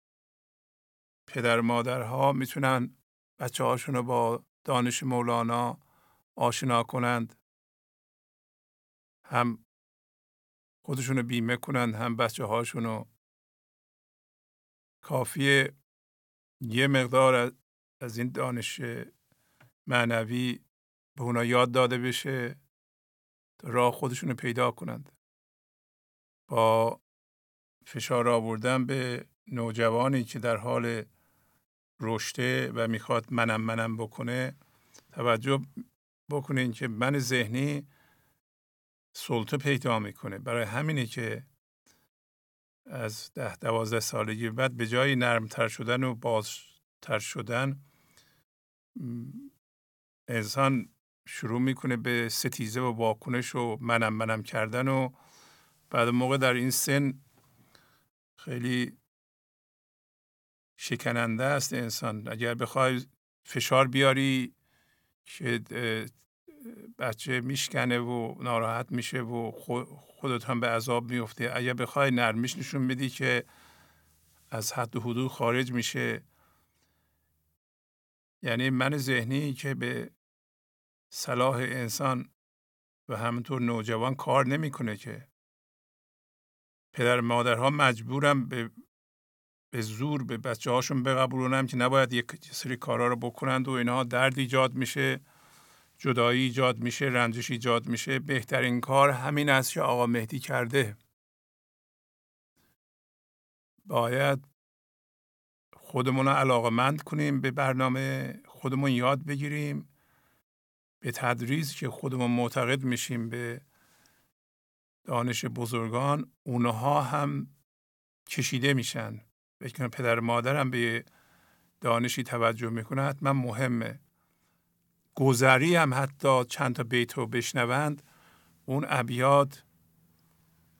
پدر مادرها می‌تونن بچه هاشون رو با دانش مولانا آشنا کنند. هم خودشون رو بیمه کنند هم بچه هاشون رو کافیه یه مقدار از این دانش معنوی به اونا یاد داده بشه تا راه خودشون رو پیدا کنند. با فشار آوردن به نوجوانی که در حال رشته و می‌خواد منم منم بکنه توجه بکنین که من ذهنی سلطه پیدا می‌کنه. برای همینه که از ده دوازده سالگی بعد به جای نرمتر شدن و بازتر شدن انسان شروع می‌کنه به ستیزه و واکنش و منم منم کردن و بعد موقع در این سن خیلی شکننده است انسان. اگر بخوای فشار بیاری که بچه میشکنه و ناراحت میشه و خودت هم به عذاب میفته اگر بخوای نرمیش نشون بدی که از حد و حدود خارج میشه یعنی من ذهنی که به صلاح انسان و همینطور نوجوان کار نمی‌کنه که. پدر مادرها مجبورم به به زور به بچه هاشون بقبولونم که نباید یک سری کارها رو بکنند و اینها درد ایجاد میشه جدایی ایجاد میشه رنجش ایجاد میشه. بهترین کار همین است که آقا مهدی کرده. باید خودمون رو علاقمند کنیم به برنامه خودمون یاد بگیریم به تدریز که خودمون معتقد میشیم به دانش بزرگان اونها هم کشیده میشن. فکر پدر مادرم به دانشی توجه می‌کنه حتما مهمه. گذری هم حتی چند تا بیت رو بشنوند اون ابیات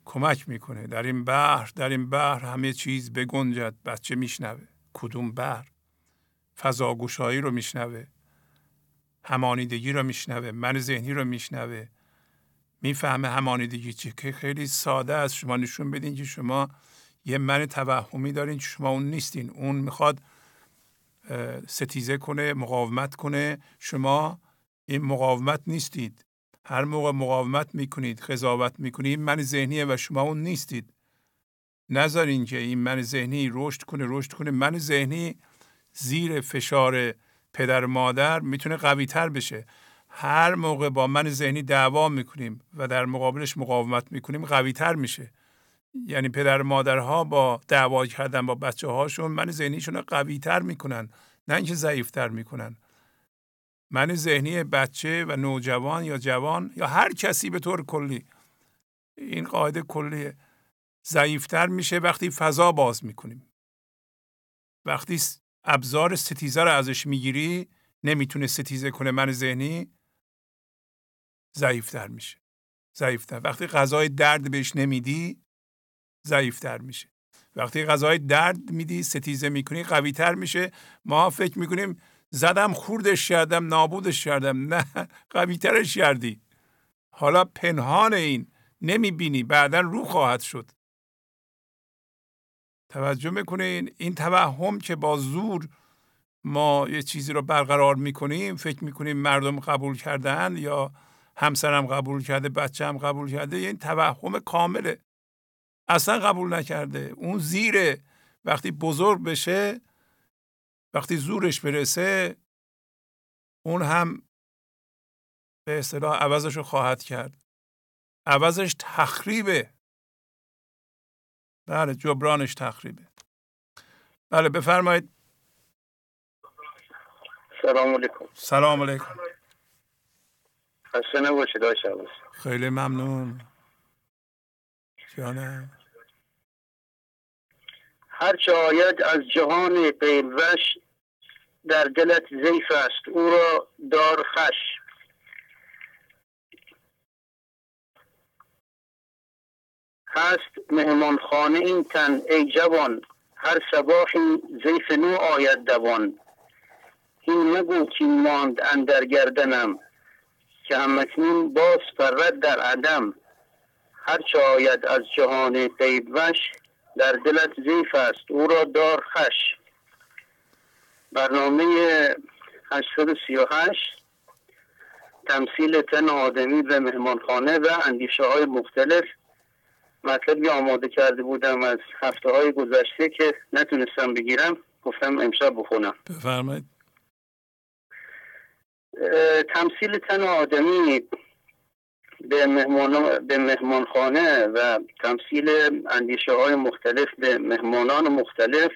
کمک می‌کنه. در این بحر در این بحر همه چیز بگنجد بچه میشنوه. کدوم بحر فضاگوشایی رو میشنوه. همانیدگی رو میشنوه. من ذهنی رو میشنوه. می‌فهمه همانیدگی چی. که خیلی ساده است. شما نشون بدین که شما یه من توهمی دارین که شما اون نیستین. اون می‌خواد ستیزه کنه مقاومت کنه. شما این مقاومت نیستید. هر موقع مقاومت می‌کنید قضاوت می‌کنید من ذهنیه و شما اون نیستید. نذارین که این من ذهنی رشد کنه رشد کنه. من ذهنی زیر فشار پدر مادر می‌تونه قوی تر بشه. هر موقع با من ذهنی دعوا می‌کنیم و در مقابلش مقاومت می‌کنیم قوی تر میشه. یعنی پدر مادرها با دعوا کردن با بچه هاشون من ذهنیشون رو قوی تر می‌کنن نه اینکه ضعیف تر می‌کنن. من ذهنی بچه و نوجوان یا جوان یا هر کسی به طور کلی این قاعده کلی ضعیفتر میشه وقتی فضا باز می‌کنیم. وقتی ابزار ستیزه رو ازش می‌گیری نمی‌تونه ستیزه کنه من ذهنی ضعیفتر میشه. ضعیفتر. وقتی غذای درد بهش نمیدی ضعیفتر میشه. وقتی غذای درد میدی ستیزه می‌کنی قویتر میشه. ما فکر می‌کنیم زدم خوردش کردم نابودش کردم. نه قویترش کردی. حالا پنهان این. نمی‌بینی. بعدا رو خواهد شد. توجه می‌کنین؟ این توهم که با زور ما یه چیزی رو برقرار می‌کنیم فکر می‌کنیم مردم قبول کردن یا همسرم قبول کرده هم قبول کرده این توهم کامله. اصلا قبول نکرده. اون زیره وقتی بزرگ بشه وقتی زورش برسه اون هم به اصطلاح عوضش رو خواهد کرد. عوضش تخریبه. بله جبرانش تخریبه. بله بفرمایید. سلام علیکم. سلام علیکم. خسته نباشید خیلی ممنون. جانم. هرچه آید از جهان قیلوش در دلت زیف است او را دار خش. هست مهمانخانه این تن ای جوان هر صباحی زیف نو آید دوان. این مگو که ماند اندر گردنم که همکنون باز فرد در عدم. هرچه آید از جهان قیب وش در دلت زیف است او را دار خش برنامه 838 تمثیل تن آدمی به مهمانخانه و اندیشه های مختلف. مطلبی آماده کرده بودم از هفته های گذشته که نتونستم بگیرم گفتم امشب بخونم. بفرمایید. تمثیل تن آدمی به, مهمان به مهمانخانه و تمثیل اندیشه های مختلف به مهمانان مختلف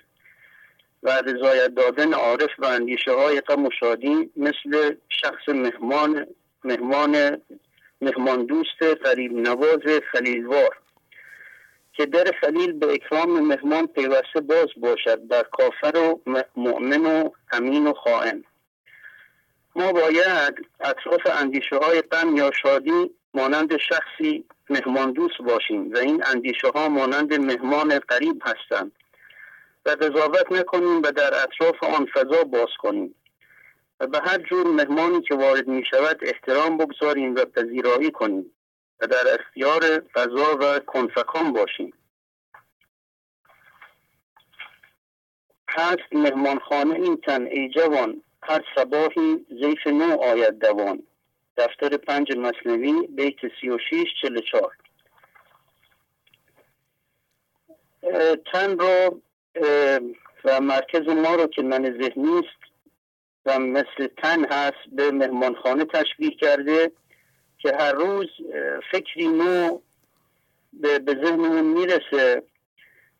و رضایت دادن عارف و اندیشه های غم و شادی مثل شخص مهمان مهمان مهمان دوست قریب نواز خلیلوار. که در خلیل به اکرام مهمان پیوسته باز باشد در کافر و مؤمن و امین و خائن. ما باید اطراف اندیشه های غم یا شادی مانند شخصی مهمان دوست باشیم و این اندیشه ها مانند مهمان قریب هستند و قضاوت نکنیم و در اطراف آن فضا باز کنیم. و به هر جور مهمانی که وارد می شود احترام بگذاریم و پذیرایی کنیم. و در اختیار فضا و کنفکان باشیم. هست مهمانخانه این تن ای جوان هر صباحی زیف نو آید دوان. دفتر پنج مصنوی بیت سی و شیش چل چار تن رو و مرکز ما رو که من ذهنی است و مثل تن هست به مهمانخانه تشبیه کرده. که هر روز فکری نو به, ذهنمون می‌رسه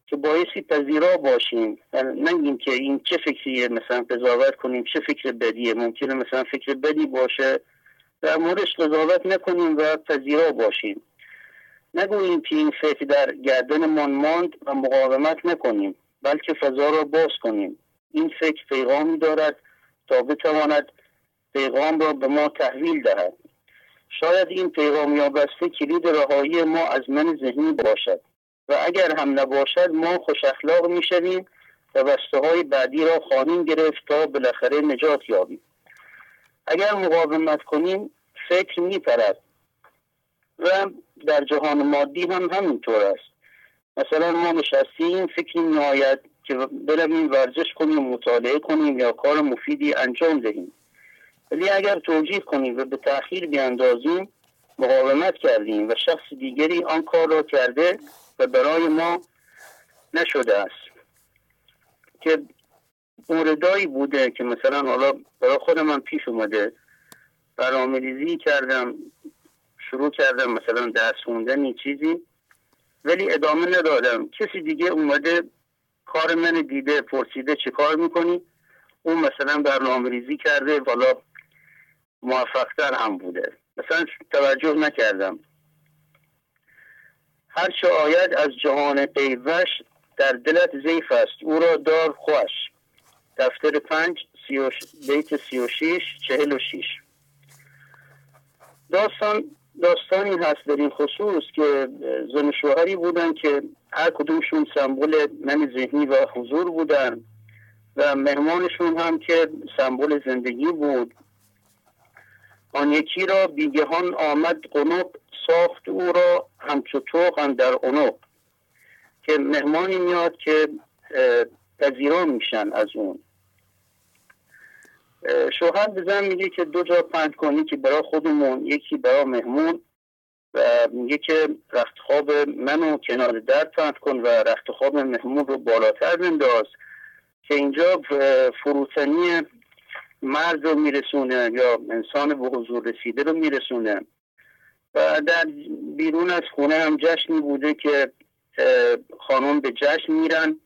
که بایستی پذیرا باشیم. نگیم که این چه فکریه مثلا قضاوت کنیم چه فکر بدیه ممکنه مثلا فکر بدی باشه در موردش قضاوت نکنیم و پذیرا باشیم. نگوییم که این فکر در گردنمان ماند و مقاومت نکنیم بلکه فضا را باز کنیم. این فکر پیغامی دارد تا بتواند پیغام را به ما تحویل دهد. شاید این پیغام بسته کلید رهایی ما از من ذهنی باشد. و اگر هم نباشد ما خوش اخلاق می شویم و بسته های بعدی را خواهیم گرفت تا بالاخره نجات یابیم. اگر مقاومت کنیم فکر می پرد و در جهان مادی هم همینطور است. مثلا ما نشستیم فکری می آید که برویم ورزش کنیم مطالعه کنیم یا کار مفیدی انجام دهیم. ولی اگر توجیه کنیم و به تاخیر بیاندازیم مقاومت کردیم و شخص دیگری آن کار را کرده و برای ما نشده است. که موردایی بوده که مثلا حالا برای خود من پیش اومده برنامه‌ریزی کردم شروع کردم مثلا درس خوندن چیزی ولی ادامه ندادم. کسی دیگه اومده کار من دیده پرسیده چه کار می‌کنی؟ اون مثلا برنامه ریزی کرده والا موفقتر هم بوده. مثلا توجه نکردم. هر چه آید از جهان پیوش در دلت زیف است. او را دار خوش. دفتر پنج بیت سی و شیش چهل و شیش. داستان داستانی هست در این خصوص که زن شوهری بودن که هر کدومشون سمبل من ذهنی و حضور بودن و مهمانشون هم که سمبل زندگی بود. آن یکی را بیگهان آمد قنوق ساخت او را همچو توق در اونق که مهمانی میاد که پذیران میشن از اون. شوهر به میگه که دو جا پند کنی که برای خودمون یکی برای مهمون و میگه که رخت خواب منو کنار در پند کن و رخت خواب مهمون رو بالاتر بنداز که اینجا فروتنی مرد رو میرسونه یا انسان به حضور رسیده رو میرسونه. و در بیرون از خونه هم جشنی بوده که خانم به جشن میرن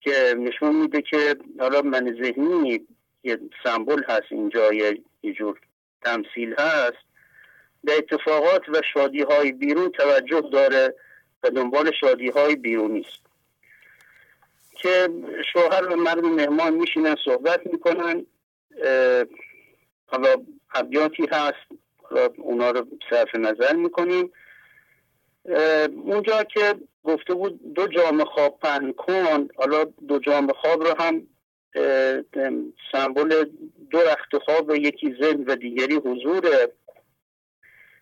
که نشون میده که حالا من ذهنی یه سمبل هست اینجا یه جور تمثیل هست. به اتفاقات و شادی های بیرون توجه داره و دنبال شادی های بیرونی است. که شوهر و مرد مهمان میشینن صحبت می‌کنن. حالا ابیاتی هست. اونا رو صرف نظر می‌کنیم. اونجا که گفته بود دو جام خواب پهن کن حالا دو جام خواب رو هم سمبل دو رخت خواب یکی ذهن و دیگری حضوره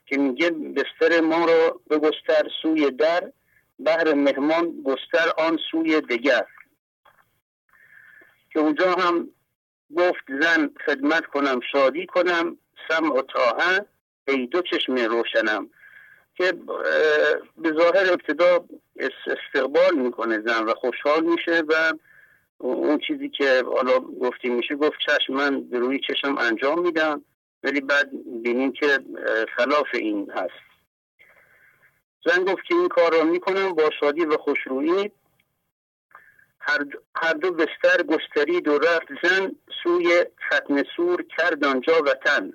که میگه بستر ما رو بگستر سوی در بهر مهمان گستر آن سوی دگر. که اونجا هم گفت زن خدمت کنم شادی کنم سم و تاهن ای دو چشم روشنم. که به ظاهر ابتدا استقبال می‌کنه زن و خوشحال میشه و اون چیزی که حالا گفتی میشه گفت چشم من به روی چشم انجام میدم ولی بعد بینیم که خلاف این هست. زن گفت که این کار را می‌کنم با شادی و خوشرویی هر دو بستر گسترید و رفت زن سوی ختم سور کرد آنجا وطن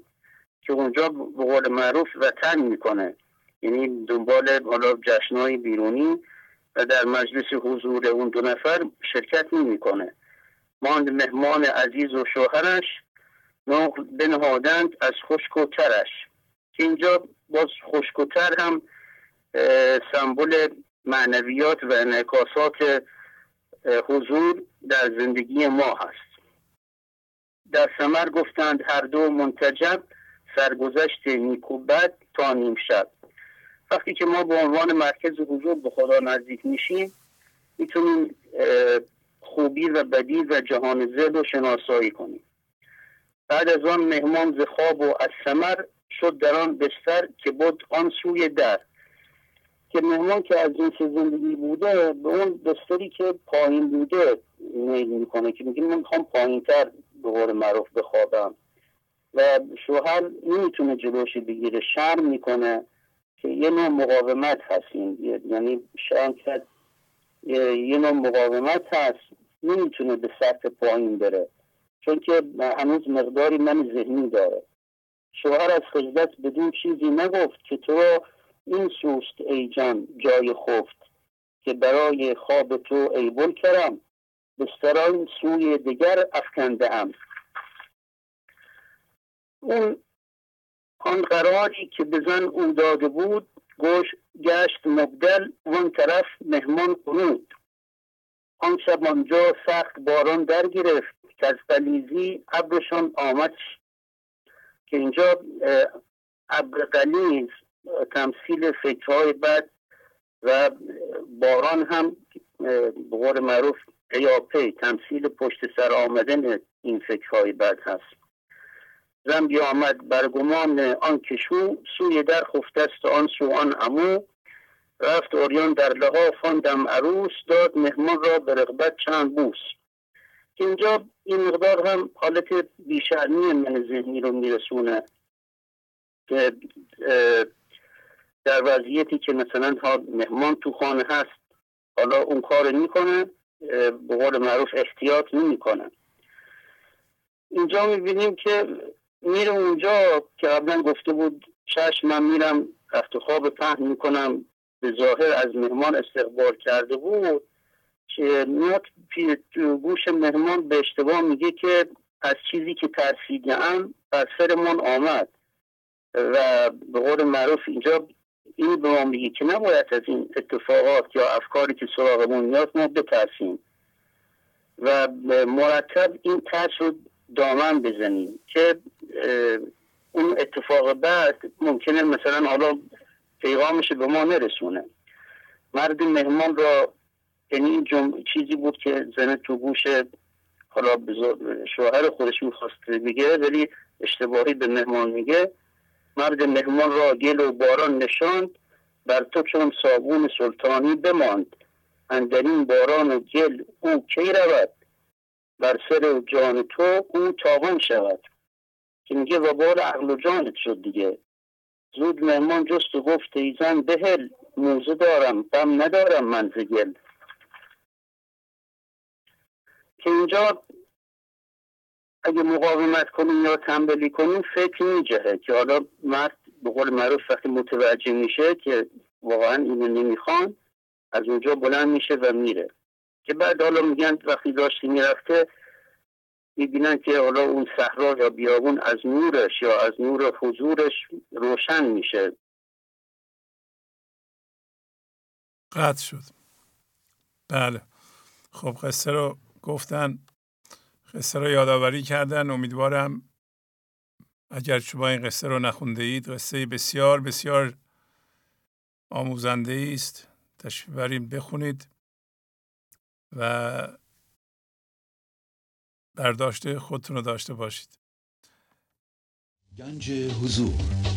که اونجا به قول معروف وطن می‌کنه. یعنی دنبال حالا جشنهای بیرونی و در مجلس حضور اون دو نفر شرکت نمی‌کنه. ماند مهمان عزیز و شوهرش نقل بنهادند از خشک و ترش که اینجا باز خشک و تر هم سمبل معنویات و انعکاسات حضور در زندگی ما هست. در سمر گفتند هر دو منتجب سرگذشت نیکوبت تا نیم شب. وقتی که ما به عنوان مرکز حضور به خدا نزدیک میشیم می‌تونیم خوبی و بدی و جهان زد رو شناسایی کنیم. بعد از آن مهمان ز خواب و از سمر شد در آن بستر که بود آن سوی در. که مهمان که از جنس زندگی بوده به اون بستری که پایین بوده میل می‌کنه که میگه من می‌خوام پایین تر به قول معروف بخوابم. و شوهر نمی‌تونه جلوش بگیره شرم می‌کنه که یه نوع مقاومت هست یعنی شرم کرد یه نوع مقاومت هست نمی‌تونه به سطح پایین بره. چون که هنوز مقداری من ذهنی داره. شوهر از خجلت بدون چیزی نگفت که تو این سوست ای جان جای خفت که برای خواب تو ای بل کرم بستران سوی دیگر افکنده ام. اون آن قراری که بزن او داده بود گوش گشت مبدل وان طرف مهمان کنود آن شب آنجا سخت باران در گرفت که از قلیزی ابرشان آمد. که اینجا ابر قلیز تمثیل فکرهای بد و باران هم به قول معروف پیاپی تمثیل پشت سر آمدن این فکرهای بد هست. زن آمد برگمان آن کشو سوی در خفتست آن سو آن امو رفت اوریان در لحاف فاندم عروس داد مهمان را به رغبت چند بوس. اینجا این مقدار هم حالت بیشرمی من ذهنی رو میرسونه که در وضعیتی که مثلا مهمان تو خانه هست حالا اون کار می‌کنه به قول معروف احتیاط نمی‌کنه. اینجا می‌بینیم که میره اونجا که قبلا گفته بود چشم من میرم رفت خواب پهن می‌کنم به ظاهر از مهمان استقبال کرده بود. که میاد گوش مهمان به اشتباه میگه که از چیزی که ترسیدم بر سرمان آمد. و به قول معروف اینجا این به ما میگه که نباید از این اتفاقات یا افکاری که سراغمون میاد ما بترسیم. و مرتب این ترس رو دامن بزنیم که اون اتفاق بعد ممکنه مثلا حالا پیغامش به ما نرسونه. مرد مهمان را یعنی این چیزی بود که زنه تو گوش حالا شوهر خودش می‌خواست بگه ولی اشتباهی به مهمان میگه. مرد مهمان را گل و باران نشاند بر تو چون صابون سلطانی بماند. اندرین باران و گل او کی رود؟ بر سر جان تو او تاوان شود. که میگه و بار عقل و جانت شد دیگه. زود مهمان جست و گفت ایزن بهل موزه دارم غم ندارم من گل. که اینجا اگه مقاومت کنیم یا تنبلی کنیم فکر میجهه که حالا مرد به قول معروف وقتی متوجه میشه که واقعا اینو نمی‌خوان از اونجا بلند میشه و میره. که بعد حالا میگن وقتی داشتی می‌رفته می‌بینن که حالا اون صحرا یا بیابون از نورش یا از نور حضورش روشن میشه. قطع شد. بله. خب قصه رو گفتن قصه رو یادآوری کردن. امیدوارم اگر شما این قصه رو نخونده اید قصه بسیار بسیار آموزنده است. تشریف بخونید و برداشت خودتون رو داشته باشید. گنج حضور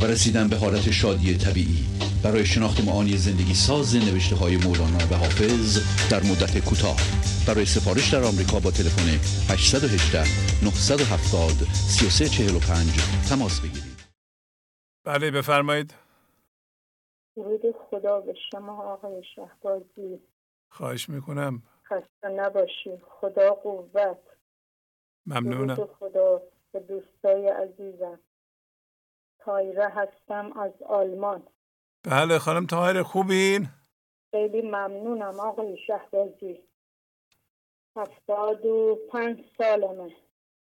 و رسیدن به حالت شادی طبیعی. برای شناخت معانی زندگی ساز نوشته های مولانا و حافظ در مدت کوتاه. برای سفارش در آمریکا با تلفن 818 970 3345 تماس بگیرید. بله بفرمایید. درود خدا به شما آقای شهبازی. خواهش می‌کنم. خسته نباشید. خدا قوت. ممنونم. خدا به دوستای عزیزم. تایره هستم از آلمان. بله خانم تایر خوبین؟ خیلی ممنونم آقای شهبازی. هفتاد و پنج سالمه.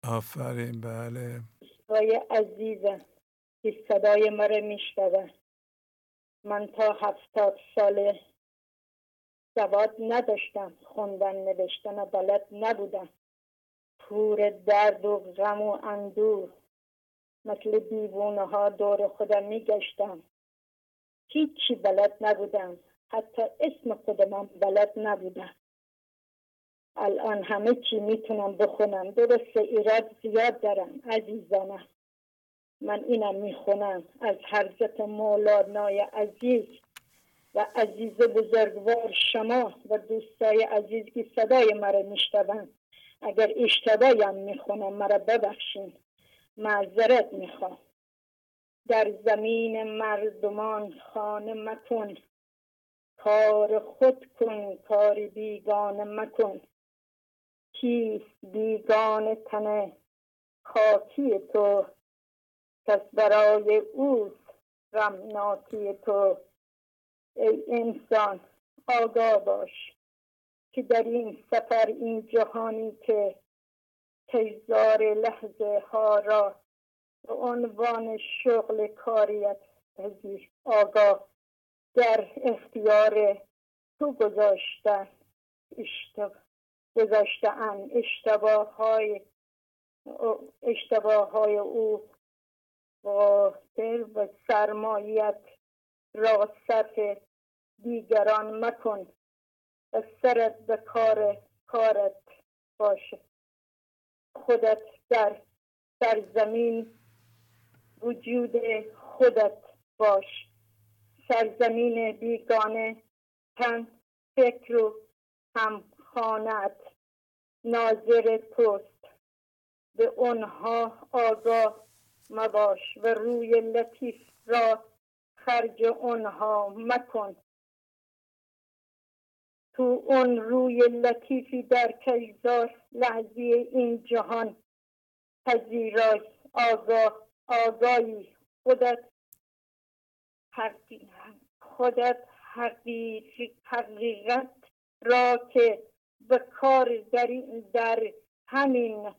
آفرین بله. دوستای عزیزم که صدای مرا میشنوه؟ من تا هفتاد ساله سواد نداشتم خوندن نوشتن بلد نبودم. پور درد و غم و اندور مثل دیوونه ها دور خودم میگشتم. هیچی بلد نبودم. حتی اسم خودم بلد نبودم. الان همه چی می‌تونم بخونم. درسته ایراد زیاد دارم عزیزانم من اینم می‌خونم. از حضرت مولانای عزیز و عزیز بزرگوار شما و دوستای عزیز که صدای مرا میشنوند. اگر اشتباهیم می‌خونم مرا ببخشین معذرت می‌خوام. در زمین مردمان خانه مکن. کار خود کن کار بیگانه مکن. کیست بیگانه تنه خاکی تو؟ کس برای او غمناکی تو؟ ای انسان آگاه باش که در این سفر این جهانی که تجزار لحظه ها را به عنوان شغل کاریت پذیر. آگاه در اختیار تو گذاشتن گذاشتن اشتباه های اشتباه های او و سرمایت را صرف دیگران مکن و سرت به کار کارت باشه. خودت در سرزمین وجود خودت باش. سرزمین بیگانه تن فکر و هم خانت ناظر توست. به اونها آگاه مباش و روی لطیف را خرج اونها مکن. تو اون روی لطیفی در کجزار لحظه این جهان پذیرای آگاه آگاهی. خودت خودت حقیقت را که به کار در, در همین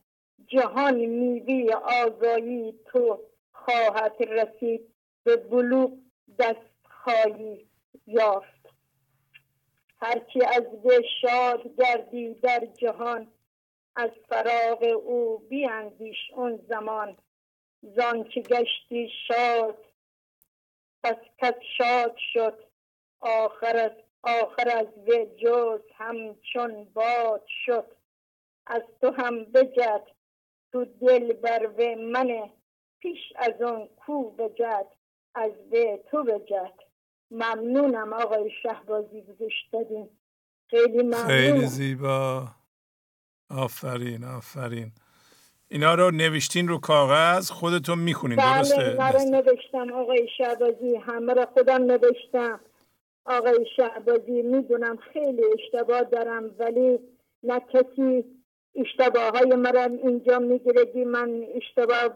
جهان میوی آگاهی تو خواهد رسید. به بلوغ دست خواهی یافت. هرچی از به شاد گردی در جهان از فراغ او بیاندیش اون زمان. زان که گشتی شاد پس کس شاد شد. آخر از آخر از به جز همچون باد شد. از تو هم بجد تو دل بر من پیش از اون کو بجد از به تو بجد. ممنونم آقای شهبازی گذاشت دادین. خیلی ممنونم خیلی زیبا. آفرین آفرین. اینا رو نوشتین رو کاغذ خودتون می‌خونین بله درسته؟ اینا رو نوشتم آقای شهبازی همه رو خودم نوشتم. آقای شهبازی می‌دونم خیلی اشتباه دارم ولی نه کسی اشتباه های مرا اینجا می‌گیره من اشتباه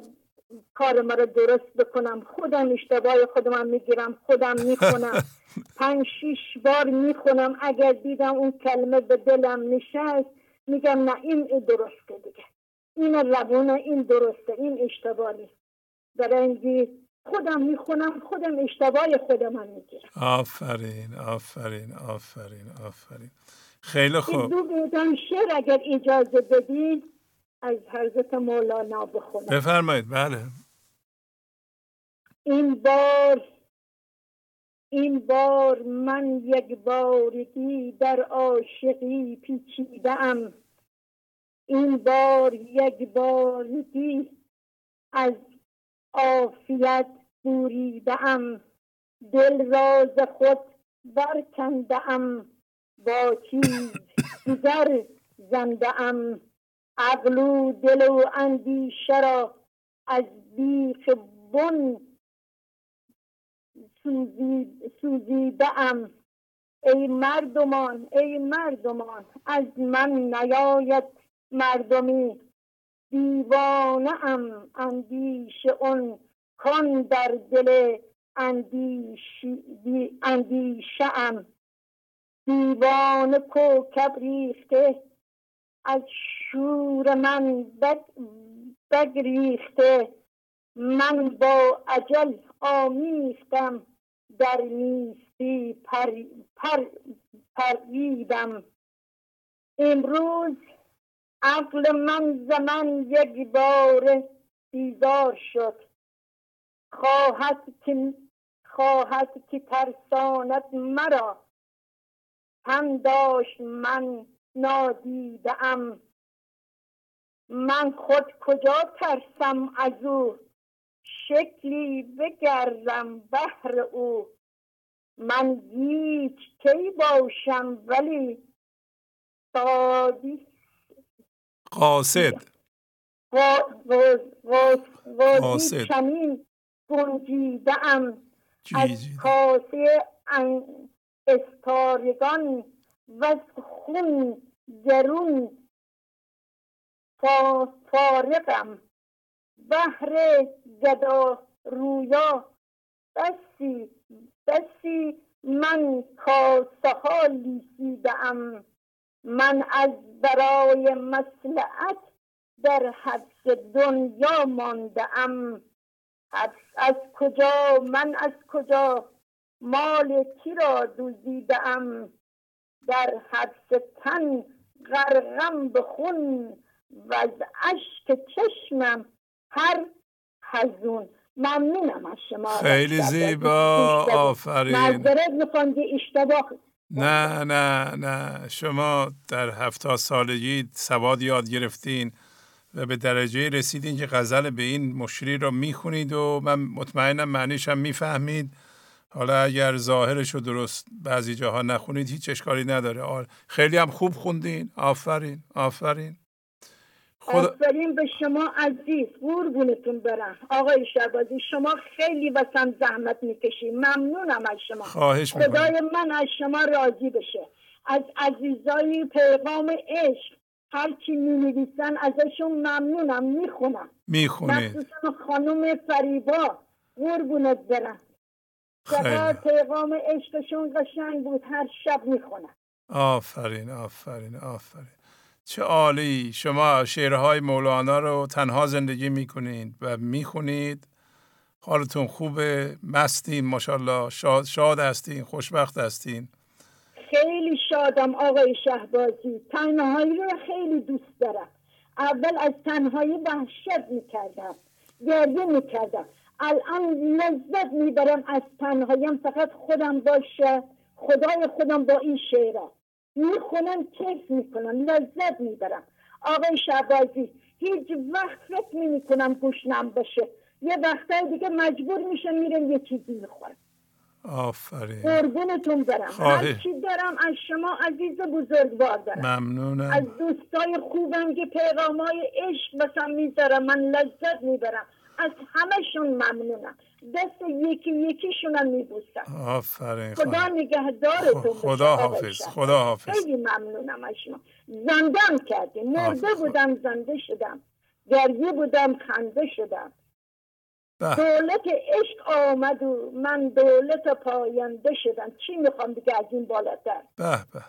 کار مرا درست بکنم. خودم اشتباه خودم می‌گیرم خودم می‌خونم. پنج شیش بار می‌خونم. اگر دیدم اون کلمه به دلم نشست میگم نه این درسته دیگه. این روونه این درسته این اشتباه نیست. برای خودم می‌خونم خودم اشتباه خودم هم می‌گیرم. آفرین آفرین آفرین آفرین. خیلی خوب. دو بیدم شعر اگر اجازه بدید از حضرت مولانا بخونم. بفرمایید بله. این بار این بار من یک بارگی در عاشقی پیچیدم. این بار یک بارگی از عافیت بوریدم دل راز خود برکندم. با چیز دیگر زنده ام عقل و دل و اندیشه را از بیخ بن سوزیده ام ای مردمان ای مردمان از من نیاید مردمی. دیوانه ام اندیش اون کن در دل اندیشه ام دیوان کوکب ریخته از شور من بگریخته من با عجل آمیختم. در نیستی پر, پر امروز عقل من زمن یک بار بیزار شد. خواهد که خواهد که ترساند مرا. هم داشت من نادیده ام من خود کجا ترسم از او؟ شکلی بگردم بهر او. من هیچ کی باشم ولی قادی قاصد. قاصد چنین گنجیده ام از کاسه استارگان و خون درون فارقم بهر گدا رویا. بسی بسی من کاسه ها لیسیده من از برای مسلحت در حبس دنیا مانده ام از کجا؟ من از کجا؟ مال کی را دوزیده ام در حبس تن غرقم به خون و از اشک چشمم هر حزون. ممنونم از شما. خیلی زیبا. آفرین. معذرت می‌خوام اشتباه نه نه نه. شما در هفته سالگی سواد یاد گرفتین و به درجه رسیدین که غزل به این مشری را می‌خونید و من مطمئنم معنیش هم می‌فهمید. حالا اگر ظاهرش رو درست بعضی جاها نخونید هیچ اشکالی نداره. خیلی هم خوب خوندین. آفرین آفرین. خدا... آفرین به شما عزیز. قربونتون برم. آقای شبازی شما خیلی واسم زحمت می‌کشی. ممنونم از شما. خواهش خدای من از شما راضی بشه. از عزیزای پیغام عشق هر چی می ازشون ممنونم. می‌خونم. می‌خونید. مخصوصا خانم فریبا. قربونت برم. چقدر پیغام عشقشون قشنگ بود. هر شب می‌خونم. آفرین آفرین آفرین. چه عالی. شما شعرهای مولانا رو تنها زندگی می‌کنید و می‌خونید. حالتون خوبه. مستین ماشاءالله. شاد, شاد هستین خوشبخت هستین. خیلی شادم آقای شهبازی. تنهایی رو خیلی دوست دارم. اول از تنهایی وحشت می‌کردم. گریه می‌کردم. الان لذت می‌برم از تنهاییم فقط خودم باشه خدای خودم با این شعرها می‌خونم کیف می‌کنم لذت می‌برم. آقای شعبازی هیچ وقت فکر نمی‌کنم گوشنم باشه. یه وقتای دیگه مجبور میشه میرم یه چیزی می‌خورم. آفرین. قربونتون برم. هر چی دارم از شما عزیز بزرگوار دارم. ممنونم. از دوستای خوبم که پیغامای عشق بسم می‌ذارم. من لذت می‌برم. از همشون ممنونم. دست یکی یکیشونم میبوسم. آفرین خدا نگهدارتون خدا حافظ خدا حافظ. خیلی ممنونم از شما. زندان کردیم. مرده بودم زنده شدم. گریه بودم خنده شدم. دولت عشق آمد و من دولت پاینده شدم. چی می‌خوام دیگه از این بالاتر؟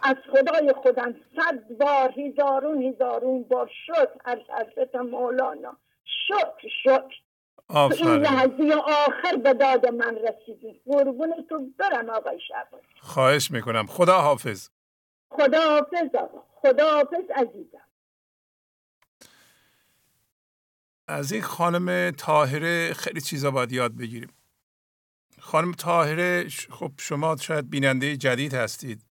از خدای خودم صد بار هزارون هزارون بار شد از حضرت مولانا. شکر شکر. آفرین. این لحظه آخر به داد من رسیدی. قربون تو برم آقای شبان. خواهش می‌کنم. خدا حافظ. خدا حافظ آقا. خدا حافظ عزیزم. از این خانم تاهره خیلی چیزا باید یاد بگیریم. خانم تاهره خب شما شاید بیننده جدید هستید.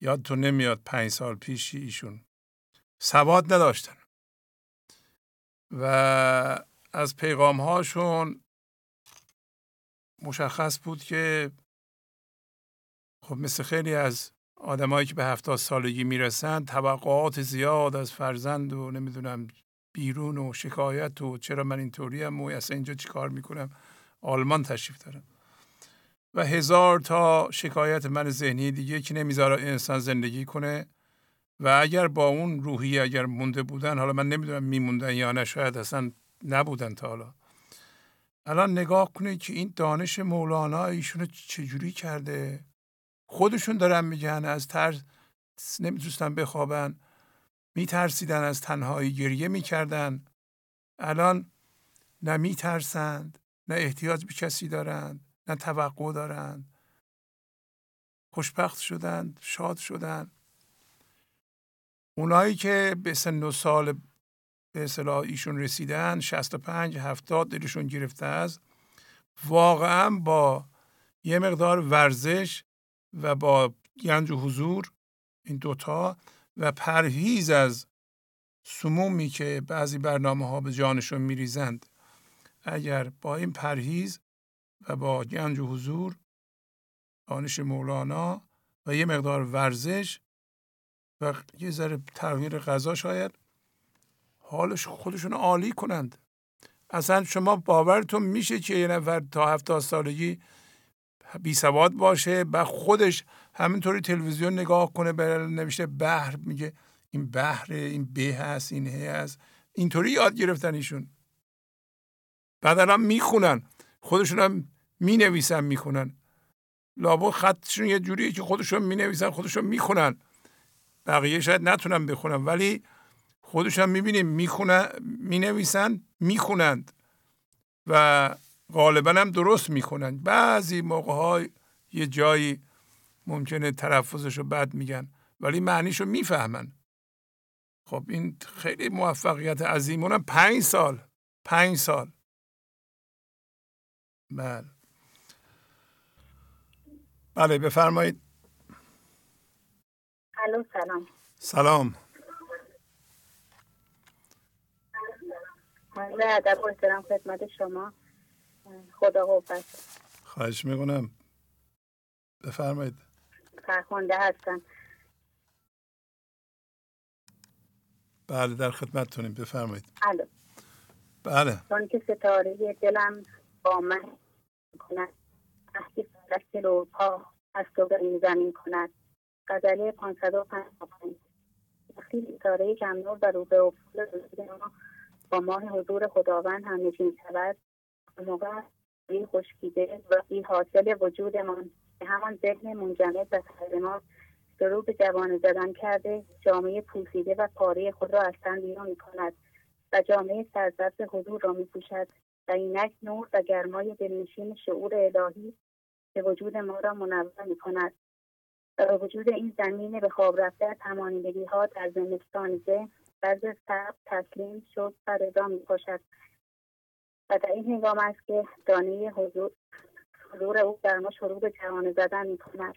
یادتون نمیاد پنج سال پیش ایشون سواد نداشتن. و از پیغام هاشون مشخص بود که خب مثل خیلی از آدمایی که به هفتاد سالگی می‌رسن توقعات زیاد از فرزند و نمی‌دونم بیرون و شکایت و چرا من اینطوریم و اصلا اینجا چی کار می‌کنم آلمان تشریف دارم و هزار تا شکایت من ذهنی دیگه که نمی‌ذاره انسان زندگی کنه و اگر با اون روحی اگر مونده بودن حالا من نمی‌دونم میموندن یا نه شاید اصلا نبودن تا حالا. الان نگاه کنید که این دانش مولانا ایشون چجوری کرده؟ خودشون دارن میگن از ترس نمی‌تونستن بخوابن. میترسیدن از تنهایی گریه می‌کردن. الان نه میترسند نه احتیاج به کسی دارند نه توقع دارند. خوشبخت شدند شاد شدند. اونایی که به سن و سال به اصطلاح ایشون رسیدن 65 70 دلشون گرفته است. واقعا با یه مقدار ورزش و با گنج و حضور این دوتا و پرهیز از سمومی که بعضی برنامه ها به جانشون میریزند اگر با این پرهیز و با گنج و حضور دانش مولانا و یه مقدار ورزش و یه ذره تغییر غذا شاید حالش خودشون عالی کنند. اصلا شما باورتون میشه که یه نفر تا هفتاد سالگی بی سواد باشه و خودش همینطوری تلویزیون نگاه کنه به نوشته بحر میگه این بحر این به هست این هه هست. اینطوری یاد گرفتن ایشون. بعد الان می‌خونن. خودشون هم می‌نویسن می‌خونن. لابو خطشون یه جوریه که خودشون می‌نویسن خودشون می‌خونن. بقیه شاید نتونن بخونن. ولی خودشون می‌بینیم می‌خونن می‌نویسن می‌خونند و غالبا هم درست می‌کنن بعضی موقع های یه جایی ممکنه تلفظش رو بد میگن ولی معنیش رو می‌فهمن. خب این خیلی موفقیت عظیم اونم پنج سال. پنج سال. بله. بله بفرمایید. سلام. سلام. من ادب و احترام خدمت شما. خدا قوت خواهش می‌کنم. بفرمایید. فرخونده هستم. بله در خدمتتونیم. بفرمایید. الو. بله. چون که ستاره دلم با من کند تحتی فلک رو پا از تو به این زمین کند. غزله 555 وقتی ستاره نور و رو به افول ما ماه حضور خداوند هم نشین شود موقع این خشکیده و این حاصل وجودمان به همان ذهن منجمد و سر ما شروع به جوان زدن کرده جامعه پوسیده و پاره خود را از تن بیرون می کند و جامعه سرزرد حضور را می پوشد و اینک نور و گرمای دلنشین شعور الهی به وجود ما را منور می کند و وجود این زمین به خواب رفته از همانیدگی ها در زمستان ذهن بعض سب تسلیم شد و رضا می پاشد و در این هنگام است که دانه حضور, حضور او در ما شروع به جوانه زدن می کند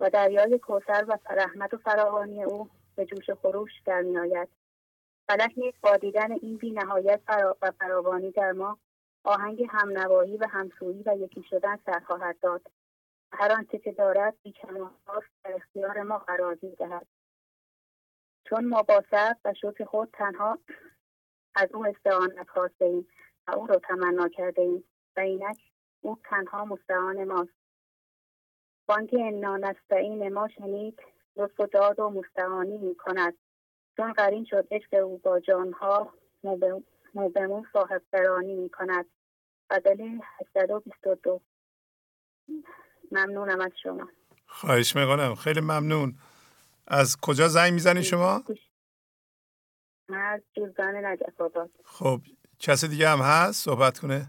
و دریای کوسر و رحمت و فراوانی او به جوش خروش در می آید. فلک نیز با دیدن این بی نهایت و فراوانی در ما آهنگ همنوایی و همسویی و یکی شدن سر خواهد داد. هر آنچه که دارد بیکمالهاست در اختیار ما قرار می‌دهد. چون ما با صبر و شکر خود تنها از او استعانت خواسته ایم و او را تمنا کرده ایم و اینک او تنها مستعان ماست. بانک انا نستعین ما شنید لطف و داد و مستعانی می کند چون قرین شد عشق او با جانها موبمون صاحب سرانی می کند بدل 822 ممنونم از شما. خواهش می‌کنم. خیلی ممنون. از کجا زنگ می‌زنی شما؟ از جوزان نجف آباد خب کسی دیگه هم هست؟ صحبت کنه؟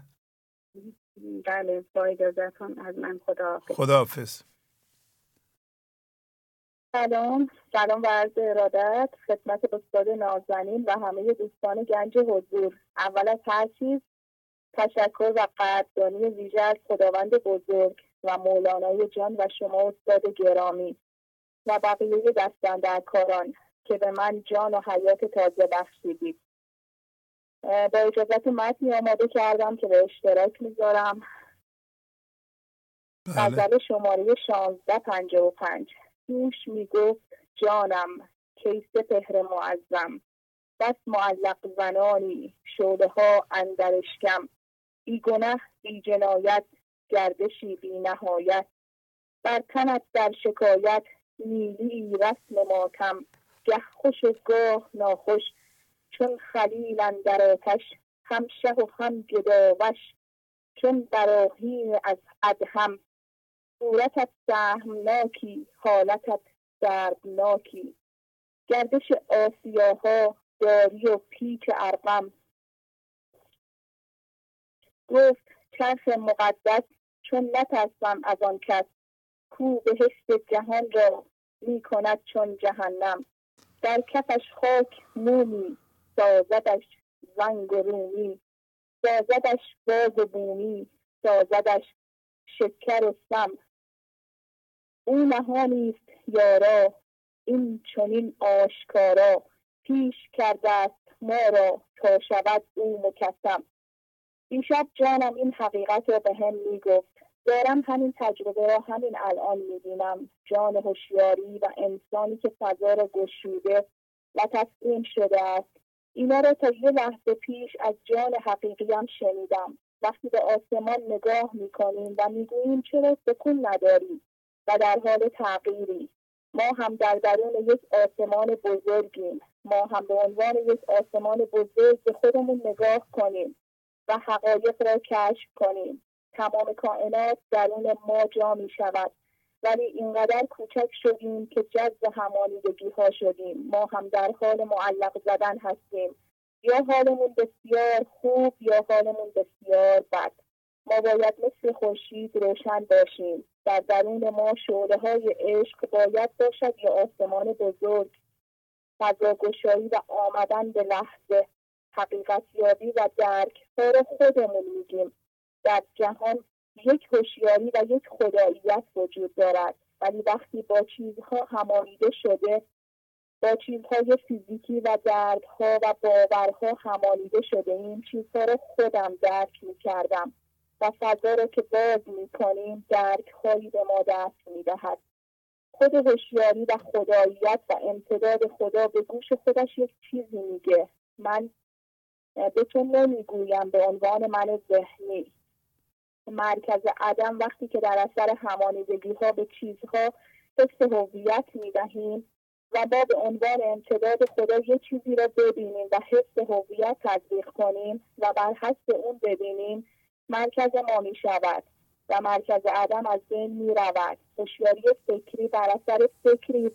بله با اجازتون از من خدا خداحافظ. سلام سلام و عرض ارادت خدمت استاد نازنین و همه دوستان گنج حضور. اول از هر چیز تشکر و قدردانی ویژه از خداوند بزرگ و مولانای جان و شما استاد گرامی. و بقیه کاران که به من جان و حیات تازه بخشیدید. با اجازت متنی آماده کردم که به اشتراک می‌ذارم. بله. غزل شماره 1655 دوش می‌گفت جانم کیسه پهر معظم. بس معلق زنانی شعله ها اندرشکم. بی گنه بی جنایت گردشی بی نهایت. بر تنت در شکایت نیلی رسم ماتم. گه خوش و گاه ناخوش. چون خلیل اندر آتش هم شه و هم گداوش چون براهین از ادهم. صورتت سهمناکی حالتت دردناکی. گردش آسیاها داری و پیک ارقم. گفت چرخ مقدس چون نترسم از آن کس. کو بهشت جهان را می کند چون جهنم. در کفش خاک مومی سازدش زنگ رومی. سازدش باز بومی سازدش شکر سم. او نهانی است یارا این چنین آشکارا. پیش کرده است ما را تا شود او مکسم. دیشب جانم این حقیقت را به هم می‌گفت. دارم همین تجربه را همین الان می‌بینم. جان هوشیاری و انسانی که فضا را گشوده و تسلیم شده است. اینا را تا یه لحظه پیش از جان حقیقیم شنیدم. وقتی به آسمان نگاه می‌کنیم و می‌گوییم چرا سکون نداریم و در حال تغییری. ما هم در درون یک آسمان بزرگیم. ما هم به عنوان یک آسمان بزرگ به خودمون نگاه کنیم و حقایق را کشف کنیم. تمام کائنات درون ما جا می شود ولی اینقدر کوچک شدیم که جذب همانیدگی ها شدیم. ما هم در حال معلق زدن هستیم. یا حالمون بسیار خوب یا حالمون بسیار بد. ما باید مثل خورشید روشن باشیم. در درون ما شعله های عشق باید باشد یا آسمان بزرگ. فضاگشایی و آمدن به لحظه حقیقت یابی و درک رو خودمون میگیم. در جهان یک هوشیاری و یک خداییت وجود دارد. ولی وقتی با چیزها همانیده شده با چیزهای فیزیکی و دردها و باورها همانیده شده این چیزها رو خودم درک می‌کردم و فضا را که باز درک هایی به ما دست می‌دهد. خود هوشیاری و خداییت و امتداد خدا به گوش خودش یک چیزی میگه. من به تو نمی‌گویم به عنوان من ذهنی. مرکز عدم وقتی که در اثر همانیدگی ها به چیزها حس هویت می‌دهیم و ما به عنوان امتداد خدا یه چیزی را ببینیم و حس هویت تطبیق کنیم و بر حسب اون ببینیم مرکز ما می شود و مرکز عدم از بین می رود هوشیاری فکری بر اثر فکری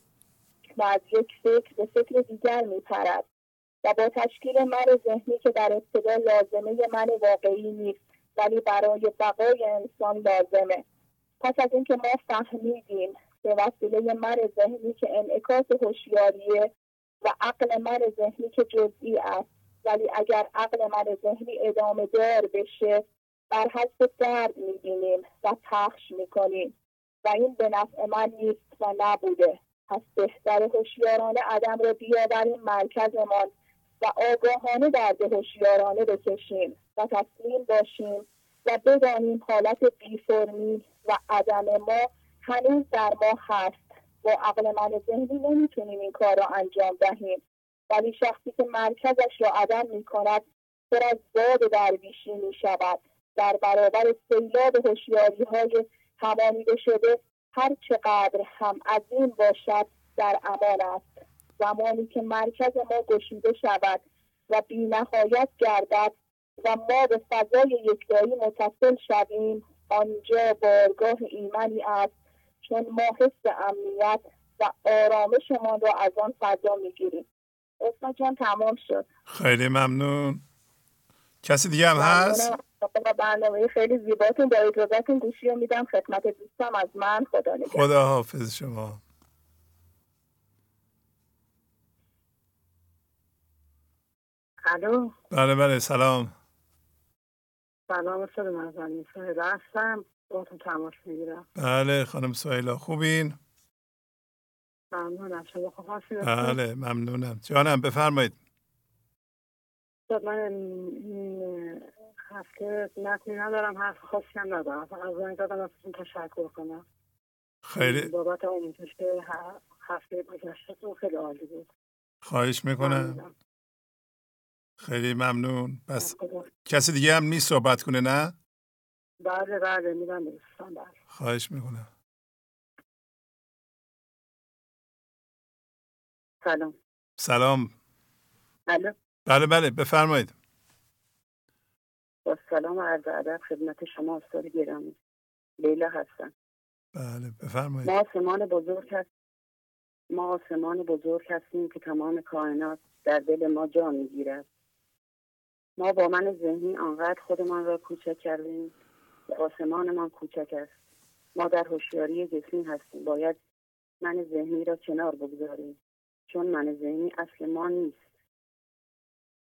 و از یک فکر به فکر دیگر می پرد و با تشکیل من ذهنی که در ابتدا لازمه من واقعی نیست. ولی برای بقای انسان لازمه. پس از اینکه ما فهمیدیم به وسیله من ذهنی که انعکاس هوشیاریه و عقل من ذهنی که جزئی است. ولی اگر عقل من ذهنی ادامه دار بشه بر حسب درد می‌بینیم و پخش می‌کنیم. و این به نفع من نیست و نبوده. پس بهتر هوشیارانه عدم را بیاوریم مرکزمان و آگاهانه درد هوشیارانه بکشیم. و تسلیم باشیم و بدانیم حالت بیفرمی و عدم ما هنوز در ما هست. با عقل من ذهنی نمی‌تونیم این کار را انجام دهیم. ولی شخصی که مرکزش را عدم می کند پر از باد درویشی می شود در برابر سیلاب هوشیاری های همانیده شده هر چقدر هم عظیم باشد در امان است. زمانی که مرکز ما گشوده شود و بی نهایت گردد و ما به فضای یکدایی متصل شویم. آنجا بارگاه ایمنی است چون ما حس امنیت و آرامشمان را از آن فضا می‌گیریم. اسم جان تمام شد. خیلی ممنون. کسی دیگه هم هست؟ برنامه خیلی زیباتون با اجازتون گوشی رو میدم. خدمت دوستم از من. خدا نگه خدا حافظ شما. الو. بله بله سلام. سلام استاد مرزانی سهیلا هستم. با تو تماس می‌گیرم. بله خانم سهیلا خوبین؟ ممنونم. شما خوب هستید بله ممنونم. جانم بفرمایید. من این هفته نکنی ندارم حرف خاصی هم ندارم. فقط زنگ دادم ازتون تشکر کنم. خیلی بابت آموزش هفته گذشته خیلی عالی بود. خواهش می‌کنم. خیلی ممنون. بس کسی دیگه هم نیست صحبت کنه نه؟ بله بله دوستان بله. خواهش می‌کنم. سلام. سلام. الو. بله بله بفرمایید. با سلام و عرض ادب خدمت شما استاد گرامی. لیلا هستم. بله بفرمایید. ما آسمان بزرگ هست ما آسمان بزرگ هستیم که تمام کائنات در دل ما جا می‌گیرد. ما با من ذهنی آنقدر خودمان را کوچک کردیم آسمانمان کوچک است. ما در هوشیاری جسمی هستیم. باید من ذهنی را کنار بگذاریم. چون من ذهنی اصل ما نیست.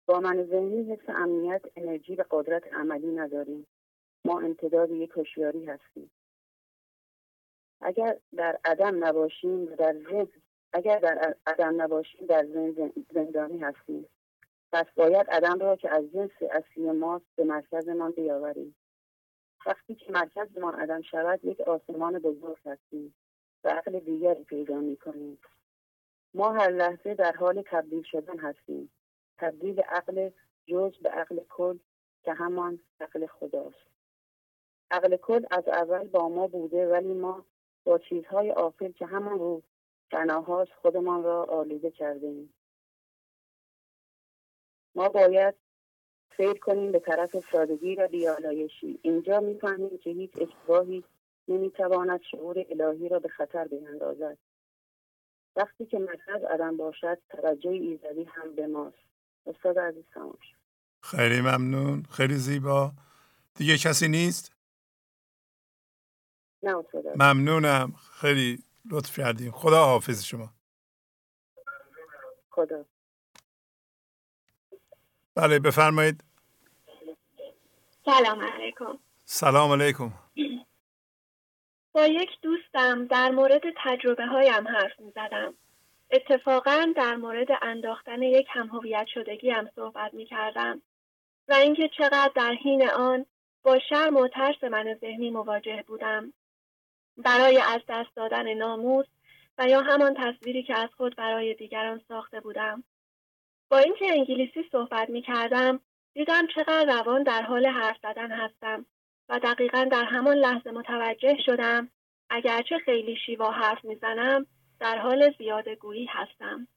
با من ذهنی حس امنیت انرژی و قدرت عملی نداریم. ما امتداد یک هوشیاری هستیم. اگر در عدم نباشیم در ذهن اگر در عدم نباشیم در زندانی هستیم. پس باید عدم را که از جنس اصلی ماست به مرکزمان بیاوریم. وقتی که مرکزمان عدم شود یک آسمان بزرگ هستیم و عقل دیگری پیدا می‌کنیم. ما هر لحظه در حال تبدیل شدن هستیم. تبدیل عقل جز به عقل کل که همان عقل خداست. عقل کل از اول با ما بوده ولی ما با چیزهای آفل که همان رو بناهاست خودمان را آلوده کرده. ما باید سیر کنیم به طرف سادگی و بیالایشی. اینجا می‌فهمیم که هیچ اشتباهی نمی‌تواند شعور الهی را به خطر بیندازد. وقتی که مرکز عدم باشد توجه ایزدی هم به ماست. استاد عزیز سماش خیلی ممنون. خیلی زیبا. دیگه کسی نیست؟ نه استاد ممنونم. خیلی لطف کردیم. خدا حافظ شما. خدا. بله بفرمایید. سلام علیکم. سلام علیکم. با یک دوستم در مورد تجربه هایم حرف می زدم. اتفاقا در مورد انداختن یک همهویت شدگی هم صحبت می کردم و اینکه چقدر در حین آن با شرم و ترس من ذهنی مواجه بودم. برای از دست دادن ناموس و یا همان تصویری که از خود برای دیگران ساخته بودم. با اینکه انگلیسی صحبت می کردم دیدم چقدر روان در حال حرف زدن هستم و دقیقا در همان لحظه متوجه شدم اگرچه خیلی شیوا حرف می‌زنم در حال زیاده گویی هستم.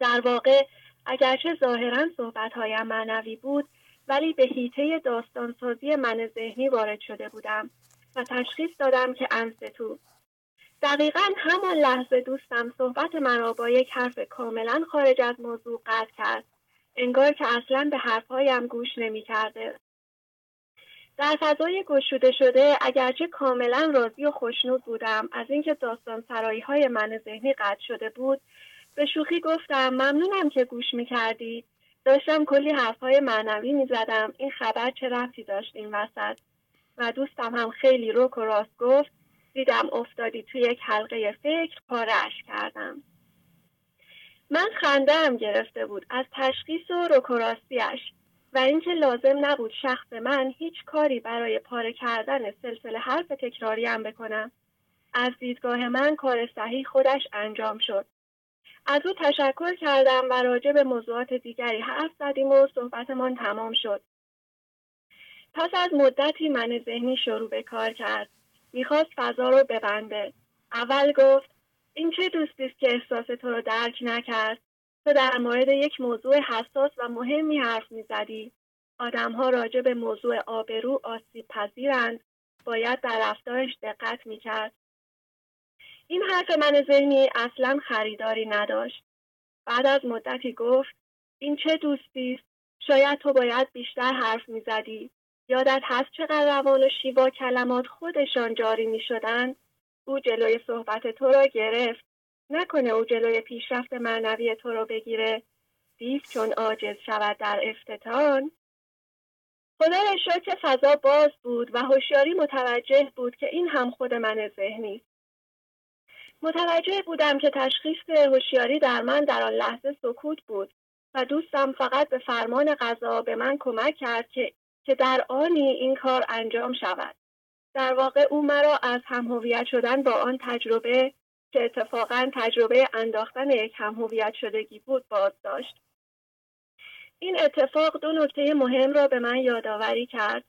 در واقع اگرچه ظاهرا صحبتهایم معنوی بود ولی به هیته داستانسازی من ذهنی وارد شده بودم و تشخیص دادم که انستو دقیقا همان لحظه دوستم صحبت مرا با یک حرف کاملا خارج از موضوع قطع کرد. انگار که اصلا به حرفهایم گوش نمی کرده. در فضای گشوده شده اگرچه کاملا راضی و خوشنود بودم از اینکه داستان سرایی های من ذهنی قطع شده بود به شوخی گفتم ممنونم که گوش می کردی داشتم کلی حرفهای معنوی می زدم این خبر چه رفتی داشت این وسط؟ و دوستم هم خیلی روک و راست گفت دیدم افتادی توی یک حلقه فکر پارش کردم من خنده هم گرفته بود از تشخیص و روکراستیش و اینکه لازم نبود شخص من هیچ کاری برای پاره کردن سلسله حرف تکراری هم بکنم. از دیدگاه من کار صحیح خودش انجام شد. از او تشکر کردم و راجع به موضوعات دیگری حرف زدیم و صحبتمان تمام شد. پس از مدتی من ذهنی شروع به کار کرد. می‌خواست فضا رو ببنده. اول گفت این چه دوستی است که احساس تو رو درک نکرد؟ تو در مورد یک موضوع حساس و مهمی حرف می‌زدی. آدمها راجع به موضوع آبرو آسیب پذیرند باید در رفتارش دقت می‌کرد. این حرف من ذهنی اصلا خریداری نداشت. بعد از مدتی گفت این چه دوستی است؟ شاید تو باید بیشتر حرف می‌زدی. یادت هست چقدر روان و شیوا کلمات خودشان جاری می او جلوی صحبت تو را گرفت. نکنه او جلوی پیشرفت معنوی تو را بگیره. دیو چون عاجز شود در افتتان. خدا را که فضا باز بود و هوشیاری متوجه بود که این هم خود من ذهنی. متوجه بودم که تشخیص هوشیاری در من در آن لحظه سکوت بود و دوستم فقط به فرمان غذا به من کمک کرد که که در آنی این کار انجام شود. در واقع او مرا از همهویت شدن با آن تجربه که اتفاقا تجربه انداختن یک همهویت شدگی بود باز داشت. این اتفاق دو نکته مهم را به من یادآوری کرد.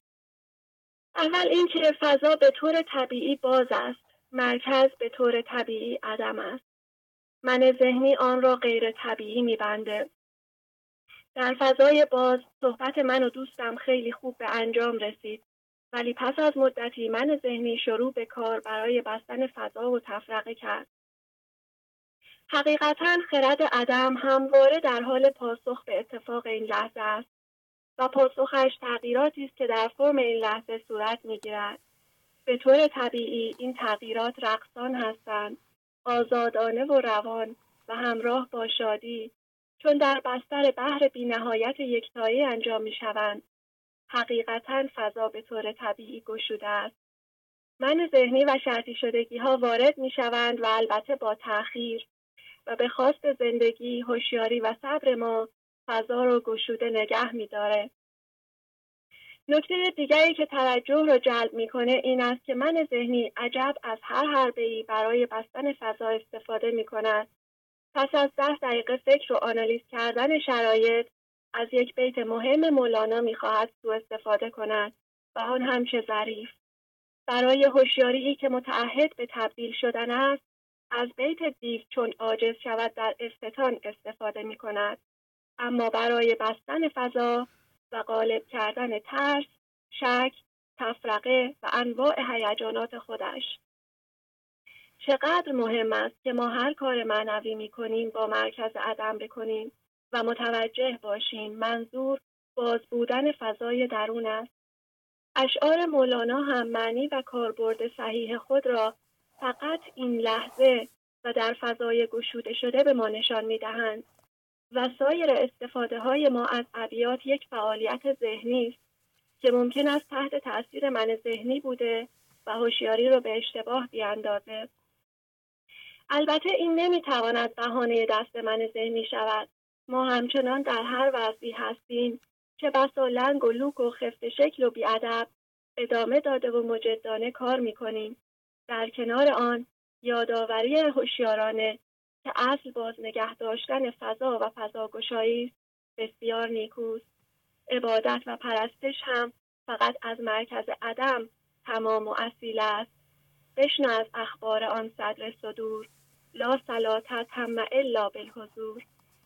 اول اینکه فضا به طور طبیعی باز است. مرکز به طور طبیعی عدم است. من ذهنی آن را غیر طبیعی میبنده در فضای باز صحبت من و دوستم خیلی خوب به انجام رسید ولی پس از مدتی من ذهنی شروع به کار برای بستن فضا و تفرقه کرد. حقیقتا خرد عدم همواره در حال پاسخ به اتفاق این لحظه است و پاسخش تغییراتی است که در فرم این لحظه صورت می‌گیرد. به طور طبیعی این تغییرات رقصان هستند، آزادانه و روان و همراه با شادی چون در بستر بحر بینهایت یکتایی انجام می شوند حقیقتا فضا به طور طبیعی گشوده است. من ذهنی و شرطی شدگی ها وارد می شوند و البته با تأخیر و به خواست زندگی، هوشیاری و صبر ما فضا رو گشوده نگه می داره. نکته دیگری که توجه را جلب می‌کنه این است که من ذهنی عجب از هر حربه ای برای بستن فضا استفاده می کند. پس از ده دقیقه فکر و آنالیز کردن شرایط از یک بیت مهم مولانا می‌خواهد سوء استفاده کند و آن هم چه ظریف. برای هوشیاری که متعهد به تبدیل شدن است از بیت دیو چون عاجز شود در استتان استفاده می کند اما برای بستن فضا و غالب کردن ترس، شک، تفرقه و انواع هیجانات خودش. چقدر مهم است که ما هر کار معنوی می کنیم با مرکز عدم بکنیم و متوجه باشیم منظور باز بودن فضای درون است. اشعار مولانا هم معنی و کاربرد صحیح خود را فقط این لحظه و در فضای گشوده شده به ما نشان می دهند. و سایر استفاده های ما از ابیات یک فعالیت ذهنی است که ممکن است تحت تاثیر من ذهنی بوده و هوشیاری را به اشتباه بیاندازه البته این نمی‌تواند بهانه دست من ذهنی شود. ما همچنان در هر وضعی هستیم که بسا لنگ و لوک و خفت شکل و بیادب ادامه داده و مجدانه کار می‌کنیم. در کنار آن یادآوری هوشیارانه که اصل باز نگه داشتن فضا و فضاگشایی بسیار نیکوست. عبادت و پرستش هم فقط از مرکز عدم تمام و اصیل است. بشنو از اخبار آن صدر صدور. لا صلاتت هم الا بالحضور.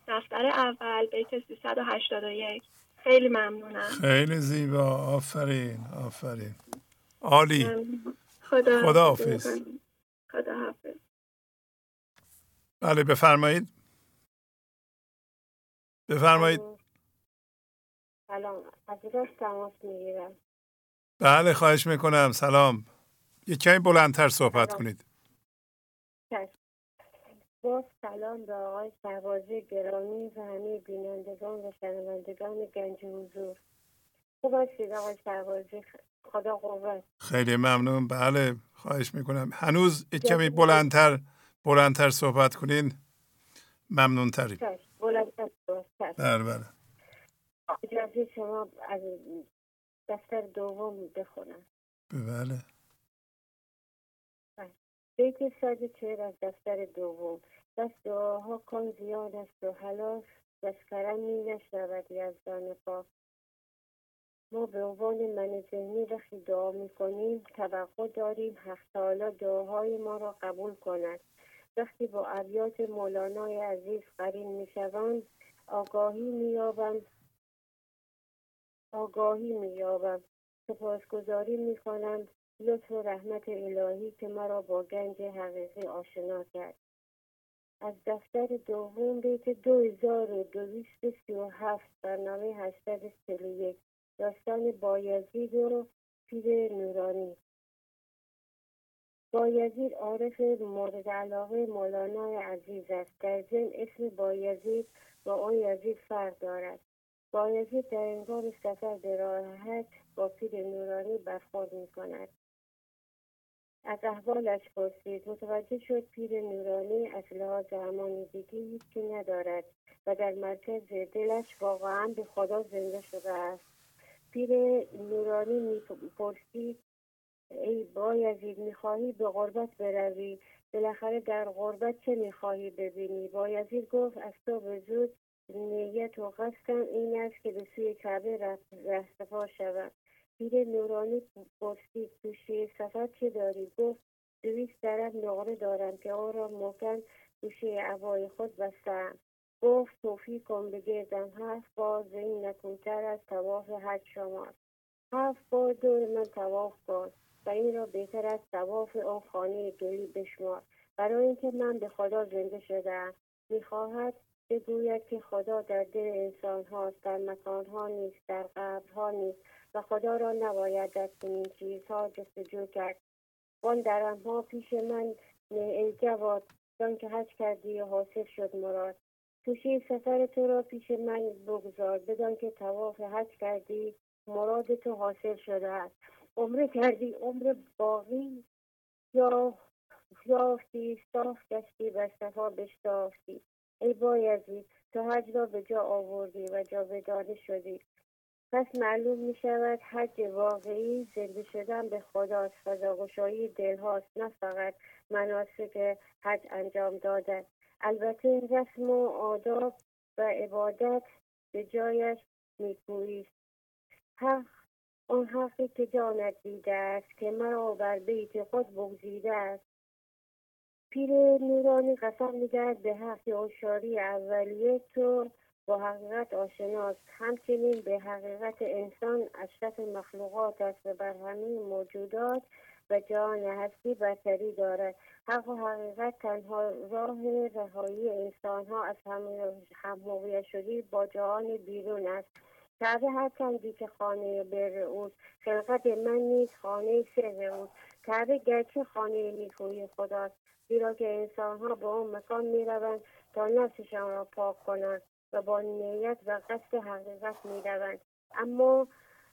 دفتر اول بیت 381 خیلی ممنونم. خیلی زیبا. آفرین آفرین. عالی. خدا خدا حافظ. خدا حافظ. بله بفرمایید. بفرمایید. سلام. از تماس می‌گیرم. بله خواهش می‌کنم. سلام. یک کمی بلندتر صحبت کنید. با سلام به آقای سربازی گرامی و همه بینندگان و شنوندگان گنج حضور. خوب هستید آقای سربازی خدا قوت. خیلی ممنون. بله خواهش می‌کنم. هنوز یک کمی بلندتر بلندتر صحبت کنین. ممنون تری بلندتر صحبت بله بله. اجازه شما از دفتر دوم بخونم. بله. بیت صد چهر از دفتر دوم. دست دعاها کن زیاد است و حلاف دستکرم می نشنود یزدان پاک ما به عنوان من ذهنی وقتی دعا می کنیم توقع داریم حق تعالی دعاهای ما را قبول کند. وقتی با ابیات مولانای عزیز قرین می شوند آگاهی می یابم آگاهی می یابم سپاسگزاری می کنم لطف و رحمت الهی که مرا با گنج حقیقی آشنا کرد. از دفتر دوم بیت دو هزار و دویست سی و هفت برنامه هشتاد یک داستان بایزید و پیر نورانی. بایزید عارف مورد علاقه مولانا عزیز است. در ضمن اسم بایزید با آن یزید فرق دارد. بایزید در انگار سفر به راحت با پیر نورانی برخورد می کند از احوالش پرسید متوجه شد پیر نورانی از لحاظ همانیدگی هیچی ندارد و در مرکز دلش واقعا به خدا زنده شده است. پیر نورانی می‌پرسید ای بایزید می‌خواهی به غربت بروی؟ بالاخره در غربت چه می‌خواهی ببینی؟ بایزید گفت از تو به زود نیت و قصدم این است که به سوی کعبه رهسپار شود پیر نورانی پرسید گوشه سفر چه داری؟ گفت دویست درم نقره دارم که آن را محکم گوشه خود بستم. گفت توفی کن بگردم. هفت بار این نکونتر از تواف حج شما هفت بار دور من تواف کن و این را بهتر از تواف آن خانه گلی بشمار. برای اینکه من به خدا زنده شدم می‌خواهد بگوید که خدا در دل انسان هاست در مکان ها نیست در قبرها نیست. و خدا را نباید در چنین چیزها جستجو کرد. آن درم ها پیش من ای جواد جان که حج کردی و حاصل شد مراد. توشی سفر تو را پیش من بگذار بدان که تواف حج کردی مراد تو حاصل شده است. عمره کردی عمر باقی یا یافتی صاف گشتی و صفا بشتافتی. ای بایزی تو حج را به جا آوردی و جا بدانه شدی. پس معلوم می شود حج واقعی زنده شدن به خداست فضاگشایی دل هاست نه فقط مناسک حج انجام دادن البته رسم و آداب و عبادت به جایش نیکویی حق آن حقی که جانت دیده است که مرا بر بیت خود بگزیده است. پیر نورانی قسم می‌دهد به حق اشاری اولیه تو با حقیقت آشناست. همچنین به حقیقت انسان اشرف مخلوقات است و بر همه موجودات و جهان هستی برتری دارد. حق و حقیقت تنها راه رهایی انسان ها از هم شدی با جهان بیرون است. کعبه هر چندی که خانه بر اوست خلقت من نیز خانه سر اوست. کعبه گرچه خانه نیکوی خداست زیرا که انسان ها به اون مکان می روند تا نفسشان را پاک کنند. و با نیت و قصد حقیقت می روند اما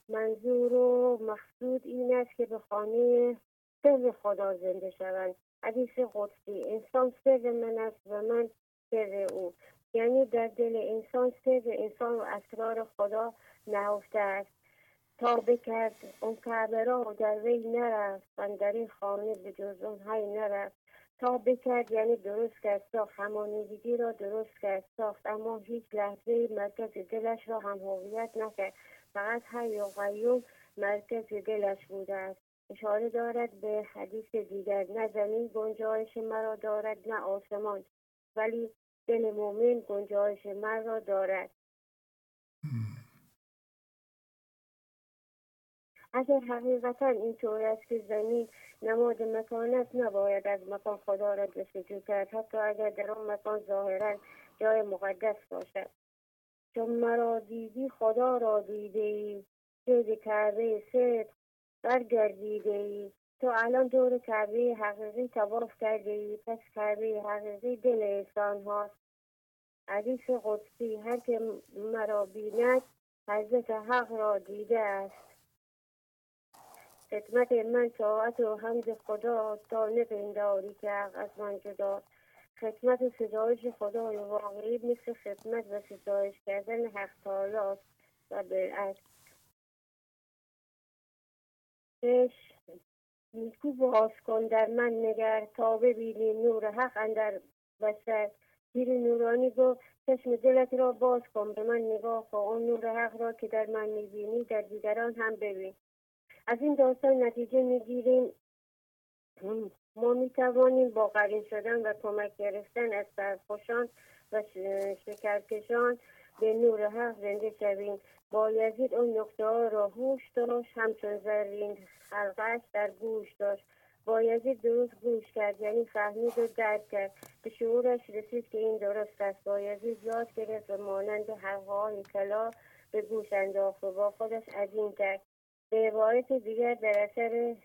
منظور و مقصود این است که به خانه سر خدا زنده شوند. حدیث قدسی انسان سر من است و من سر او. یعنی در دل انسان سر انسان و اسرار خدا نهفته است. تا بکرد اون کعبه را در وی نرفت و در این خانه به جز اونهای نرفت. تا بکرد یعنی درست کرد ساخت همانیدگی را درست کرد ساخت اما هیچ لحظه مرکز دلش را هم هویت نکرد. فقط حی و قیوم مرکز دلش بوده است. اشاره دارد به حدیث دیگر. نه زمین گنجایش مرا دارد نه آسمان. ولی دل مؤمن گنجایش مرا دارد. اگر حقیقتا اینطور است که زمین نماد مکان است نباید از مکان خدا را جستجو کرد حتی اگر در آن مکان ظاهرا جای مقدس باشد. چون مرا دیدی خدا را دیده ای. سید کرده صدق برگردیده ای. تو الان دور کعبه حقیقی تواف کرده ای. پس کعبه حقیقی دل انسان هاست. حدیث قدسی هر که مرا بیند حضرت حق را دیده است. خدمت من طاعت و حمد خدا تا نپنداری که از من جدا خدمت ستایش خدای واقعی مثل خدمت و ستایش کردن حق تعالی و بالعکس نیکو باز کن در من نگر تا ببینی نور حق اندر بشر. پیر نورانی گفت چشم دلت را باز کن به من نگاه کن. اون نور حق را که در من می‌بینی در دیگران هم ببین. از این داستان نتیجه می‌گیریم. ما می‌توانیم با قرین شدن و کمک گرفتن از سرخوشان و شکرکشان به نور حق زنده شویم. با یزید اون نقطه ها را هوش داشت همچون زرین حلقش در گوش داشت. با یزید درست گوش کرد یعنی فهمید و درک کرد. به شعورش رسید که این درست است. با یزید یاد گرفت و مانند حلقه های کلا به گوش انداخت و با خودش عظیم کرد. به عبارت دیگر در اثر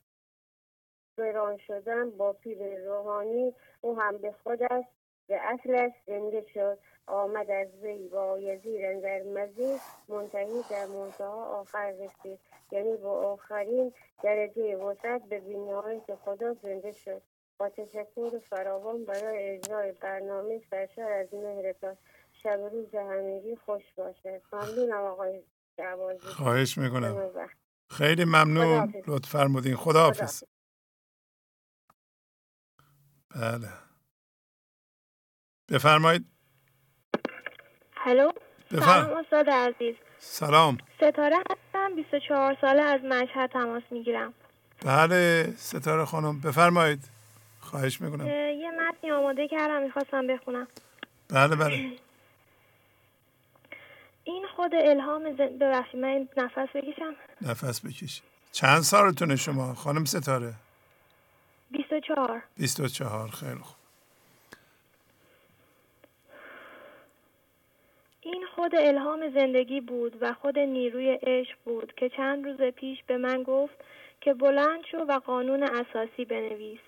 بران شدن با پیر روحانی او هم به خودش به اصلش زنده شد آمد از وی با یزیر در مزید منتهی در منتها آخر رسید. یعنی با آخرین درجه وسط به بینهایت خدا زنده شد. با تشکر فراوان برای اجرای برنامه سرشار از مهرتان شب روز همگی خوش باشه ممنونم آقای جوازی. خواهش می‌کنم. خیلی ممنون. لطف فرمودین. خدا حافظ بله. بفرمایید. هلو سلام استاد عزیز. سلام. ستاره هستم 24 ساله از مشهد تماس می‌گیرم. بله ستاره خانم. بفرمایید. خواهش می‌کنم. یه متنی آماده کردم می‌خواستم بخونم. بله بله. این خود الهام زن... ببخشید من نفس بکشم. نفس بکش. چند سالتونه شما؟ خانم ستاره؟ 24 24 خیلی خوب. این خود الهام زندگی بود و خود نیروی عشق بود که چند روز پیش به من گفت که بلند شو و قانون اساسی بنویس.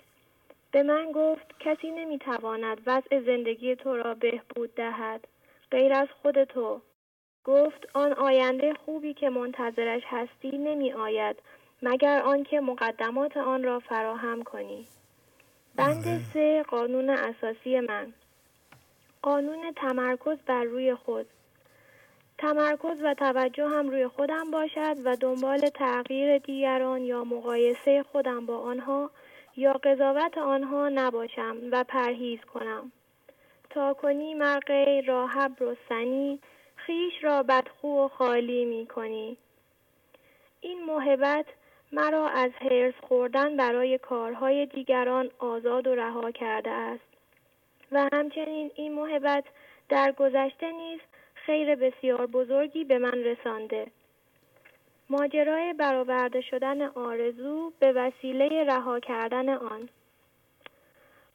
به من گفت کسی نمی‌تواند وضع زندگی تو را بهبود دهد غیر از خود تو. گفت آن آینده خوبی که منتظرش هستی نمی آید مگر آنکه مقدمات آن را فراهم کنی. بند بله. سه قانون اساسی من. قانون تمرکز بر روی خود. تمرکز و توجه هم روی خودم باشد و دنبال تغییر دیگران یا مقایسه خودم با آنها یا قضاوت آنها نباشم و پرهیز کنم. تا کنی مرقه راهب رستنی خیش را بدخو و خالی می کنی این محبت مرا از حرس خوردن برای کارهای دیگران آزاد و رها کرده است. و همچنین این محبت در گذشته نیز خیر بسیار بزرگی به من رسانده. ماجرای برآورده شدن آرزو به وسیله رها کردن آن.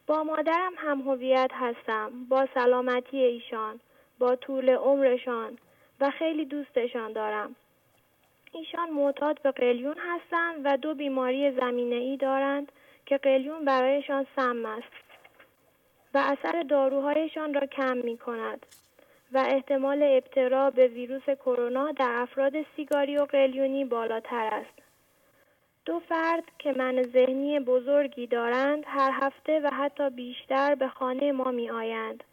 با مادرم هم هویت هستم با سلامتی ایشان. با طول عمرشان و خیلی دوستشان دارم ایشان معتاد به قلیون هستند و دو بیماری زمینه ای دارند که قلیون برایشان سم است و اثر داروهایشان را کم می کند و احتمال ابتلا به ویروس کرونا در افراد سیگاری و قلیونی بالاتر است. دو فرد که من ذهنی بزرگی دارند هر هفته و حتی بیشتر به خانه ما می آیند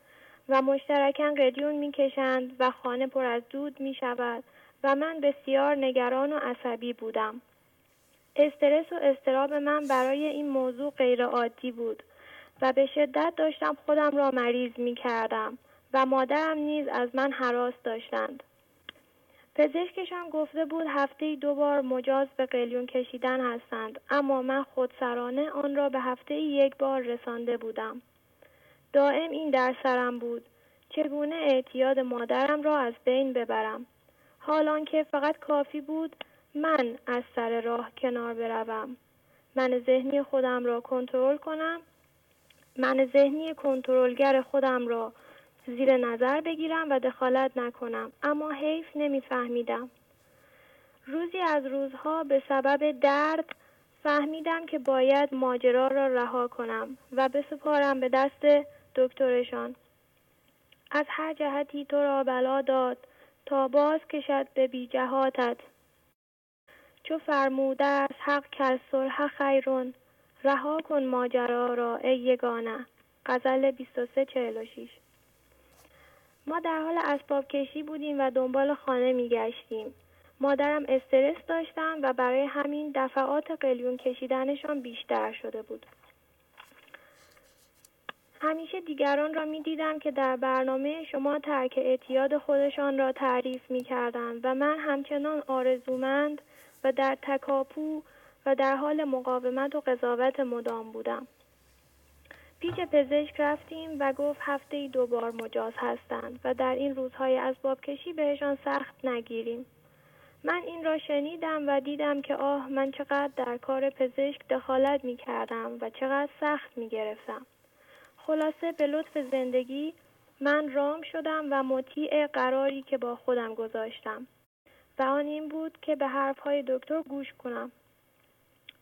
و مشترکاً قلیون می کشند و خانه پر از دود می شود و من بسیار نگران و عصبی بودم. استرس و استراب من برای این موضوع غیر عادی بود و به شدت داشتم خودم را مریض می کردم و مادرم نیز از من حراس داشتند. پزشکشان گفته بود هفته دو بار مجاز به قلیون کشیدن هستند اما من خودسرانه آن را به هفته یک بار رسانده بودم. دائم این در سرم بود. چگونه اعتیاد مادرم را از بین ببرم؟ حالان که فقط کافی بود من از سر راه کنار بروم. من ذهنی خودم را کنترل کنم. من ذهنی کنترلگر خودم را زیر نظر بگیرم و دخالت نکنم. اما حیف نمیفهمیدم. روزی از روزها به سبب درد فهمیدم که باید ماجرا را رها کنم و بسپارم به دست دکترشان از هر جهتی تو را بلا داد تا باز کشد به بی جهاتت چو فرموده است حق کل صلح خیرون رها کن ماجرا را ای یگانه غزل 2346 ما در حال اسباب کشی بودیم و دنبال خانه می گشتیم. مادرم استرس داشتم و برای همین دفعات قلیون کشیدنشان بیشتر شده بود. همیشه دیگران را می دیدم که در برنامه شما ترک اعتیاد خودشان را تعریف می کردن و من همچنان آرزومند و در تکاپو و در حال مقاومت و قضاوت مدام بودم. پیش پزشک رفتیم و گفت هفته ای دو بار مجاز هستند و در این روزهای اسباب کشی بهشان سخت نگیریم. من این را شنیدم و دیدم که آه من چقدر در کار پزشک دخالت می کردم و چقدر سخت می گرفتم. خلاصه به لطف زندگی من رام شدم و مطیع قراری که با خودم گذاشتم و آن این بود که به حرفهای دکتر گوش کنم.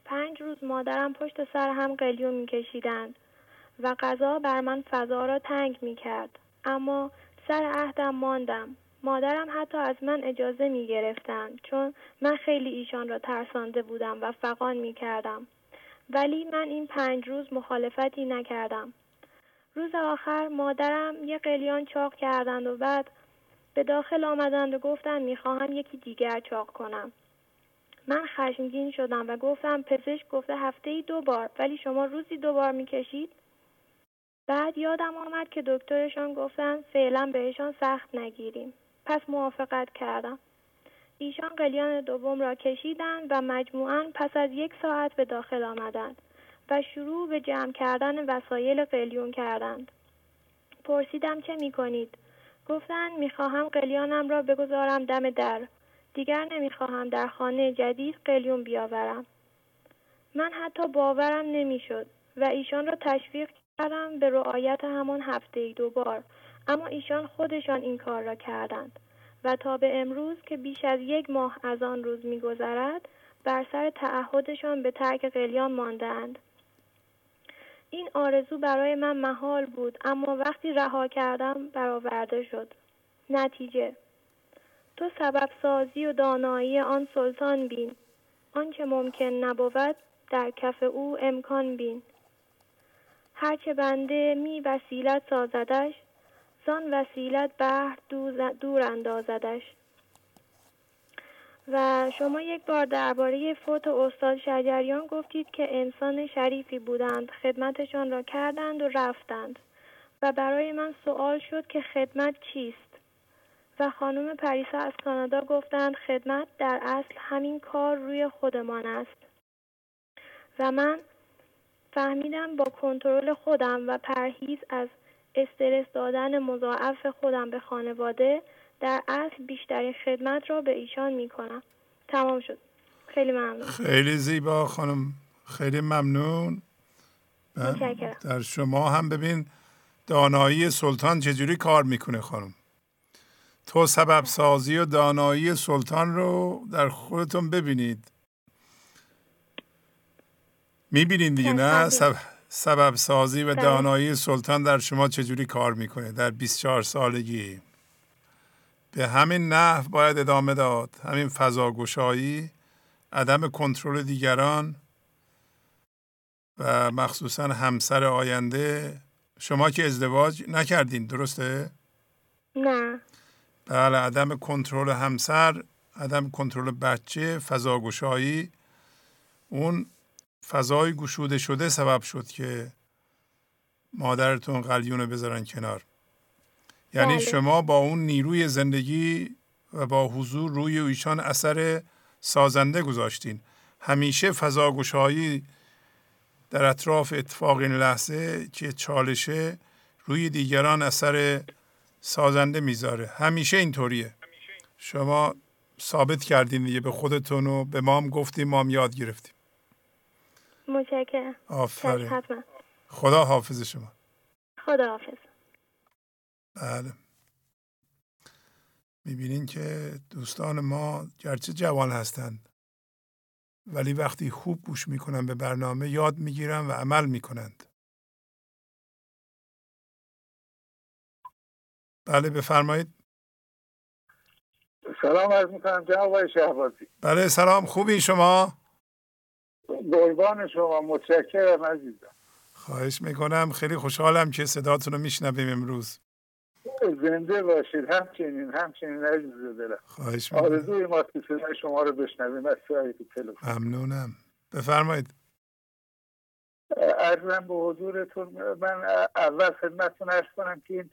پنج روز مادرم پشت سر هم قلیون می کشیدند و غذا بر من فضا را تنگ می کرد. اما سر عهدم ماندم. مادرم حتی از من اجازه می گرفتند چون من خیلی ایشان را ترسانده بودم و فقان می کردم. ولی من این پنج روز مخالفتی نکردم. روز آخر مادرم یه قلیان چاق کردند و بعد به داخل آمدند و گفتند می‌خواهم یکی دیگر چاق کنم. من خشمگین شدم و گفتم پزشک گفته هفته ای دو بار ولی شما روزی دو بار می‌کشید؟ بعد یادم آمد که دکترشان گفتن فعلا بهشان سخت نگیریم. پس موافقت کردم. ایشان قلیان دوم را کشیدند و مجموعاً پس از یک ساعت به داخل آمدند و شروع به جمع کردن وسایل قلیون کردند. پرسیدم چه می کنید؟ گفتند می‌خواهم قلیانم را بگذارم دم در. دیگر نمی‌خواهم در خانه جدید قلیون بیاورم. من حتی باورم نمی‌شد و ایشان را تشویق کردم به رعایت همان هفته دو بار اما ایشان خودشان این کار را کردند و تا به امروز که بیش از یک ماه از آن روز میگذرد بر سر تعهدشان به ترک قلیان ماندهاند این آرزو برای من محال بود اما وقتی رها کردم برآورده شد. نتیجه. تو سبب سازی و دانایی آن سلطان بین. آنچه ممکن نبود در کف او امکان بین. هرچه بنده می وسیلت سازدش زان وسیلت بهر دور اندازدش. و شما یک بار درباره فوت استاد شجریان گفتید که انسان شریفی بودند خدمتشان را کردند و رفتند. و برای من سوال شد که خدمت چیست؟ و خانم پریسا از کانادا گفتند خدمت در اصل همین کار روی خودمان است. و من فهمیدم با کنترل خودم و پرهیز از استرس دادن مضاعف خودم به خانواده در اصل بیشترین خدمت را به ایشان می کنم تمام شد. خیلی ممنون. خیلی زیبا خانم. خیلی ممنون. در شما هم ببین دانایی سلطان چجوری کار می‌کنه خانم. تو سبب سازی و دانایی سلطان رو در خودتون ببینید. می‌بینید دیگه نه؟ سب... سبب سازی و بله. دانایی سلطان در شما چجوری کار می‌کنه در 24 سالگی؟ به همین نحو باید ادامه داد. همین فضاگشایی عدم کنترل دیگران و مخصوصا همسر آینده. شما که ازدواج نکردین درسته؟ نه. بله عدم کنترل همسر عدم کنترل بچه فضاگشایی اون فضای گشوده شده سبب شد که مادرتون قلیون بذارن کنار. یعنی بله. شما با اون نیروی زندگی و با حضور روی ایشان اثر سازنده گذاشتین. همیشه فضاگشایی در اطراف اتفاق این لحظه که چالشه روی دیگران اثر سازنده می‌ذاره. همیشه اینطوریه. شما ثابت کردین دیگه به خودتون و به ما هم گفتیم ما هم یاد گرفتیم متشکرم. آفرین. خدا حافظ شما. خدا حافظ بله. می‌بینین که دوستان ما گرچه جوان هستند ولی وقتی خوب گوش می‌کنن به برنامه یاد می‌گیرن و عمل می‌کنند. بله بفرمایید. سلام عرض می‌کنم جناب شهبازی. بله سلام. خوبی شما؟ قربان شما متشکرم عزیزم. خواهش می‌کنم. خیلی خوشحالم که صداتون رو میشنویم امروز. زنده باشید. همچنین همچنین عزیز دلم. خواهش می‌کنم. آرزوی ما که صدای شما رو بشنویم از تلفن. ممنونم. بفرمایید. ارزم به حضورتون من اول خدمتتون ارز کنم که این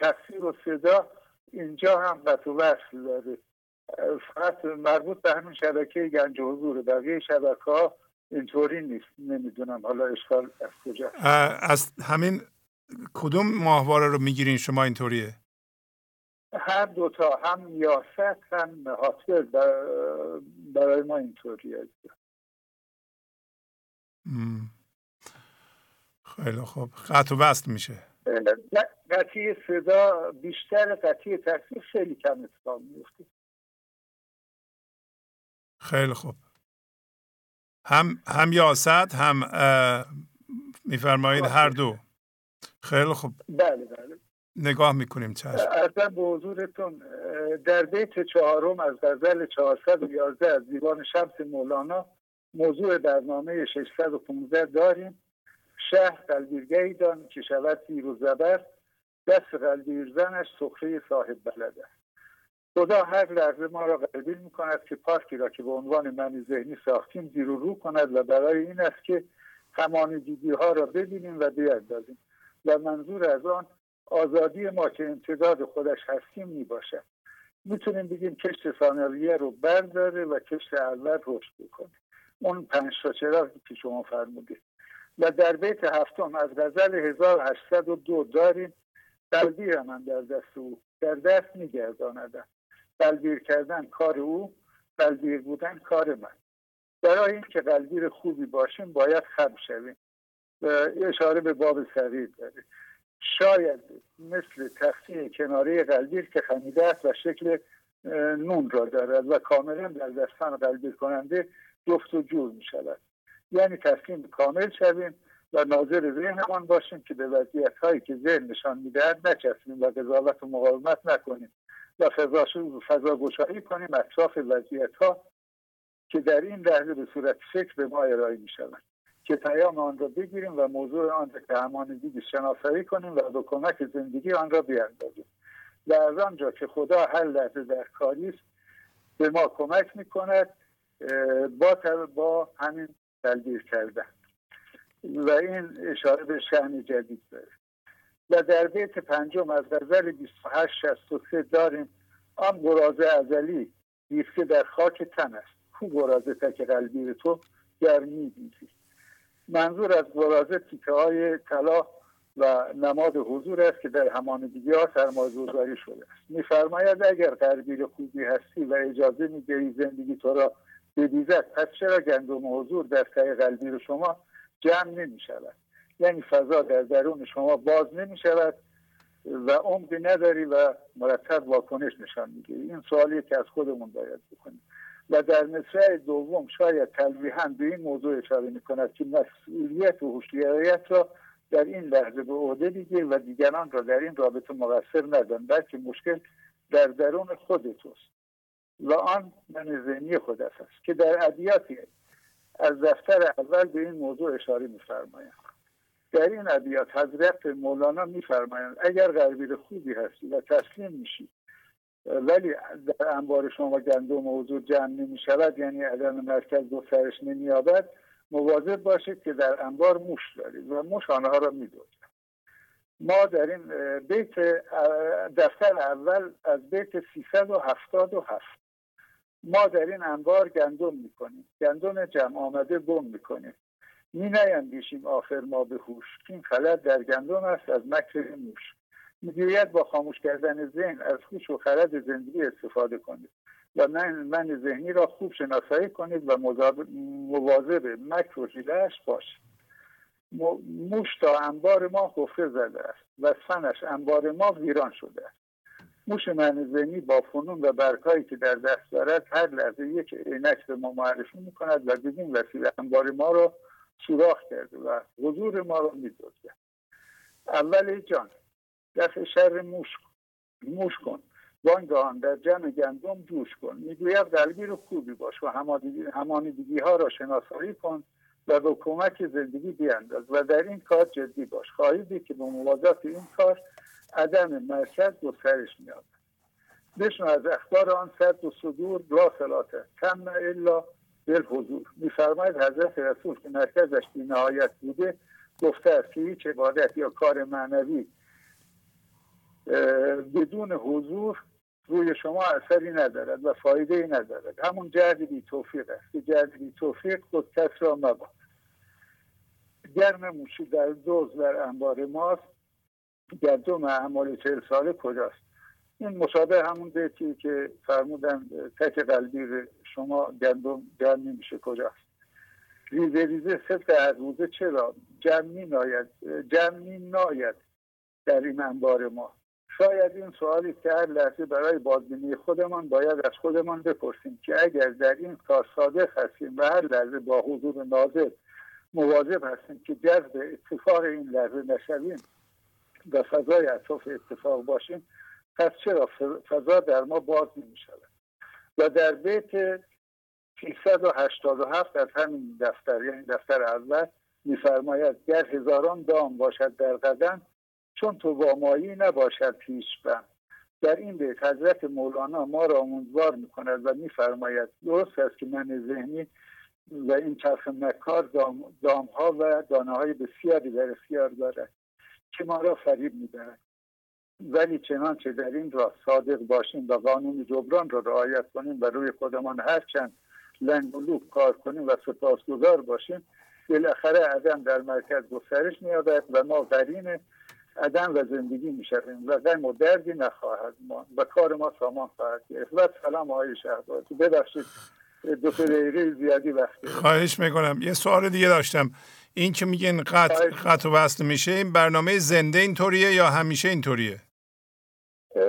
تصویر و صدا اینجا هم قطع وصل داره. فقط مربوط به همین شبکه گنج حضور بقیه شبکه ها اینطوری نیست. نمی‌دونم حالا اشکال از کجا از همین کدوم ماهواره رو می‌گیرین؟ شما اینطوریه. هر دوتا هم یاست هم حاصل برای ما اینطوریه. خیلی خوب. قطع و وصل میشه. قطعی صدا بیشتر قطعی تصویر خیلی کم اتفاق میفته خیلی خوب. هم هم یاست هم میفرمایید هر دو. خیلی خوب. بله بله. نگاه می‌کنیم چشم. ارزم به حضورتون در بیت چهارم از غزل 411 از دیوان شمس مولانا موضوع برنامه 615 داریم. شهر قلبیرگهی دان که شود زیر و زبر دست قلبیر زنش سخره صاحب بلده خدا هر لحظه ما را قلبیل می کند که پارکی را که به عنوان منی ذهنی ساختیم زیر و رو کند و برای این است که همان دیدی ها را ببینیم و بیاندازیم. و منظور از آن آزادی ما که امتداد خودش هستیم می باشد می‌تونیم بگیم کشت ثانویه رو برداره و کشت اول رشد بکنه. اون پنج تا چراغی که شما فرمودید و در بیت هفتم از غزل 1802 داریم تلبیر من در دست او در دست میگرداندم قلبیر کردن کار او قلبیر بودن کار من. برای اینکه قلبیر خوبی باشیم باید خم شویم. اشاره به باب صغیر داره. شاید مثل تختی کناره قلبیر که خمیده است و شکل نون را دارد و کاملا در دستان قلبیر کننده جفت و جور می شود یعنی تسلیم کامل شویم و ناظر ذهنمان باشیم که به وضعیت هایی که ذهن نشان می‌دهد نچسبیم و قضاوت و مقاومت نکنیم و فضا گشایی کنیم اطراف وضعیت ها که در این لحظه به صورت فکر به ما ارائه می شود که پیام آن را بگیریم و موضوع آن را که همانگی شناسایی کنیم و به کمک زندگی آن را بیاندازیم. و از آنجا که خدا هر لحظه در کاری است به ما کمک می‌کند با با همین تلبیر کردن. و این اشاره به شهن جدید داره. و در بیت پنجم از غزل 2863 داریم آن گرازه ازلی دیسته در خاک تن است. کو گرازه تک قلبی تو گرمی دیدی منظور از گرازه تیکه های طلا و نماد حضور است که در دیگه ها سرمایه شده است. میفرماید اگر قلبیر خوبی هستی و اجازه می‌دهی زندگی تو را بدیزد پس چرا گندم حضور در ته قلبی شما جمع نمی شود یعنی فضا در درون شما باز نمی شود و عمقی نداری و مرتب واکنش نشان می‌گیری. این سوالی که از خودمون باید بکنیم. و در مصرع دوم شاید تلویحا به این موضوع اشاره می‌کند که مسئولیت و هوشیاریت را در این لحظه به عهده بگیر و دیگران را در این رابطه مقصر ندان بلکه مشکل در درون خود توست. و آن من ذهنی خود است که در ادیاتی از دفتر اول به این موضوع اشاره میفرمایند در این ابیات حضرت مولانا میفرمایند اگر غربیر خوبی هستی و تسلیم میشی ولی در انبار شما گندم موضوع جمع نمی شود یعنی عدم مرکز گسترش نمییابد مواظب باشید که در انبار موش دارید و موش آنها را میدوزد ما در این بیت دفتر اول از بیت 377 ما در این انبار گندم می‌کنیم. گندم جمع آمده گم می‌کنیم. می نیندیشیم آخر ما به هوش. این خلط در گندم است از مکر موش. می‌گوید با خاموش کردن ذهن از هوش و خرد زندگی استفاده کنید و من, من ذهنی را خوب شناسایی کنید و مواظب مکر و حیلهاش باشید. موش تا انبار ما حفره زده است و سنش انبار ما ویران شده است. موش من ذهنی با فنون و برکایی که در دست دارد هر لحظه یک عینک به ما معرفی می‌کند و بدین وسیله انبار ما را سوراخ کرده و حضور ما را میدزده. اول جان دفع شر موش موش کن. در جمع گندم جوش کن. می‌گوید رو خوبی باش و همانیدگی ها را شناسایی کن و به کمک زندگی بیانداز و در این کار جدی باش. خواهیدی که به موازات این کار عدم مرکز گسترش میاد بشنو از اخبار آن سرد و صدور لا صلاته کم الا بالحضور. میفرماید حضرت رسول که مرکزش بی نهایت بوده گفته است که هیچ عبادت یا کار معنوی بدون حضور روی شما اثری ندارد و فایده ای ندارد. همون جهد بی توفیق است. که جهد بی توفیق خود کس را مباد. گرم موشی در دوز در انبار ماست. گردم اعمال چهل ساله کجاست؟ این مشابه همون بیتی که فرمودن تک قلبی شما گندم گرم نمیشه کجاست. ریزه ریزه سفت هر روزه چرا جمع ناید جمع ناید در این انبار ما؟ شاید این سوالی که هر لحظه برای بازبینی خودمان باید از خودمان بپرسیم که اگر در این کار صادق هستیم و هر لحظه با حضور ناظر مواظب هستیم که جذب اتفاق این لحظه نشویم و فضای اطراف اتفاق باشیم پس چرا فضا در ما باز نمی شود و در بیت 387 از همین دفتر یعنی دفتر اول میفرماید گر هزاران دام باشد در قدم چون تو وامایی نباشد پیش بم در این بیت حضرت مولانا ما را امیدوار می‌کند و میفرماید درست است که من ذهنی و این چرخ مکار دام, ها و دانه های بسیاری در اختیار دارد که ما را فریب می‌دهد ولی چنانچه در این راه صادق باشیم و قانون جبران را رعایت کنیم و روی خودمان هرچند لنگ و لوک کار کنیم و سپاسگزار باشیم بالاخره عدم در مرکز گسترش مییابد و ما قرین عدم و زندگی می‌شویم و غم و دردی نخواهد ما و کار ما سامان خواهد گرفت. و سلام آقای شهبازی. ببخشید دو دقیقه زیادی وقتی خواهش می‌کنم. یه سوال دیگه داشتم. این که میگن قطع, قطع و وصل میشه این برنامه زنده اینطوریه یا همیشه اینطوریه؟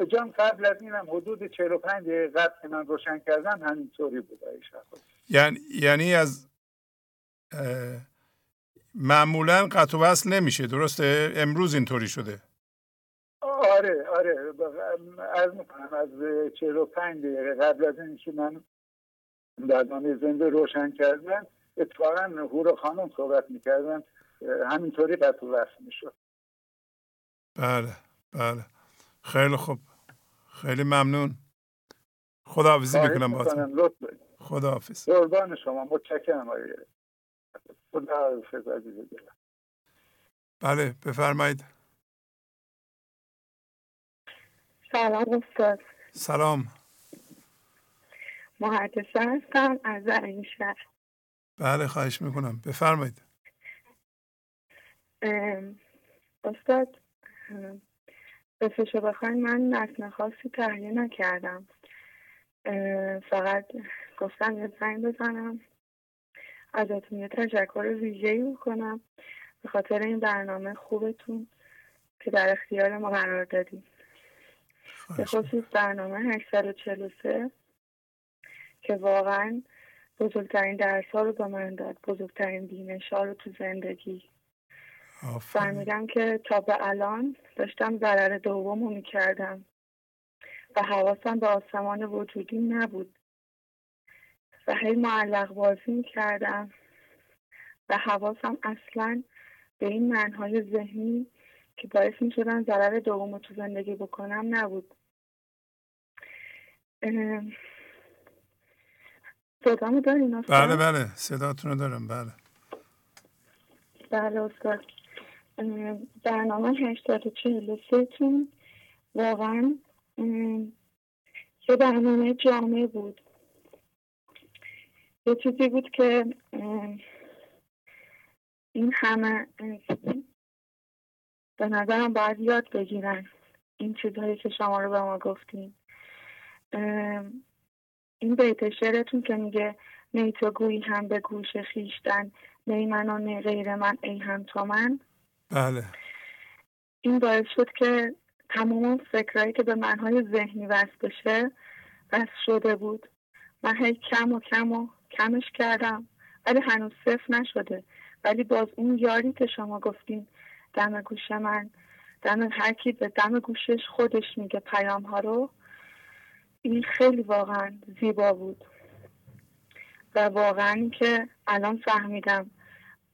جان قبل از اینم حدود 45 دقیقه قبل که من روشن کردم همینطوری بود یعنی یعنی از معمولا قطع و وصل نمیشه. درسته؟ امروز اینطوری شده. آره آره. از می‌کنم از 45 دقیقه قبل از اینکه من برنامه زنده روشن کردم اتفاقا هور خانم صحبت می‌کردن همینطوری قطع وصل می‌شد. بله بله. خیلی خوب. خیلی ممنون. خداحافظی می‌کنم با خداحافظ. قربان شما. متشکرم خدا عزیز بله بفرمایید. سلام استاد. سلام. محدثه هستم از این شهر. بله خواهش می‌کنم. بفرمایید. استاد بسشو بخواین من نسل خاصی تهیه نکردم. فقط گفتم یه زنگ بزنم. ازتون یه تشکر ویژه‌ای بکنم به خاطر این برنامه خوبتون که در اختیار ما قرار دادیم به خصوص برنامه 843 که واقعا بزرگترین درس ها رو به من داد. بزرگترین بینش ها رو تو زندگی. فهمیدم که تا به الان داشتم ضرر دوم رو می‌کردم و حواسم به آسمان وجودی نبود. و هی معلق بازی می‌کردم. و حواسم اصلا به این منهای ذهنی که باعث می‌شدن ضرر دوم تو زندگی بکنم نبود. صدامو دارین بله بله. صداتون رو دارم. بله. بله استاد. برنامه هشتاد و چهل سه تون. واقعا یه برنامه جامعه بود. یه چیزی بود که این همه به نظرم باید یاد بگیرن این چیزهایی که شما رو به ما گفتیم این بیت شعرتون که میگه نی تو گویی هم به گوش خیشتن نی من و نی غیر من ای هم تو من. بله. این باعث شد که تمام فکرهایی که به منهای ذهنی وصل بشه وصل شده بود. من هی کم و کم و کمش کردم. ولی هنوز صفر نشده. ولی باز اون یاری که شما گفتین دم گوش من دم هر کی به دم گوشش خودش میگه پیام ها رو این خیلی واقعا زیبا بود. و واقعا که الان فهمیدم.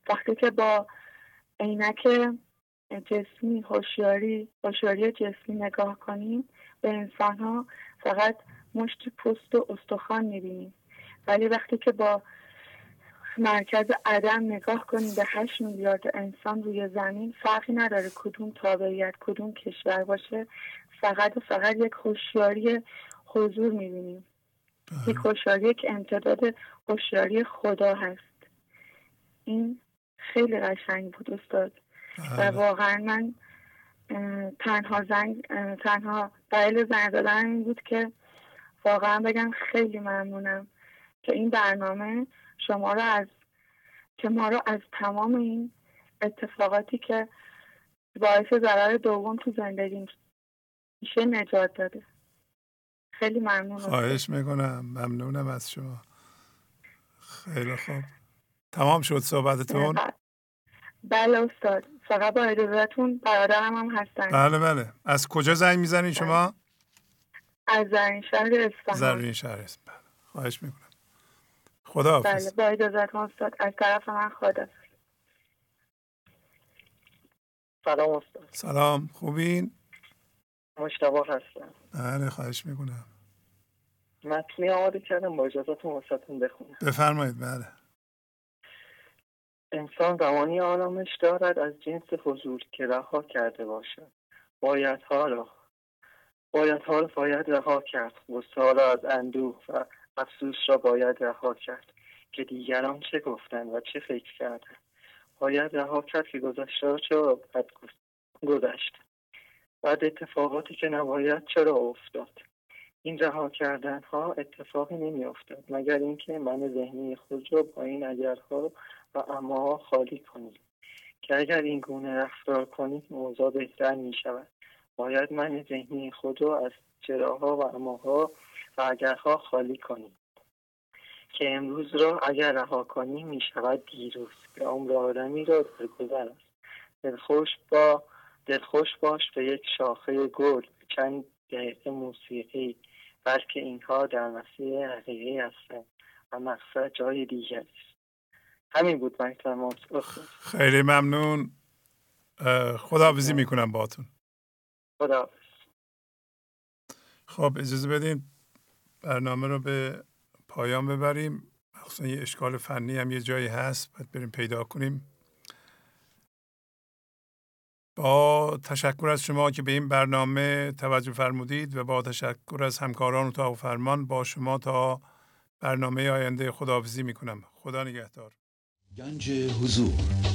وقتی که با عینک جسمی هوشیاری هوشیاری جسمی نگاه کنیم به انسان ها فقط مشت پوست و استخوان می‌بینیم. ولی وقتی که با مرکز عدم نگاه کنیم به هشت میلیارد انسان روی زمین فرقی نداره کدوم تابعیت کدوم کشور باشه. فقط و فقط یک هوشیاری حضور می‌بینیم یک هوشیاری که امتداد هوشیاری خدا هست. این خیلی قشنگ بود استاد. و بله. واقعا من تنها زنگ تنها دلیل زنگ دادن این بود که واقعا بگم خیلی ممنونم. که این برنامه شما رو از که ما رو از تمام این اتفاقاتی که باعث ضرر دوم تو زندگی میشه نجات داده. خیلی ممنون خواهش می‌کنم. ممنونم از شما. خیلی خوب. تمام شد صحبتتون؟ بله. استاد. فقط با اجازهتون برادرم هم هستن. بله بله. از کجا زنگ می‌زنین شما؟ از زرین شهر اصفهان زرین شهر اصفهان خواهش می‌کنم. خدا بله با اجازتون استاد. از طرف من خدا سلام استاد. سلام خوبین؟ مشتبه هستم. بله خواهش می‌کنم. متنی آماده کردم با اجازتون واسهتون بخونم. بفرمایید بله. انسان زمانی آرامش دارد از جنس حضور که رها کرده باشد. بایدها را بایدها را باید رها کرد. غصه را از اندوه و افسوس را باید رها کرد که دیگران چه گفتند و چه فکر کردند باید رها کرد که گذشته را چرا بد گذشت. بعد اتفاقاتی که نباید چرا افتاد؟ این رها کردن ها اتفاقی نمی افتاد مگر اینکه من ذهنی خود را با این اگرها و اما خالی کنید که اگر این گونه رفتار کنید موضوع بهتر می شود باید من ذهنی خود را از چراها و اماها و اگرها خالی کنید که امروز را اگر رها کنیم می شود دیروز. به عمر آدمی را درگذر. است دلخوش با دلخوش باش به یک شاخه گل. چند دقیقه موسیقی. بلکه اینها در مسیر حقیقی هستند و مقصد جای دیگر است. همین بود من خیلی ممنون. خداحافظی می‌کنم باتون خدا خب اجازه بدین. برنامه رو به پایان ببریم. مخصوصا یه اشکال فنی هم یه جایی هست باید بریم پیدا کنیم. با تشکر از شما که به این برنامه توجه فرمودید و با تشکر از همکاران اتاق فرمان با شما تا برنامه آینده خداحافظی می‌کنم. خدا نگهدار. گنج حضور.